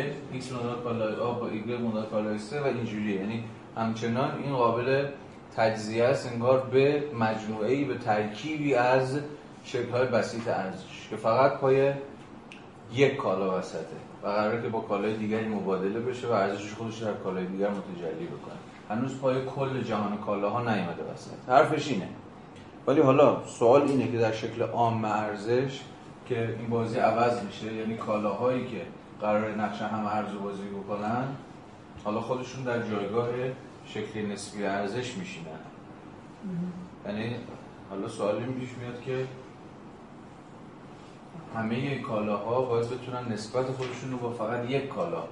x مقدار کالای A با y مقدار کالای C و اینجوریه. یعنی همچنان این قابل تجزیه است انگار به مجموعه به ترکیبی از های بسیط ارزش که فقط پای یک کالا وسطه. و قراره که با کالای دیگری مبادله بشه و ارزش خودش در کالای دیگر متجلی بکنه. هنوز پای کل جهان کالاها نیومده وسط. حرفش اینه. ولی حالا سوال اینه که در شکل عام ارزش که این بازی عوض میشه یعنی کالاهایی که قرار نقش هم ارز بازی بکنن حالا خودشون در جایگاه شکل نسبی ارزش میشینن. یعنی حالا سوالی پیش میاد که همه کالاها باید بتونن نسبت خودشون رو با فقط یک کالا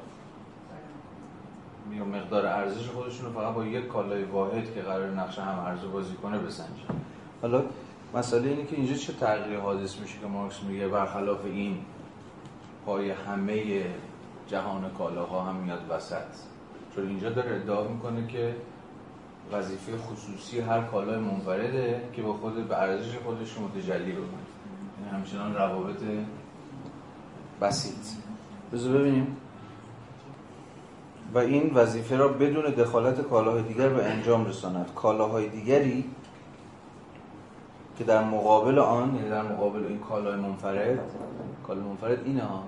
یا مقدار ارزش خودشون رو فقط با یک کالای واحد که قرار نقش هم ارز بازی کنه بسنجن. حالا مسئله اینه که اینجا چه تغییر حادث میشه که مارکس میگه برخلاف این پای همه جهان کالاها هم میاد وسط. چون اینجا داره ادعا می‌کنه که وظیفه خصوصی هر کالای منفرده که با خود به ارزش خودش متجلی بکنه همچنان روابط بسیط. بذار ببینیم. و این وظیفه را بدون دخالت کالاهای دیگر به انجام رساند. کالاهای دیگری که در مقابل آن یعنی در مقابل این کالای منفرد کالای منفرد اینه ها.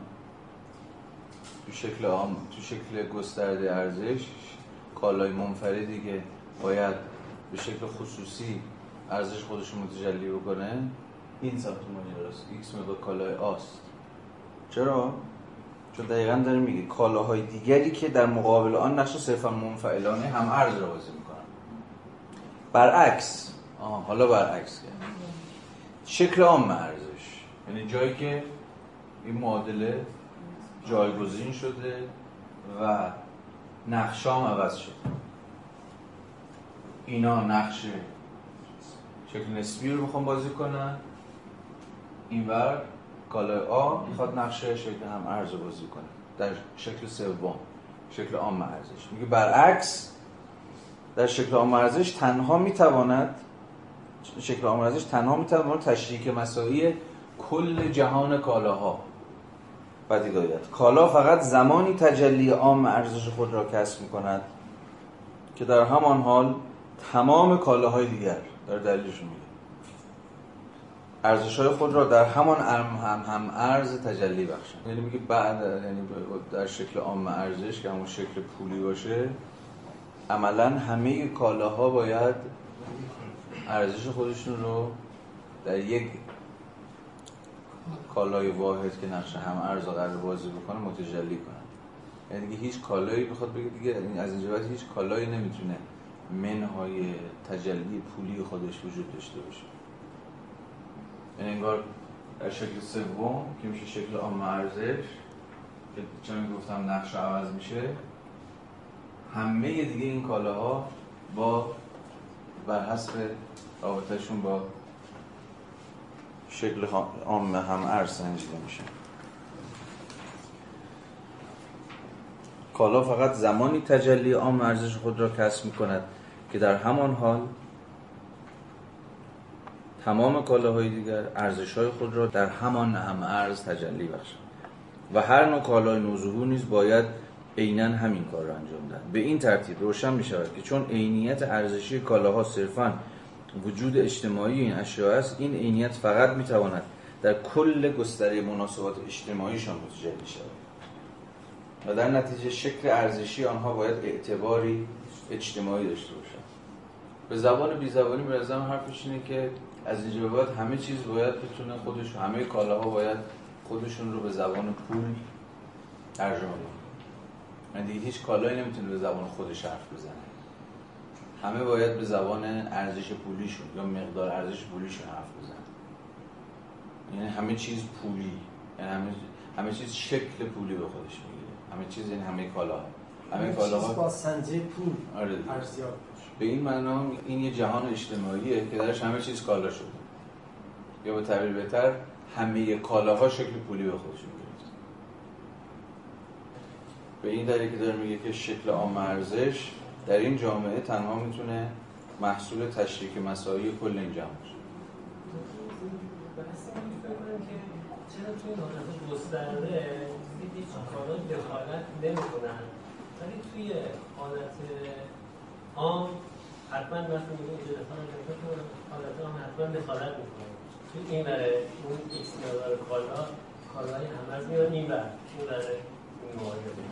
تو شکل آم تو شکل گسترده ارزش کالای منفردی که باید به شکل خصوصی ارزش خودش متجلی بکنه این سمت ماجراست ایکس مقدار کالای آ است چرا؟ چون دقیقا داره میگه کالاهای دیگری که در مقابل آن نقش صرفا منفعلانه هم ارز رو بازی می‌کنن. برعکس. آه حالا برعکس کرد. شکل عام ارزش. یعنی جایی که این معادله جایگزین شده و نقشام عوض شده. اینا نقش شکل نسبی رو می‌خوام بازی کنن. اینور کالای آ می‌خواد نقشه شکل هم ارز بازی کنه. در شکل سوم شکل عام ارزش. میگه برعکس در شکل عام ارزش تنها می‌تواند شکل عام ارزش تنها می‌تواند تشریک مساعی کل جهان کالاها. پدید آید کالا فقط زمانی تجلی عام ارزش خود را کسب می‌کند که در همان حال تمام کالاهای دیگر در دلیلش میگه. ارزش های خود را در همان هم هم, هم ارز تجلی بخشن. یعنی میگه بعد یعنی در شکل عام ارزش که همون شکل پولی باشه عملا همه کالاها باید ارزش خودشون رو در یک کالای واحد که نقش هم ارز قرار بازی بکنه متجلی کنن. یعنی دیگه هیچ کالایی بخواد بگه دیگه از اینجا بعد هیچ کالایی نمی‌تونه منهای تجلی پولی خودش وجود داشته باشه. یعنی انگار در شکل سوم که میشه شکل عام ارزش که چون گفتم نقش عوض میشه. همه دیگه این کالاها با بر حسب رابطهشون با شکل عام هم ارز سنجیده میشه. کالا فقط زمانی تجلی عام ارزش خود را کسب می‌کند که در همان حال تمام کالاهای دیگر ارزش های خود را در همان هم ارز تجلی بخشند و هر نوع کالای نوظهور نیز باید عینا همین کار را انجام دهد. به این ترتیب روشن می شود که چون عینیت ارزشی کالاها صرفا وجود اجتماعی این اشیاء است این عینیت فقط می تواند در کل گستره مناسبات اجتماعیشان متجلی شود. و در نتیجه شکل ارزشی آنها باید اعتباری اجتماعی داشته باشد به زبان بی زبانی به حرفش اینه که از اینجا به بعد همه چیز باید بتونه خودش همه کالاها باید خودشون رو به زبان پول ترجمه کنه. یعنی هیچ کالایی نمی‌تونه به زبان خودش حرف بزنه. همه باید به زبان ارزش پولیشون یا مقدار ارزش پولیشون حرف بزنن. یعنی همه چیز پولی یعنی همه, همه چیز شکل پولی به خودش می‌گیره. همه چیز یعنی همه کالا همه کالا با سنجه پول آره. ارزیاب به این معنا این یه جهان اجتماعیه که درش همه چیز کالا شده. یا به تعبیر بهتر همه کالاها شکل پولی به خودش می‌گیره به این دلیل که داره میگه که شکل عام ارزش در این جامعه تنها می‌تونه محصول تشریک مسایی کل این جامعه باشه. چرا توی حالت گسترده هیچ کارا دخالت نمی‌کنن. ولی توی حالت عام حتما وقتی میگه اینجا دخالت حالت عام حتما دخالت می‌کنه توی این بره اون ایکس مقدار کالا کالای همه از میاد این بر این بره این معایده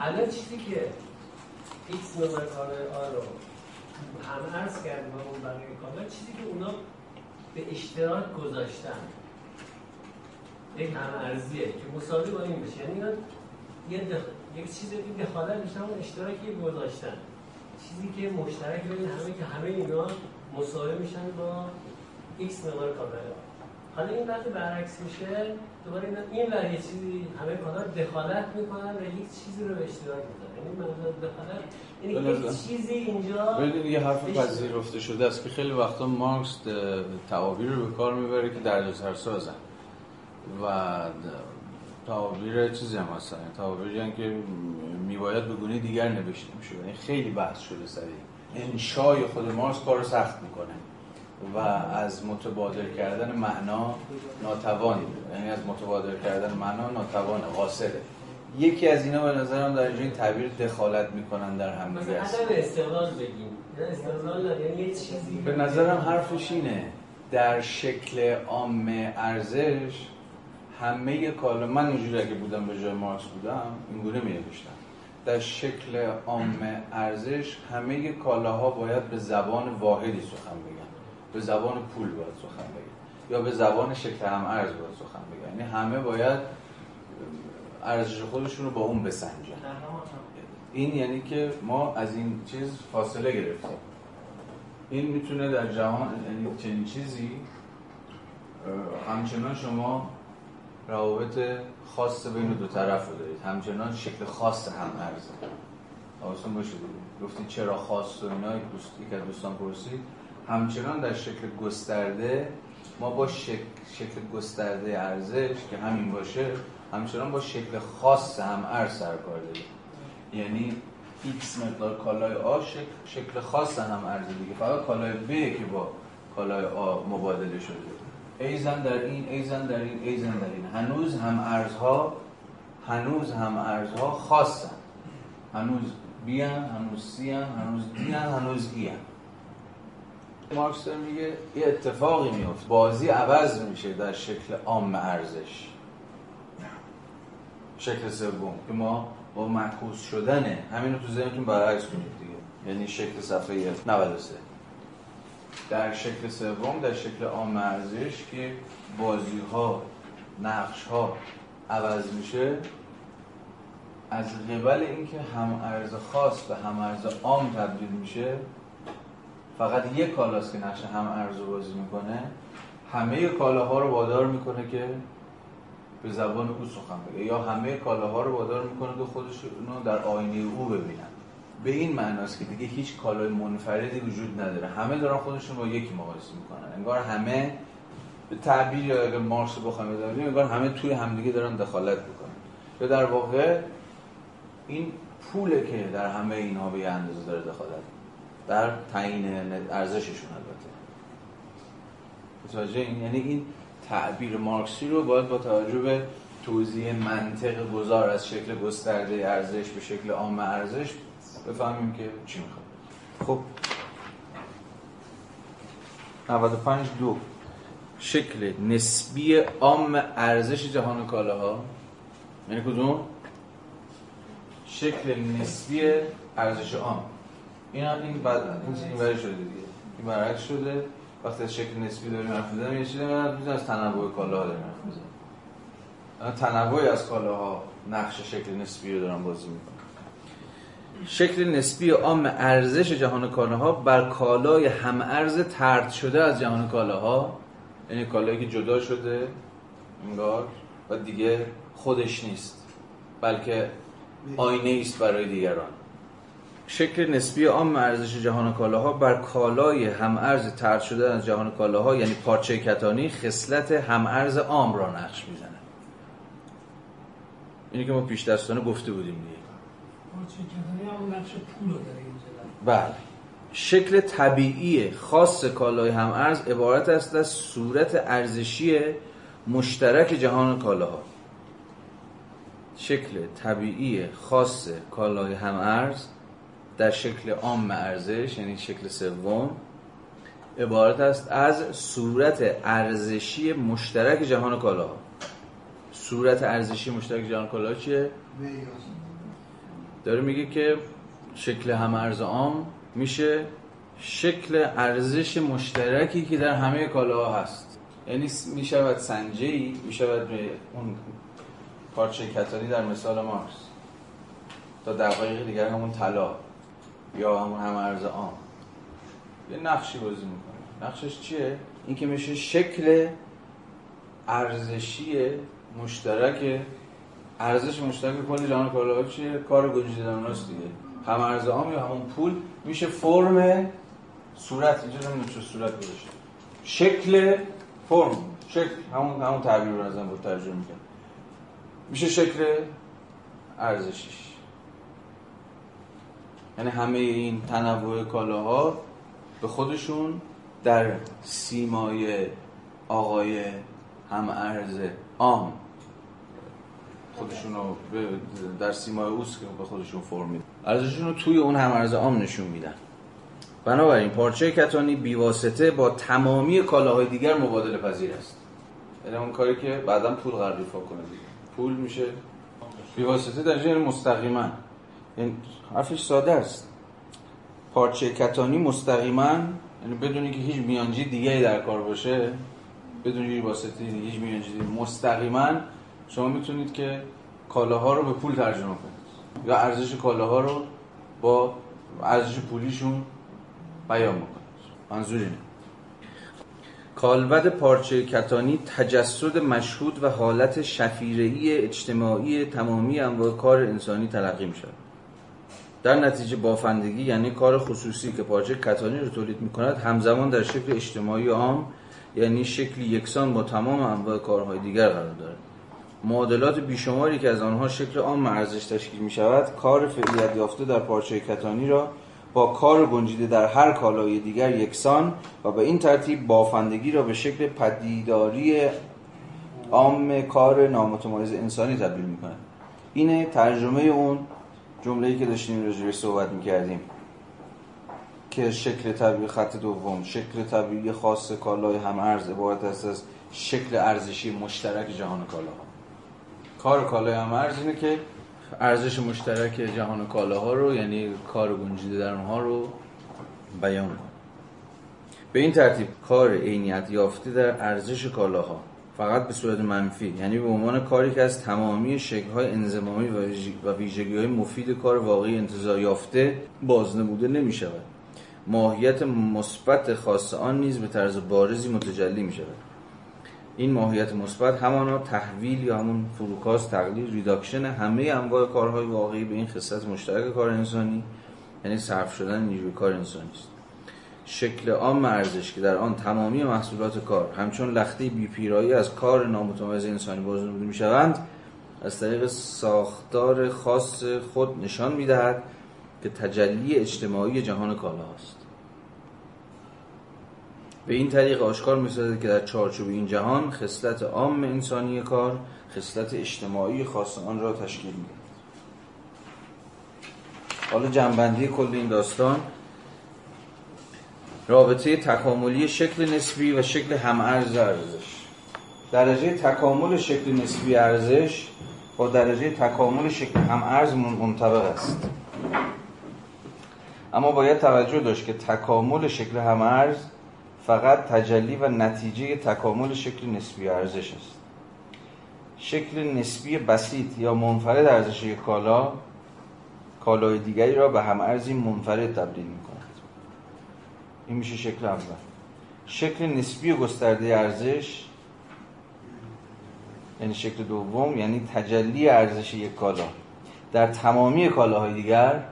الان چیزی که ایکس مقدار کالای آ رو هم ارز کردیم اون بقیه کالا چیزی که اونا به اشتراک گذاشتن. یک هم ارزیه که مساوی با این بشه. یعنی یه دخ... یک چیزی که دخالت میشن اون اشتراکی گذاشتن. چیزی که مشترک بین همه که همه اینا مساوی میشن با ایکس مقدار کالای حالا این وقتی برعکس میشه دوباره این این ور یه چیزی همه کالا دخالت می‌کنن و یک چیزی رو به اشتراک می‌ذارن. یعنی منظور دخالت یعنی یک چیزی اینجا ببینید یه حرف. پذیرفته شده است که خیلی وقتا مارکس تعابیر رو به کار می‌بره که دردسر سازن و تعابیر چیزی هم هستن. یعنی تعابیری هم که میباید به گونه دیگر نوشته میشه یعنی خیلی بحث شده سر انشای خود مارکس کار رو سخت می‌کنه و از متبادر کردن معنا ناتوانی. یعنی از متبادر کردن معنا ناتوان قاصره یکی از اینا به نظرم در اینجا این تعبیر دخالت می‌کنن در هم عدم استقلال بگیم. یعنی چیزی. به نظرم حرفش اینه. در شکل عام ارزش همه کالا من اینجوری اگه بودم به جای مارکس بودم اینگونه می نوشتم در شکل عام ارزش همه کالاها باید به زبان واحدی سخن بگن. به زبان پول باید سخن بگن. یا به زبان شکل هم ارز باید سخن بگن. یعنی همه باید ارزش خودشون رو با اون بسنجن. این یعنی که ما از این چیز فاصله گرفتیم. این می‌تونه در جهان یعنی چنین چیزی همچنان شما روابط خاص بین دو طرف رو دارید. همچنان شکل خاص هم ارزه حواستون باشه گفتید چرا خاص و اینا یک از دوستان پرسید. همچنان در شکل گسترده ما با شکل, شکل گسترده ارزش که همین باشه همچنان با شکل خاص هم ارز سر کار داریم. یعنی x مقدار کالای آ شکل, شکل خاص هم ارزه دیگه. فقط کالای ب که با کالای آ مبادله شده. ایزن در این ایزن در این ایزن در این. هنوز هم ارزها هنوز هم ارزها خاصن. هنوز بی هن، هنوز سی هن، هنوز دی هن، هنوز ای هن. مارکس میگه یه اتفاقی میفته. بازی عوض میشه در شکل عام ارزش. شکل سوم. که ما با معکوس شدن همین رو تو ذهنتون برعکس کنید دیگه. یعنی شکل صفحه 93 در شکل سوم در شکل عام ارزش که بازی ها نقش ها عوض میشه از قبل اینکه هم ارز خاص به هم ارز عام تبدیل میشه فقط یک کالاست که نقش هم ارز بازی می‌کنه. همه کالاها رو وادار می‌کنه که به زبان او سخن بگه یا همه کالاها رو وادار می‌کنه که خودشون رو در آینه او ببینن به این معناست که دیگه هیچ کالای منفردی وجود نداره. همه دارن خودشون با یکی مقایسه می‌کنن. انگار همه به تعبیر یا اگر مارکس رو بخوایم انگار همه توی همدیگه دارن دخالت می‌کنن. یا در واقع این پوله که در همه اینها به یه اندازه داره دخالت در تعیین ارزششون البته. متوجه این؟ یعنی این تعبیر مارکسی رو باید با توجه به توضیح منطق گذار از شکل گسترده ارزش به شکل عام ارزش بفهمیم که چی می‌خواد. خب. 95 دو. شکل نسبی عام ارزش جهان کالاها. یعنی کدوم؟ شکل نسبی ارزش عام. این هم این بعد این برای شده دیگه. این برعکس شده. وقتی شکل نسبی داریم حرف می‌زنیم یه چیزی می‌زنیم از تنوع کالاها داریم حرف می‌زنیم. تنوعی از کالاها نقش شکل نسبی رو دارن بازی می‌کنن. شکل نسبی عام ارزش جهان کالاها بر کالای هم ارز ترد شده از جهان کالاها. یعنی کالایی که جدا شده انگار و دیگه خودش نیست بلکه آینه است برای دیگران. شکل نسبی عام ارزش جهان کالاها بر کالای هم ارز ترد شده از جهان کالاها یعنی پارچه کتانی خصلت هم ارز عام را نقش می‌زنه. اینی که ما پیش دستانه گفته بودیم دیگه. همون نقش پول رو داره اینجا بله. شکل طبیعی خاص کالای هم ارز عبارت است از صورت ارزشی مشترک جهان کالاها. شکل طبیعی خاص کالای هم ارز در شکل عام ارزش یعنی شکل سوم عبارت است از صورت ارزشی مشترک جهان کالاها. صورت ارزشی مشترک جهان کالاها چیه؟ داره میگه که شکل هم ارز عام میشه شکل ارزش مشترکی که در همه کالاها هست. یعنی می شود سنجی می شود به اون پارچه کتانی در مثال مارس تا دقایق دیگر همون طلا یا همون هم ارز عام. یه نقشی بازی می‌کنه. نقشش چیه؟ این که میشه شکل ارزشی مشترک ارزش مشترک کل جهان کالاها چیه؟ کار گنجیده در دیگه. هم ارز عام یا همون پول میشه فرم صورت اینجا نمی‌دونم چه صورت بشه شکل فرم شکل همون همون تعبیر رو ازم بود ترجمه می‌کنم. میشه شکل ارزشیش. یعنی همه این تنوع کالاها به خودشون در سیمای آقای هم ارز عام خودشون رو در سیمای اوست که به خودشون فرم میدن. ارزششون رو توی اون هم ارز عام نشون میدن. بنابراین پارچه کتانی بیواسطه با تمامی کالاهای دیگر مبادله پذیر است. یعنی اون کاری که بعدا پول قرار کنه. دیگه پول میشه بیواسطه در یعنی مستقیما. یعنی حرفش ساده است. پارچه کتانی مستقیما یعنی بدونی که هیچ میانجی دیگه در کار باشه بدون هیچ واسطه هیچ میانجی مستقیما شما می‌تونید که کالاها رو به پول ترجمه کنید. یا ارزش کالاها رو با ارزش پولیشون بیان بکنید. منظور اینه. کالبد پارچه کتانی تجسد مشهود و حالت شفیرهی اجتماعی تمامی انواع کار انسانی تلقی می شود در نتیجه بافندگی یعنی کار خصوصی که پارچه کتانی رو تولید می کند همزمان در شکل اجتماعی عام یعنی شکلی یکسان با تمام انواع کارهای دیگر قرار دارد. معادلات بیشماری که از آنها شکل عام ارزش تشکیل می شود کار فعلیت یافته در پارچه کتانی را با کار گنجیده در هر کالای دیگر یکسان و به این ترتیب بافندگی را به شکل پدیداری عام کار نامتمایز انسانی تبدیل می کند اینه ترجمه اون جمله‌ای که داشتیم راجعش صحبت می‌کردیم که شکل طبیعی خط دوم شکل طبیعی خاص کالای هم ارز عبارت است از شکل ارزشی مشترک جهان کالاها کار کالای هم ارز اینه که ارزش مشترک جهان کالاها رو یعنی کار گنجیده در اونها رو بیان کن. به این ترتیب کار عینیت یافته در ارزش کالاها فقط به صورت منفی یعنی به عنوان کاری که از تمامی شکل‌های انضمامی و ویژگی‌های مفید کار واقعی انتزاع یافته بازنموده نمی شود ماهیت مثبت خاص آن نیز به طرز بارزی متجلی می شود این ماهیت مثبت همانا تحویل یا همون فروکاست تقلیل reduction همه انواع کارهای واقعی به این خصلت مشترک کار انسانی یعنی صرف شدن نیروی کار انسانی است. شکل عام ارزش که در آن تمامی محصولات کار همچون لخته بیپیرایی از کار نامتمایز انسانی بازنموده می‌شوند از طریق ساختار خاص خود نشان می‌دهد که تجلی اجتماعی جهان کالا است به این طریق آشکار می‌سازد که در چارچوب این جهان خصلت عام انسانی کار خصلت اجتماعی خاص آن را تشکیل می‌دهد. حالا جنبندی کل این داستان رابطه تکاملی شکل نسبی و شکل همارز ارزش. درجه تکامل شکل نسبی ارزش با درجه تکامل شکل همارز منطبق است. اما باید توجه داشت که تکامل شکل همارز فقط تجلی و نتیجه تکامل شکل نسبی ارزش است. شکل نسبی بسیط یا منفرد ارزش یک کالا کالای دیگری را به هم ارزی منفرد تبدیل می کند این میشه شکل اول. شکل نسبی و گسترده ارزش یعنی شکل دوم یعنی تجلی ارزش یک کالا. در تمامی کالاهای دیگر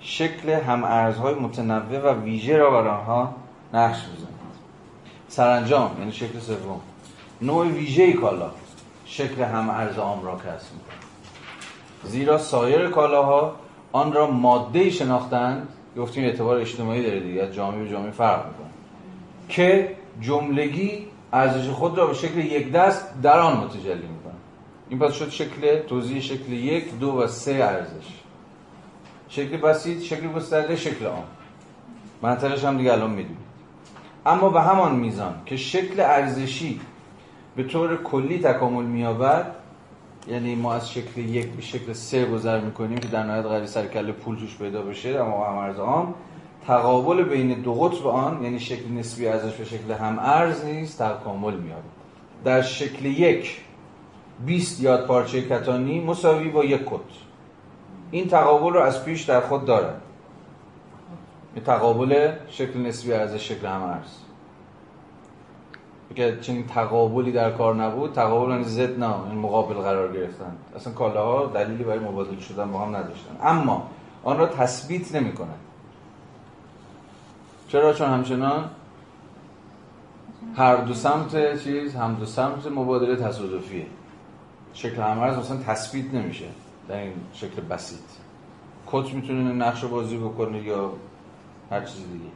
شکل هم ارزهای متنوع و ویژه را بر آنها نقش بزنید سرانجام یعنی شکل سوم. نوع ویژه کالا. شکل هم ارز عام را کسب می‌کنه. زیرا سایر کالاها آن را ماده شناختند. گفتیم اعتبار اجتماعی داره دیگه. از جامعه به جامعه فرق می‌کنه. که جملگی ارزش خود را به شکل یک دست در آن متجلی می‌کنه. این پس شد شکل توضیح شکل یک دو و سه ارزش. شکل بسیط شکل گسترده شکل عام. منطقش هم دیگه الان می‌دونید اما به همان میزان که شکل ارزشی به طور کلی تکامل مییابد یعنی ما از شکل یک به شکل سه گذر می‌کنیم که در نهایت قرار سر کله پول توش پیدا بشه اما هم عام تقابل بین دو قطب آن یعنی شکل نسبی ارزش و شکل هم ارز نیز تکامل می‌یابد. در شکل یک 20 یاد پارچه کتانی مساوی با یک کت این تقابل رو از پیش در خود دارد. این تقابل شکل نسبی ارزش شکل هم ارز اگر چنین تقابلی در کار نبود تقابل یعنی ضد نه این مقابل قرار گرفتن. اصلا کالاها دلیلی برای مبادله شدن با هم نداشتن. اما آن را تثبیت نمی کنند چرا؟ چون همچنان هر دو سمت چیز هم دو سمت مبادله تصادفیه. شکل همرز مثلا تثبیت نمیشه در این شکل بسیط. کت می‌تونه نقش بازی بکنه یا هر چیز دیگه.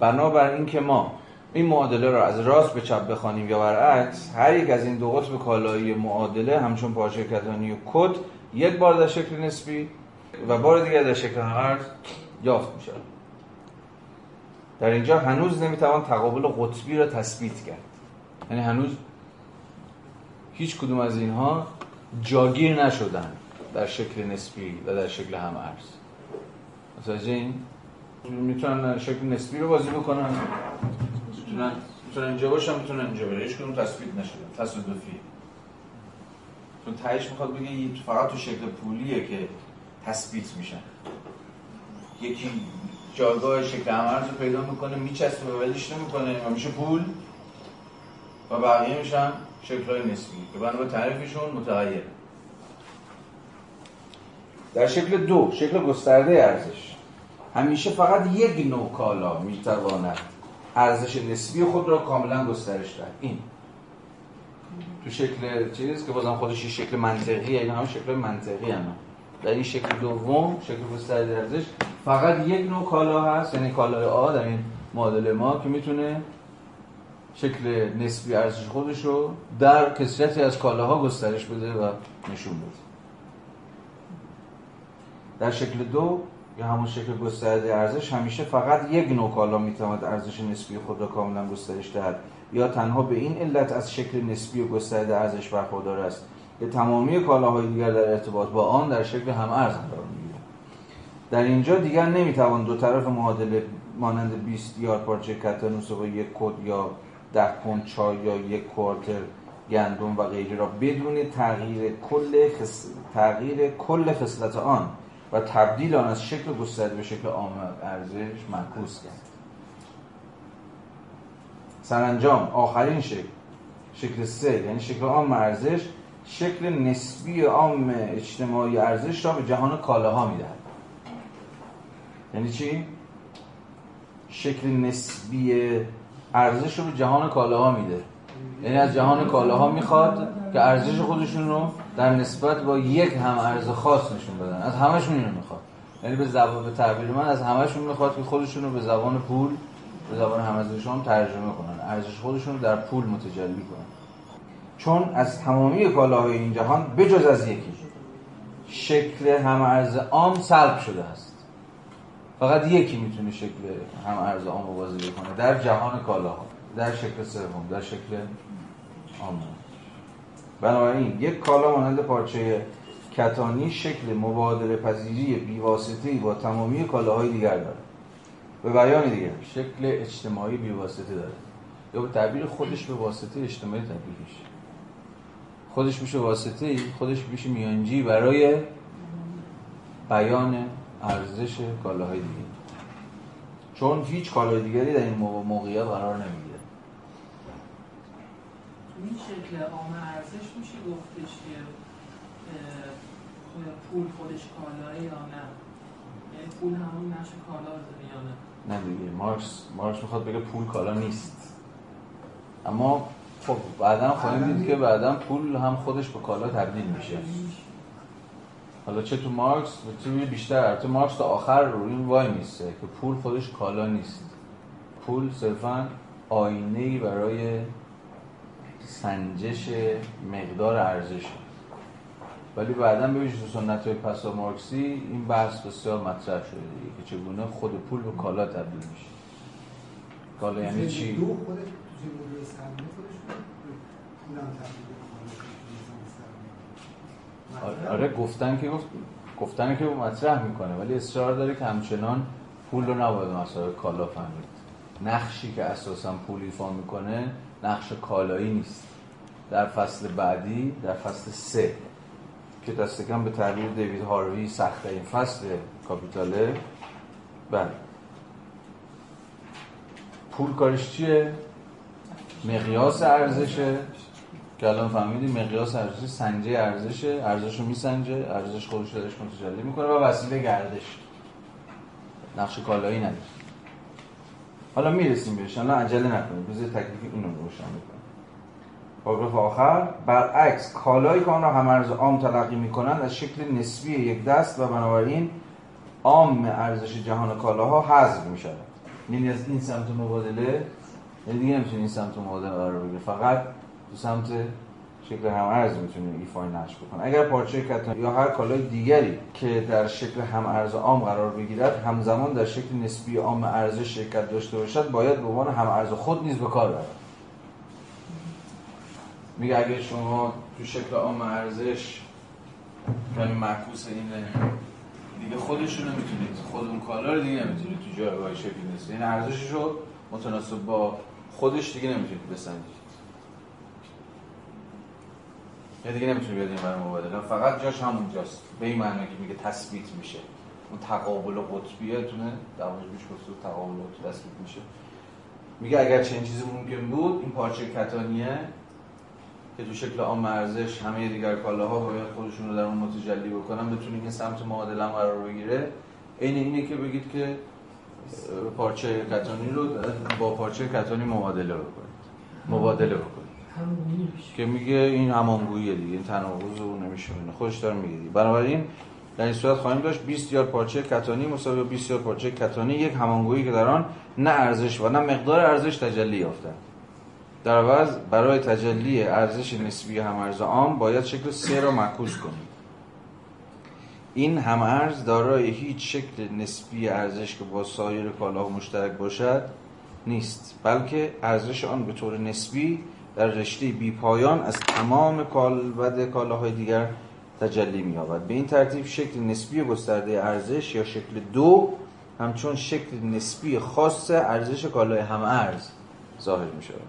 بنابر این که ما این معادله را از راست به چپ بخوانیم یا برعکس هر یک از این دو قطب کالایی معادله همچون پارچه کتانی و کد یک بار در شکل نسبی و بار دیگر در شکل همرز یافت میشه در اینجا هنوز نمی‌توان تقابل قطبی را تثبیت کرد. یعنی هنوز هیچ کدوم از اینها جاگیر نشدن در شکل نسبی و در شکل هم ارز متوجه این؟ می‌تونن شکل نسبی رو بازی بکنن. می‌تونن می‌تونن اینجا باشن می‌تونن اینجا برن هیچ کدوم تثبیت نشدن تصادفی. چون تهش می‌خواد بگه فقط تو شکل پولیه که تثبیت میشن یکی جایگاه شکل عمرز رو پیدا می‌کنه میچسته و ولیش نمی‌کنه. و میشه پول و بقیه میشن شکل های نسبی. که بنا تعریفشون متغیر. در شکل دو شکل گسترده ارزش. همیشه فقط یک نوع کالا می‌تواند ارزش نسبی خود را کاملا گسترش دهد. این. تو شکل چیز که بازم خودش شکل منطقی این هم شکل منطقی هم در این شکل دوم شکل گسترده ارزش فقط یک نوع کالا هست یعنی کالای آ در این معادله ما که می‌تونه شکل نسبی ارزش خودش رو در کسرتی از کالاها گسترش بده و نشون بده. در شکل دو یا همون شکل گسترده ارزش همیشه فقط یک نوع کالا می‌تواند ارزش نسبی خود را کاملا گسترش دهد. یا تنها به این علت از شکل نسبی و گسترده ارزش برخوردار است که تمامی کالاهای دیگر در ارتباط با آن در شکل هم ارز قرار می‌گیرد. در اینجا دیگر نمی‌توان دو طرف معادله مانند 20 یارد پارچه کتان با یک کد یا ده پوند چای یا یک کوارتر گندم و غیره را بدون تغییر کل خس... تغییر کل خصلت آن و تبدیل آن از شکل گسترده به شکل عام ارزش معکوس کرد. سرانجام آخرین شکل شکل سه یعنی شکل عام ارزش شکل نسبی عام اجتماعی ارزش را به جهان کالاها می‌دهد. یعنی چی؟ شکل نسبی ارزش رو به جهان کالاها میده. یعنی از جهان کالاها می‌خواد که ارزش خودشون رو در نسبت با یک هم ارز خاص نشون بدن. از همشون اینو می‌خواد. یعنی به زبان به تعبیر من از همشون می‌خواد که خودشون رو به زبان پول به زبان هم ترجمه کنن. ارزش خودشون رو در پول متجلی کنن. چون از تمامی کالاهای این جهان بجز از یکی شکل هم ارز عام سلب شده است. فقط یکی می‌تونه شکل هم ارز عام بازی بکنه در جهان کالاها. در شکل سوم در شکل عام بنابراین یک کالا مانند پارچه کتانی شکل مبادله پذیری بیواسطه‌ای با تمامی کالاهای دیگر داره به بیان دیگر شکل اجتماعی بیواسطه داره یا به تعبیر خودش به واسطه اجتماعی تبدیل خودش میشه واسطه خودش میشه میانجی برای بیان ارزش کالاهای دیگه. چون هیچ کالای دیگری در این موقعیت قرار نمی‌گیره. تو این شکل عام ارزش میشه گفتش که پول خودش کالاه یا نه؟ یعنی پول همون نقش کالا داره یا نه؟ نه دیگه مارکس مارکس می‌خواد بگه پول کالا نیست. اما خب بعدا خواهیم دید که بعدا پول هم خودش به کالا تبدیل میشه. حالا چه تو مارکس تو بیشتر؟ تو مارکس تا آخر رو این وای میسته که پول خودش کالا نیست. پول صرفا آینه برای سنجش مقدار ارزش. ولی بعدا ببینید تو سنت های پسا مارکسی این بحث بسیار مطرح شده دیگه که چگونه خود پول به کالا تبدیل میشه. کالا یعنی چی؟ دو خود آره گفتن که گفت گفتن که مطرح می‌کنه ولی اصرار داره که همچنان پول رو نباید مسابقه کالا فهمید. نقشی که اساسا پول ایفا می‌کنه نقش کالایی نیست. در فصل بعدی در فصل سه که دست کم به تعبیر دیوید هاروی سخته این فصل کاپیتاله. بله. پول کارش چیه؟ مقیاس ارزشه. که الان فهمیدیم مقیاس ارزش سنجه ارزشه. ارزش رو میسنجه. ارزش خودش درش متجلی می‌کنه و وسیله گردش. نقش کالایی نداره. حالا می‌رسیم بهش. الان عجله نکنید. بذار تکلیف اینو روشن می‌کنم پاراگراف آخر. برعکس کالایی که آن را همارز عام تلقی می‌کنند از شکل نسبی یک دست و بنابراین عام ارزش جهان کالاها حذف می‌شود. یعنی از این سمت مبادله. یعنی دیگه نمی‌تونی این سمت مبادله قرار بگیره فقط تو سمت شکل هم ارز می‌تونه ایفای نقش بکنه اگر پارچه کتانی یا هر کالای دیگری که در شکل هم ارز عام قرار بگیرد همزمان در شکل نسبی عام ارزش شرکت داشته باشد باید به عنوان هم ارز خود نیز به کار برد. میگه اگر شما تو شکل عام ارزش کمی معکوس اینه دیگه خودش رو نمی‌تونید خود اون کالا رو دیگه نمی‌تونید تو جایگاه شکل نیست این ارزشش رو متناسب با خودش دیگه نمی‌تونید بسنجید. یا دیگه نمی‌تونید بیاد این برای مبادله فقط جاش همونجاست. به این معنی که میگه تثبیت میشه. اون تقابل قطبیتونه در واقع بیش تقابل قطبی تثبیت میشه. میگه اگر چنین چیزی ممکن بود این پارچه کتانیه که تو شکل عام ارزش همه دیگر کالاها باید خودشون رو در اون متجلی بکنن بتونید این سمت معادله قرار بگیره. این اینه که بگید که پارچه کتانی رو با پارچه کتانی مبادله بکنید. مبادله بکنید. که میگه این همانگوییه دیگه این تناقض رو نمیشه خودش داره میگه بنابراین در این صورت خواهیم داشت 20 یار پارچه کتانی مساوی 20 یار پارچه کتانی یک همانگویی که در آن نه ارزش و نه مقدار ارزش تجلی یافته در عوض برای تجلی ارزش نسبی همارز عام باید شکل سه را معکوس کنیم. این همارز دارای هیچ شکل نسبی ارزش که با سایر کالاها مشترک باشد نیست بلکه ارزش آن به طور نسبی در رشته بی پایان از تمام کالبد کالاهای دیگر تجلی می یابد به این ترتیب شکل نسبی گسترده ارزش یا شکل دو همچون شکل نسبی خاص ارزش کالای هم ارز ظاهر می شود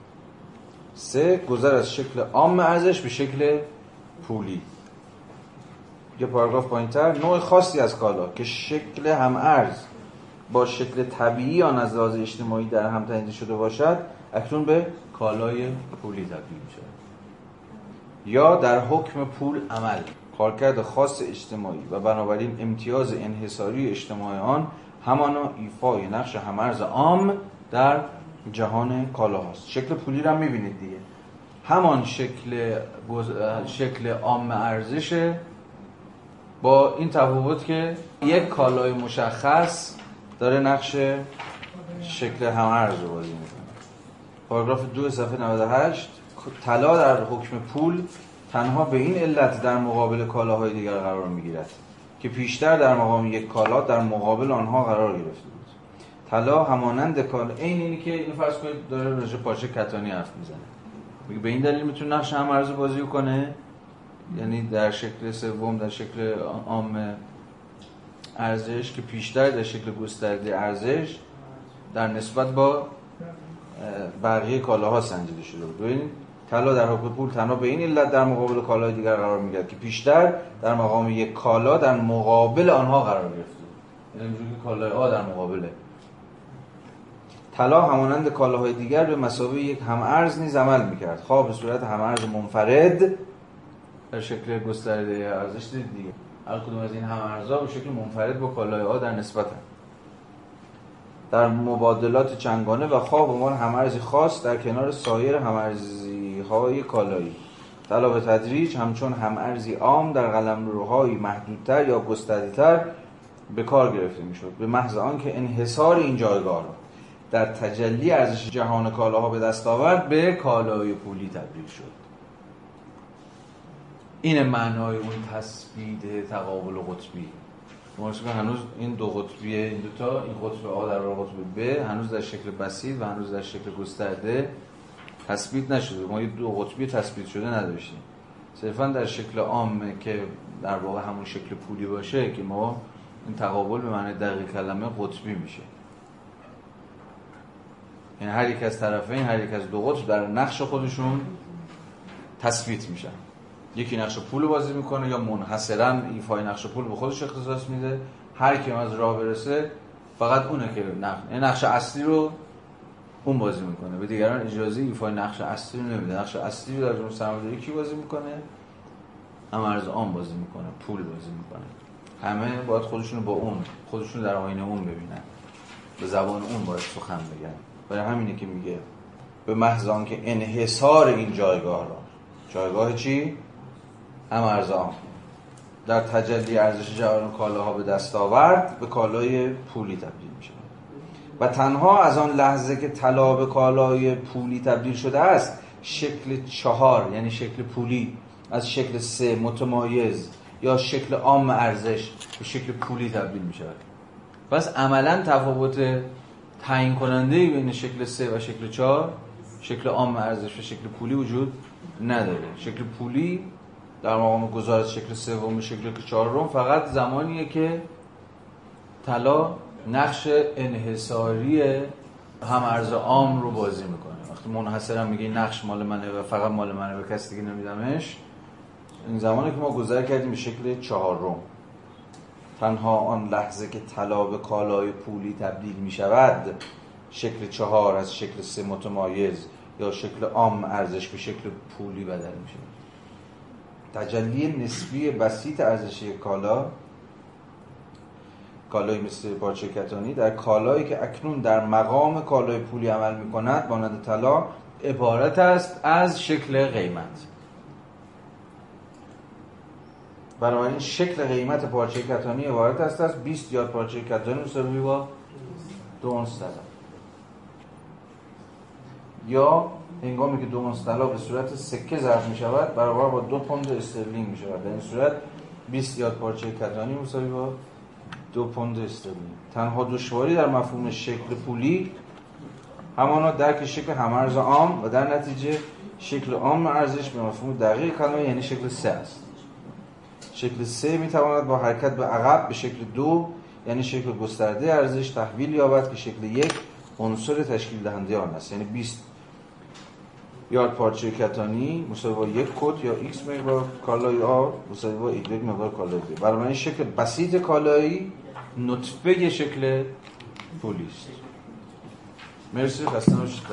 سه گذر از شکل عام ارزش به شکل پولی. یه پاراگراف پایینتر نوع خاصی از کالا که شکل هم ارز با شکل طبیعی آن از لحاظ اجتماعی در هم تنیده شده باشد اکنون به کالای پولی تبدیل می شود یا در حکم پول عمل کارکرد خاص اجتماعی و بنابراین امتیاز انحصاری اجتماعی آن همانا ایفای نقش همرز عام در جهان کالا هاست. شکل پولی رو هم می‌بینید دیگه. همان شکل شکل عام ارزشه با این تفاوت که یک کالای مشخص داره نقش شکل هم ارز رو بازی می‌کنه. پاراگراف دو صفحه 98 طلا در حکم پول تنها به این علت در مقابل کالاهای دیگر قرار می‌گیرد که پیشتر در مقام یک کالا در مقابل آنها قرار گرفته بود. طلا همانند کالا این اینی که این فرض کنید داره راجع پارچه کتانی حرف می‌زنه. به این دلیل می‌تونه نقش هم ارز بازی کنه؟ یعنی در شکل سوم در شکل عام ارزش که پیشتر در شکل گسترده ارزش در نسبت با بقیه کالاها سنجیده شده بود. ببینید طلا در حکم پول تنها به این علت در مقابل کالای دیگر قرار می‌گیرد که پیشتر در مقام یک کالا در مقابل آنها قرار گرفته یعنی که کالای آ در مقابله. طلا همانند کالاهای دیگر به مسابقه یک هم ارز نیز عمل می‌کرد. خواه به صورت هم ارز منفرد در شکل گسترده ارزش دیگه هر کدوم از این هم ارزها به شکل منفرد با کالای آ در نسبت هم. در مبادلات چنگانه و خواه به عنوان همارزی خاص در کنار سایر همارزی های کالایی. طلا به تدریج همچون همارزی عام در قلمروهای محدودتر یا گسترده‌تر به کار گرفته می‌شد. به محض آنکه انحصار این جایگاه را در تجلی ارزش جهان کالاها به دست آورد به کالای پولی تبدیل شد. این معنای اون تثبیت تقابل قطبی. که هنوز این دو قطبی این دو تا این قطب آ در قطب ب هنوز در شکل بسیط و هنوز در شکل گسترده تثبیت نشده. ما یه دو قطبی تثبیت شده نداشتیم. صرفا در شکل عام که در واقع همون شکل پولی باشه که ما این تقابل به معنی دقیق کلمه قطبی میشه. یعنی هر یک از طرفین هر یک از دو قطب در نقش خودشون تثبیت میشن. یکی نقش پول بازی می‌کنه یا منحصرا ایفای نقش پول به خودش اختصاص میده. هر کی از راه برسه فقط اونه که نقش نقش اصلی رو اون بازی می‌کنه. به دیگران اجازه ایفای نقش اصلی رو نمیده. نقش اصلی رو در جمله سرمایه‌داری کی بازی می‌کنه؟ امرز آن بازی می‌کنه پول بازی می‌کنه. همه باید خودشونو با اون خودشونو در آینه اون ببینن. به زبان اون باید سخن بگن. برای همینه که میگه به محض که انحصار این جایگاه را. جایگاه چی؟ هم ارزان. در تجلی ارزش جوان کالاها به دست آورد به کالای پولی تبدیل میشه و تنها از آن لحظه که طلا به کالای پولی تبدیل شده است شکل چهار یعنی شکل پولی از شکل سه متمایز یا شکل عام ارزش به شکل پولی تبدیل می شود. پس عملا تفاوت تعیین کننده بین شکل سه و شکل چهار شکل عام ارزش و شکل پولی وجود نداره. شکل پولی در مقام گزارش شکل سوم شکل چهارم فقط زمانیه که طلا نقش انحصاری هم ارز عام رو بازی می‌کنه. وقتی منحصرا میگه نقش مال منه و فقط مال منه و کسی دیگه نمیدمش این زمانی که ما گذر کردیم به شکل چهارم. تنها آن لحظه که طلا به کالای پولی تبدیل می شود شکل چهار از شکل سه متمایز یا شکل عام ارزش به شکل پولی بدل می شود تجلی نسبی بسیط ارزش کالا کالایی مثل پارچه کتانی در کالایی که اکنون در مقام کالای پولی عمل می کند مانند طلا عبارت است از شکل قیمت. بنابراین شکل قیمت پارچه کتانی عبارت است از 20 یاد پارچه کتانی مساوی با دو طلا. یا هنگامی که دو اونس طلا به صورت سکه ضرب می شود برابر با دو پوند استرلینگ می شود در این صورت 20 یارد پارچه کتانی مساوی با دو پوند استرلینگ. تنها دشواری در مفهوم شکل پولی همانا درک شکل همارز عام و در نتیجه شکل عام ارزش به مفهوم دقیق کلمه یعنی شکل سه است. شکل سه می تواند با حرکت به عقب به شکل دو یعنی شکل گسترده ارزش تحویل یابد که شکل یک عنصر تشکیل دهنده آن است. یعنی 20 یارد پارچه کتانی مساوی با یک کت یا x مقدار کالای آ مساوی با یک مقدار کالای b. برای این شکل بسیط کالایی نطفه شکل پولی است مرسی خسته باشید